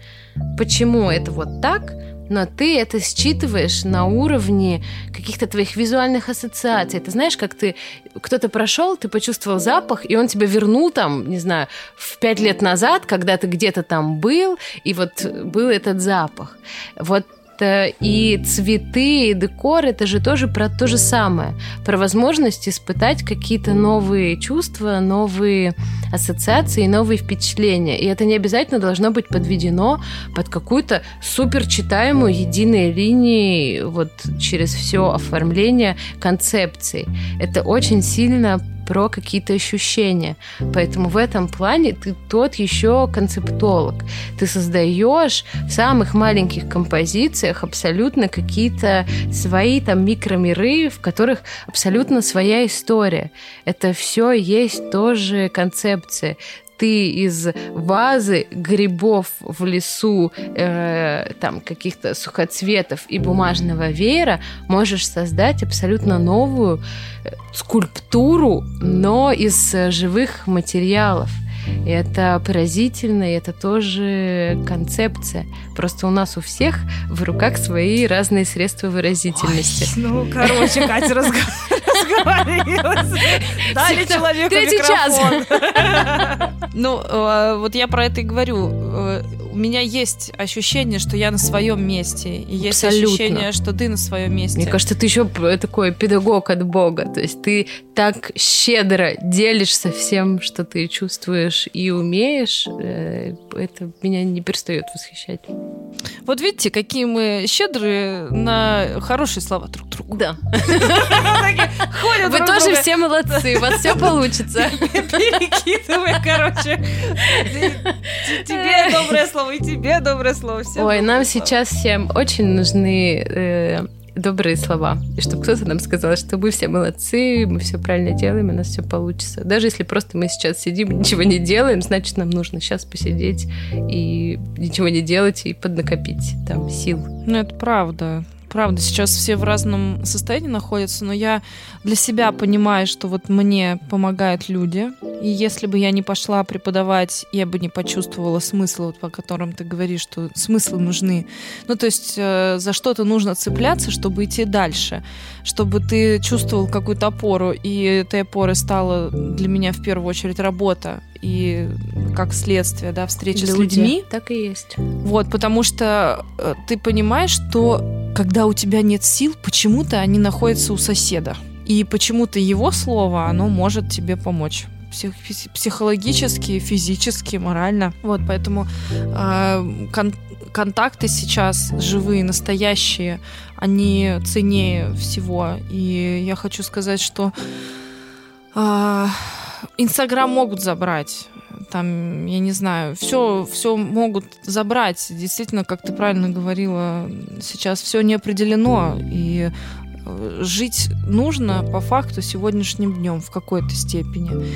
почему это вот так, но ты это считываешь на уровне каких-то твоих визуальных ассоциаций. Ты знаешь, как ты кто-то прошел, ты почувствовал запах, и он тебя вернул там, не знаю, в пять лет назад, когда ты где-то там был, и вот был этот запах. Вот и цветы, и декор это же тоже про то же самое. Про возможность испытать какие-то новые чувства, новые ассоциации, новые впечатления. И это не обязательно должно быть подведено под какую-то супер читаемую единой линией вот через все оформление концепции. Это очень сильно про какие-то ощущения. Поэтому в этом плане ты тот еще концептолог. Ты создаешь в самых маленьких композициях абсолютно какие-то свои там микромиры, в которых абсолютно своя история. Это все есть тоже концепция ты из вазы грибов в лесу, э, там каких-то сухоцветов и бумажного веера можешь создать абсолютно новую э, скульптуру, но из э, живых материалов. И это поразительно, и это тоже концепция. Просто у нас у всех в руках свои разные средства выразительности. Ой, ну, короче, Катя *laughs* разговорилась. Дали человеку Третий микрофон. Ну, э, вот я про это и говорю. Э, У меня есть ощущение, что я на своем месте. И есть ощущение, что ты на своем месте. Мне кажется, ты еще такой педагог от Бога. То есть ты так щедро делишься всем, что ты чувствуешь и умеешь. Э, Это меня не перестает восхищать. Вот видите, какие мы щедрые на хорошие слова друг другу. Да. Вы тоже все молодцы, у вас все получится. перекидываем, короче. Тебе доброе слово, и тебе доброе слово. Ой, нам сейчас всем очень нужны э, добрые слова. И чтобы кто-то нам сказал, что мы все молодцы, мы все правильно делаем, у нас все получится. Даже если просто мы сейчас сидим и ничего не делаем, значит, нам нужно сейчас посидеть и ничего не делать и поднакопить там сил. Ну, это правда. Правда, сейчас все в разном состоянии находятся, но я для себя понимаю, что вот мне помогают люди. И если бы я не пошла преподавать, я бы не почувствовала смысла, вот по которым ты говоришь, что смыслы нужны. Ну, то есть э, за что-то нужно цепляться, чтобы идти дальше, чтобы ты чувствовал какую-то опору, и этой опорой стала для меня в первую очередь работа и как следствие, да, встречи с Люди. людьми. Так и есть. Вот, потому что э, ты понимаешь, что когда у тебя нет сил, почему-то они находятся у соседа. И почему-то его слово, оно может тебе помочь псих- психологически, физически, морально. Вот, поэтому э, кон- контакты сейчас живые, настоящие, они ценнее всего. И я хочу сказать, что э, Инстаграм могут забрать там, я не знаю, все, все могут забрать. Действительно, как ты правильно говорила, сейчас все не определено, и э, жить нужно по факту сегодняшним днем в какой-то степени.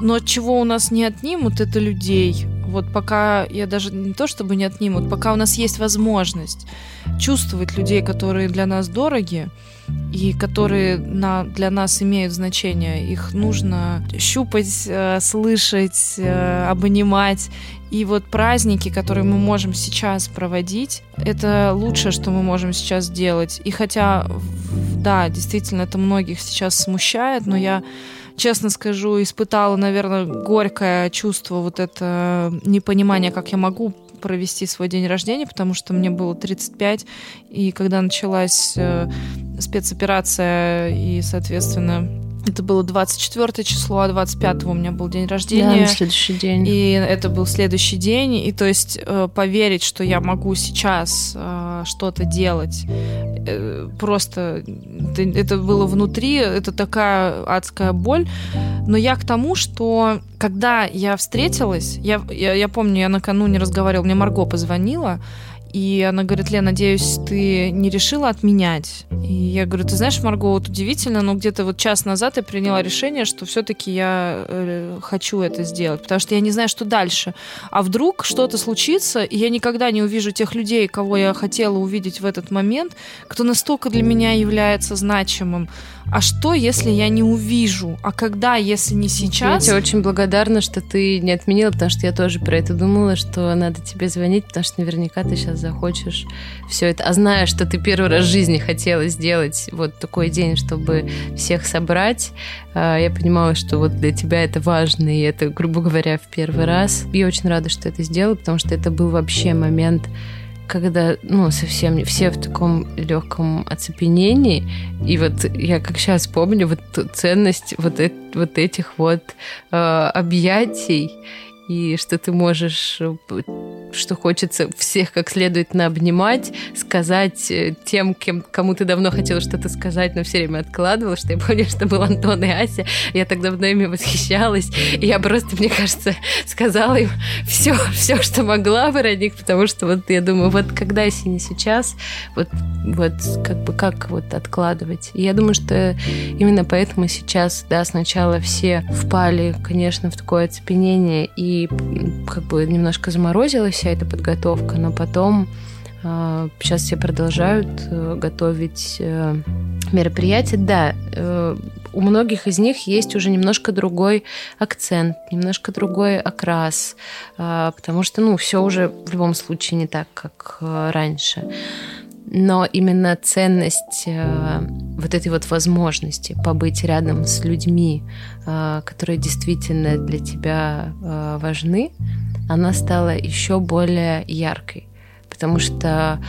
Но чего у нас не отнимут, это людей. Вот пока я даже не то чтобы не отнимут, пока у нас есть возможность чувствовать людей, которые для нас дороги, и которые на, для нас имеют значение. Их нужно щупать, э, слышать, э, обнимать. И вот праздники, которые мы можем сейчас проводить, это лучшее, что мы можем сейчас сделать. И хотя, да, действительно, это многих сейчас смущает, но я честно скажу, испытала, наверное, горькое чувство вот это непонимание, как я могу провести свой день рождения, потому что мне было 35, и когда началась э, спецоперация, и, соответственно, это было 24 число, а 25 у меня был день рождения. Да, на следующий день. И это был следующий день. И то есть э, поверить, что я могу сейчас э, что-то делать, э, просто это, это было внутри, это такая адская боль. Но я к тому, что когда я встретилась, я, я, я помню, я накануне разговаривала, мне Марго позвонила, и она говорит, Лен, надеюсь, ты не решила отменять. И я говорю, ты знаешь, Марго, вот удивительно, но где-то вот час назад я приняла решение, что все-таки я э, хочу это сделать, потому что я не знаю, что дальше. А вдруг что-то случится, и я никогда не увижу тех людей, кого я хотела увидеть в этот момент, кто настолько для меня является значимым а что, если я не увижу? А когда, если не сейчас? Я тебе очень благодарна, что ты не отменила, потому что я тоже про это думала, что надо тебе звонить, потому что наверняка ты сейчас захочешь все это. А зная, что ты первый раз в жизни хотела сделать вот такой день, чтобы всех собрать, а, я понимала, что вот для тебя это важно, и это, грубо говоря, в первый раз. Я очень рада, что это сделала, потому что это был вообще момент когда, ну, совсем все в таком легком оцепенении. И вот я как сейчас помню вот ценность вот, э вот этих вот э, объятий и что ты можешь, э, что хочется всех как следует наобнимать, сказать э, тем, кем, кому ты давно хотела что-то сказать, но все время откладывала, что я помню, что был Антон и Ася, я так давно ими восхищалась, и я просто, мне кажется, сказала им все, все, что могла про них, потому что вот я думаю, вот когда, если не сейчас, вот, вот как бы как вот откладывать. И я думаю, что именно поэтому сейчас, да, сначала все впали, конечно, в такое оцепенение и как бы немножко заморозилась вся эта подготовка, но потом э, сейчас все продолжают э, готовить э, мероприятия. Да, э, у многих из них есть уже немножко другой акцент, немножко другой окрас, э, потому что, ну, все уже в любом случае не так, как э, раньше но именно ценность э, вот этой вот возможности побыть рядом с людьми, э, которые действительно для тебя э, важны, она стала еще более яркой, потому что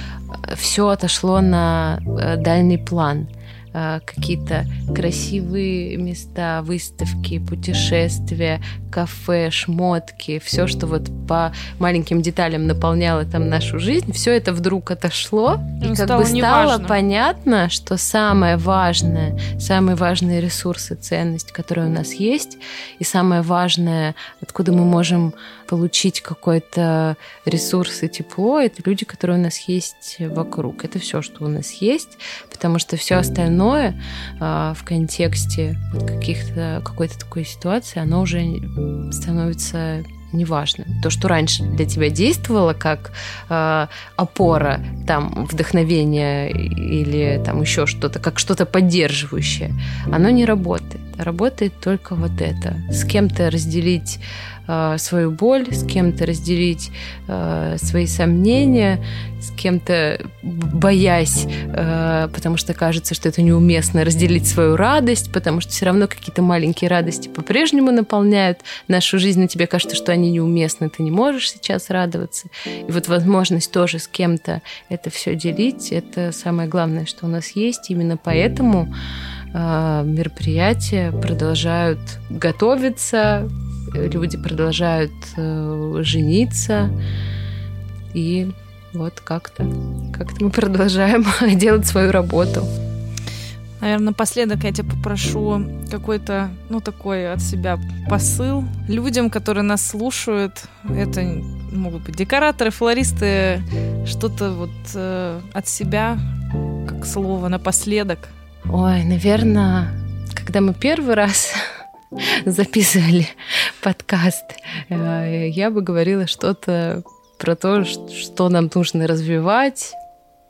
все отошло на дальний план – Э, какие-то красивые места, выставки, путешествия, кафе, шмотки, все, что вот по маленьким деталям наполняло там нашу жизнь, все это вдруг отошло, и как стало бы стало понятно, что самое важное, самые важные ресурсы, ценность, которые у нас есть, и самое важное, откуда мы можем получить какой-то ресурс и тепло, это люди, которые у нас есть вокруг. Это все, что у нас есть, потому что все остальное э, в контексте каких-то какой-то такой ситуации, оно уже становится неважно. То, что раньше для тебя действовало как э, опора, там, вдохновение или там еще что-то, как что-то поддерживающее, оно не работает. Работает только вот это. С кем-то разделить свою боль, с кем-то разделить э, свои сомнения, с кем-то боясь, э, потому что кажется, что это неуместно разделить свою радость, потому что все равно какие-то маленькие радости по-прежнему наполняют нашу жизнь, но тебе кажется, что они неуместны, ты не можешь сейчас радоваться. И вот возможность тоже с кем-то это все делить, это самое главное, что у нас есть. Именно поэтому э, мероприятия продолжают готовиться, люди продолжают э, жениться, и вот как-то, как-то мы продолжаем *laughs* делать свою работу. Наверное, напоследок я тебя попрошу какой-то, ну, такой от себя посыл людям, которые нас слушают. Это могут быть декораторы, флористы, что-то вот э, от себя, как слово напоследок. Ой, наверное, когда мы первый раз *laughs* записывали подкаст, э, я бы говорила что-то про то, что нам нужно развивать,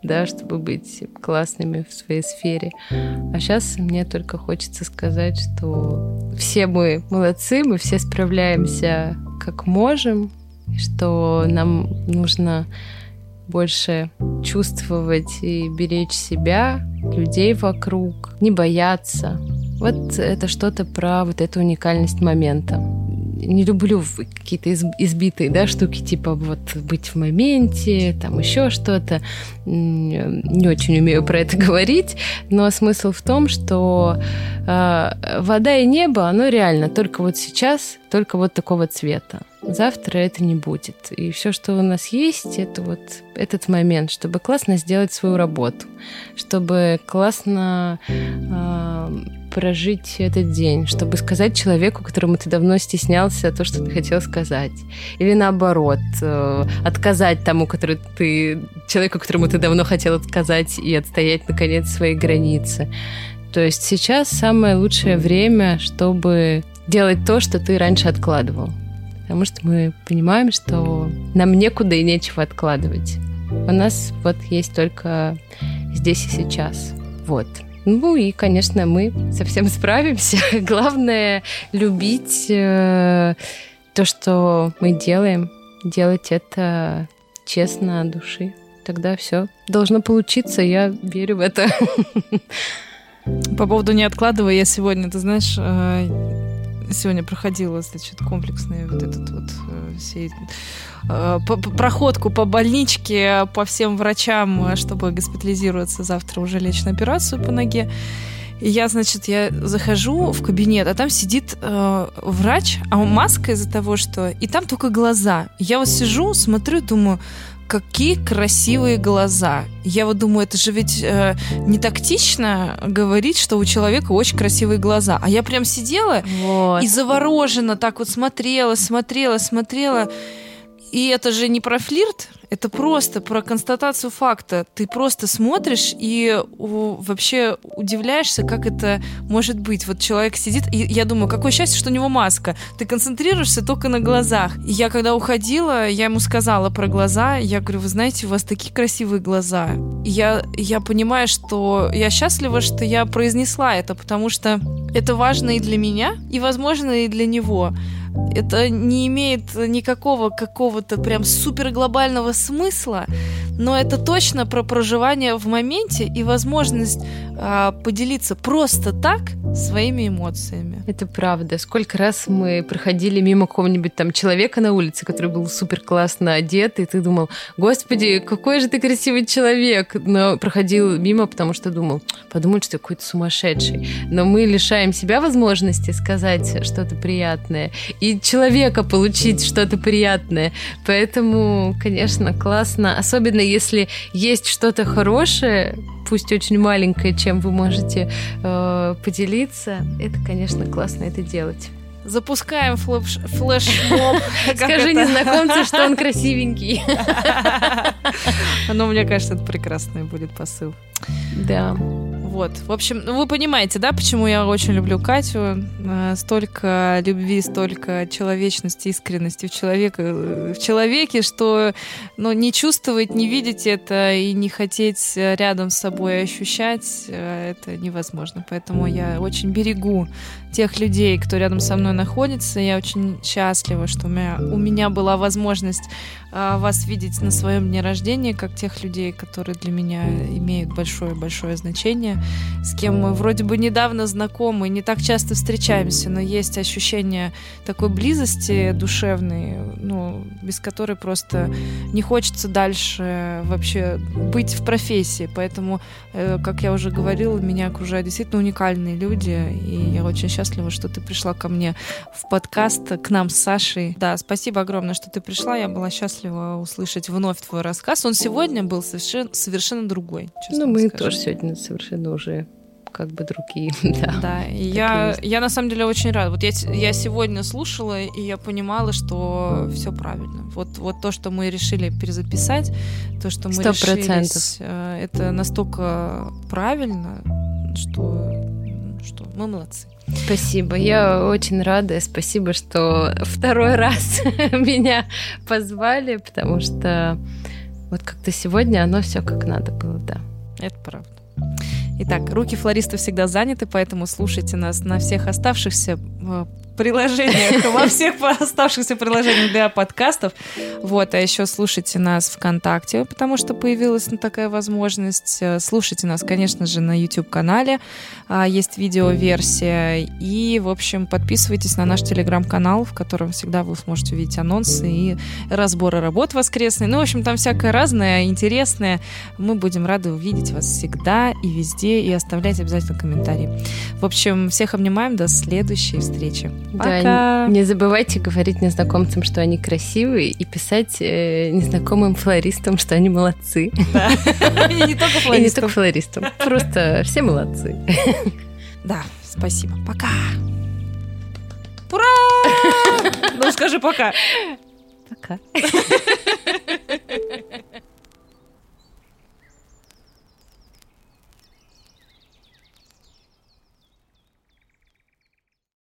да, чтобы быть классными в своей сфере. А сейчас мне только хочется сказать, что все мы молодцы, мы все справляемся как можем, что нам нужно больше чувствовать и беречь себя, людей вокруг, не бояться. Вот это что-то про вот эту уникальность момента не люблю какие-то избитые да, штуки, типа вот быть в моменте, там еще что-то. Не очень умею про это *laughs* говорить, но смысл в том, что э, вода и небо, оно реально только вот сейчас, только вот такого цвета. Завтра это не будет. И все, что у нас есть, это вот этот момент, чтобы классно сделать свою работу, чтобы классно э, прожить этот день, чтобы сказать человеку, которому ты давно стеснялся, то, что ты хотел сказать. Или наоборот, э, отказать тому, который ты, человеку, которому ты давно хотел отказать и отстоять, наконец, свои границы. То есть сейчас самое лучшее время, чтобы делать то, что ты раньше откладывал. Потому что мы понимаем, что нам некуда и нечего откладывать. У нас вот есть только здесь и сейчас. Вот. Ну и, конечно, мы совсем *laughs* справимся. Главное любить э, то, что мы делаем, делать это честно от души. Тогда все должно получиться, я верю в это. *laughs* По поводу не откладывая, я сегодня, ты знаешь, э, сегодня проходила, значит, комплексный вот этот вот э, все Э, проходку по больничке, по всем врачам, э, чтобы госпитализироваться завтра уже лечь на операцию по ноге. И я, значит, я захожу в кабинет, а там сидит э, врач, а маска из-за того, что... И там только глаза. Я вот сижу, смотрю, думаю, какие красивые глаза. Я вот думаю, это же ведь э, не тактично говорить, что у человека очень красивые глаза. А я прям сидела вот. и завороженно так вот смотрела, смотрела, смотрела. И это же не про флирт, это просто про констатацию факта. Ты просто смотришь и вообще удивляешься, как это может быть. Вот человек сидит, и я думаю, какое счастье, что у него маска. Ты концентрируешься только на глазах. И я когда уходила, я ему сказала про глаза. Я говорю, вы знаете, у вас такие красивые глаза. И я, я понимаю, что я счастлива, что я произнесла это, потому что это важно и для меня, и, возможно, и для него это не имеет никакого какого-то прям супер глобального смысла, но это точно про проживание в моменте и возможность э, поделиться просто так своими эмоциями. Это правда. Сколько раз мы проходили мимо какого-нибудь там человека на улице, который был супер классно одет, и ты думал, господи, какой же ты красивый человек, но проходил мимо, потому что думал, подумают, что какой-то сумасшедший. Но мы лишаем себя возможности сказать что-то приятное и человека получить что-то приятное. Поэтому, конечно, классно, особенно если есть что-то хорошее, пусть очень маленькое, чем вы можете э, поделиться, это, конечно, классно это делать. Запускаем флэш, флешмоб. *laughs* Скажи незнакомцу, что он *laughs* красивенький. Ну, мне кажется, это прекрасный будет посыл. Да. Вот. В общем, ну вы понимаете, да, почему я очень люблю Катю. Э, столько любви, столько человечности, искренности в, человека, в человеке, что ну, не чувствовать, не видеть это и не хотеть рядом с собой ощущать, э, это невозможно. Поэтому я очень берегу тех людей, кто рядом со мной находится. Я очень счастлива, что у меня, у меня была возможность а, вас видеть на своем дне рождения, как тех людей, которые для меня имеют большое-большое значение, с кем мы вроде бы недавно знакомы, не так часто встречаемся, но есть ощущение такой близости душевной, ну, без которой просто не хочется дальше вообще быть в профессии. Поэтому, э, как я уже говорила, меня окружают действительно уникальные люди, и я очень счастлива, что ты пришла ко мне в подкаст, к нам с Сашей. Да, спасибо огромное, что ты пришла. Я была счастлива услышать вновь твой рассказ. Он сегодня был совершенно, совершенно другой. Ну, мы скажу. тоже сегодня совершенно уже как бы другие. *laughs* да, да и я, я на самом деле очень рада. Вот я, я сегодня слушала, и я понимала, что все правильно. Вот, вот то, что мы решили перезаписать, то, что мы 100%. решили, э, это настолько правильно, что что мы молодцы. Спасибо, я очень рада. Спасибо, что второй раз *laughs* меня позвали, потому что вот как-то сегодня оно все как надо было, да. Это правда. Итак, руки флориста всегда заняты, поэтому слушайте нас на всех оставшихся э, приложениях, *laughs* во всех оставшихся приложениях для подкастов. Вот, а еще слушайте нас ВКонтакте, потому что появилась такая возможность. Э, слушайте нас, конечно же, на YouTube-канале. А, есть видеоверсия. И, в общем, подписывайтесь на наш телеграм-канал, в котором всегда вы сможете увидеть анонсы и разборы работ воскресные. Ну, в общем, там всякое разное, интересное. Мы будем рады увидеть вас всегда и везде, и оставлять обязательно комментарии. В общем, всех обнимаем. До следующей встречи. Пока. Да, не забывайте говорить незнакомцам, что они красивые, и писать э, незнакомым флористам, что они молодцы. Да. *laughs* И не только флористам. И не только флористам. Просто все молодцы. *laughs* Да, спасибо. Пока. Ура! *laughs* Ну скажи пока. Пока.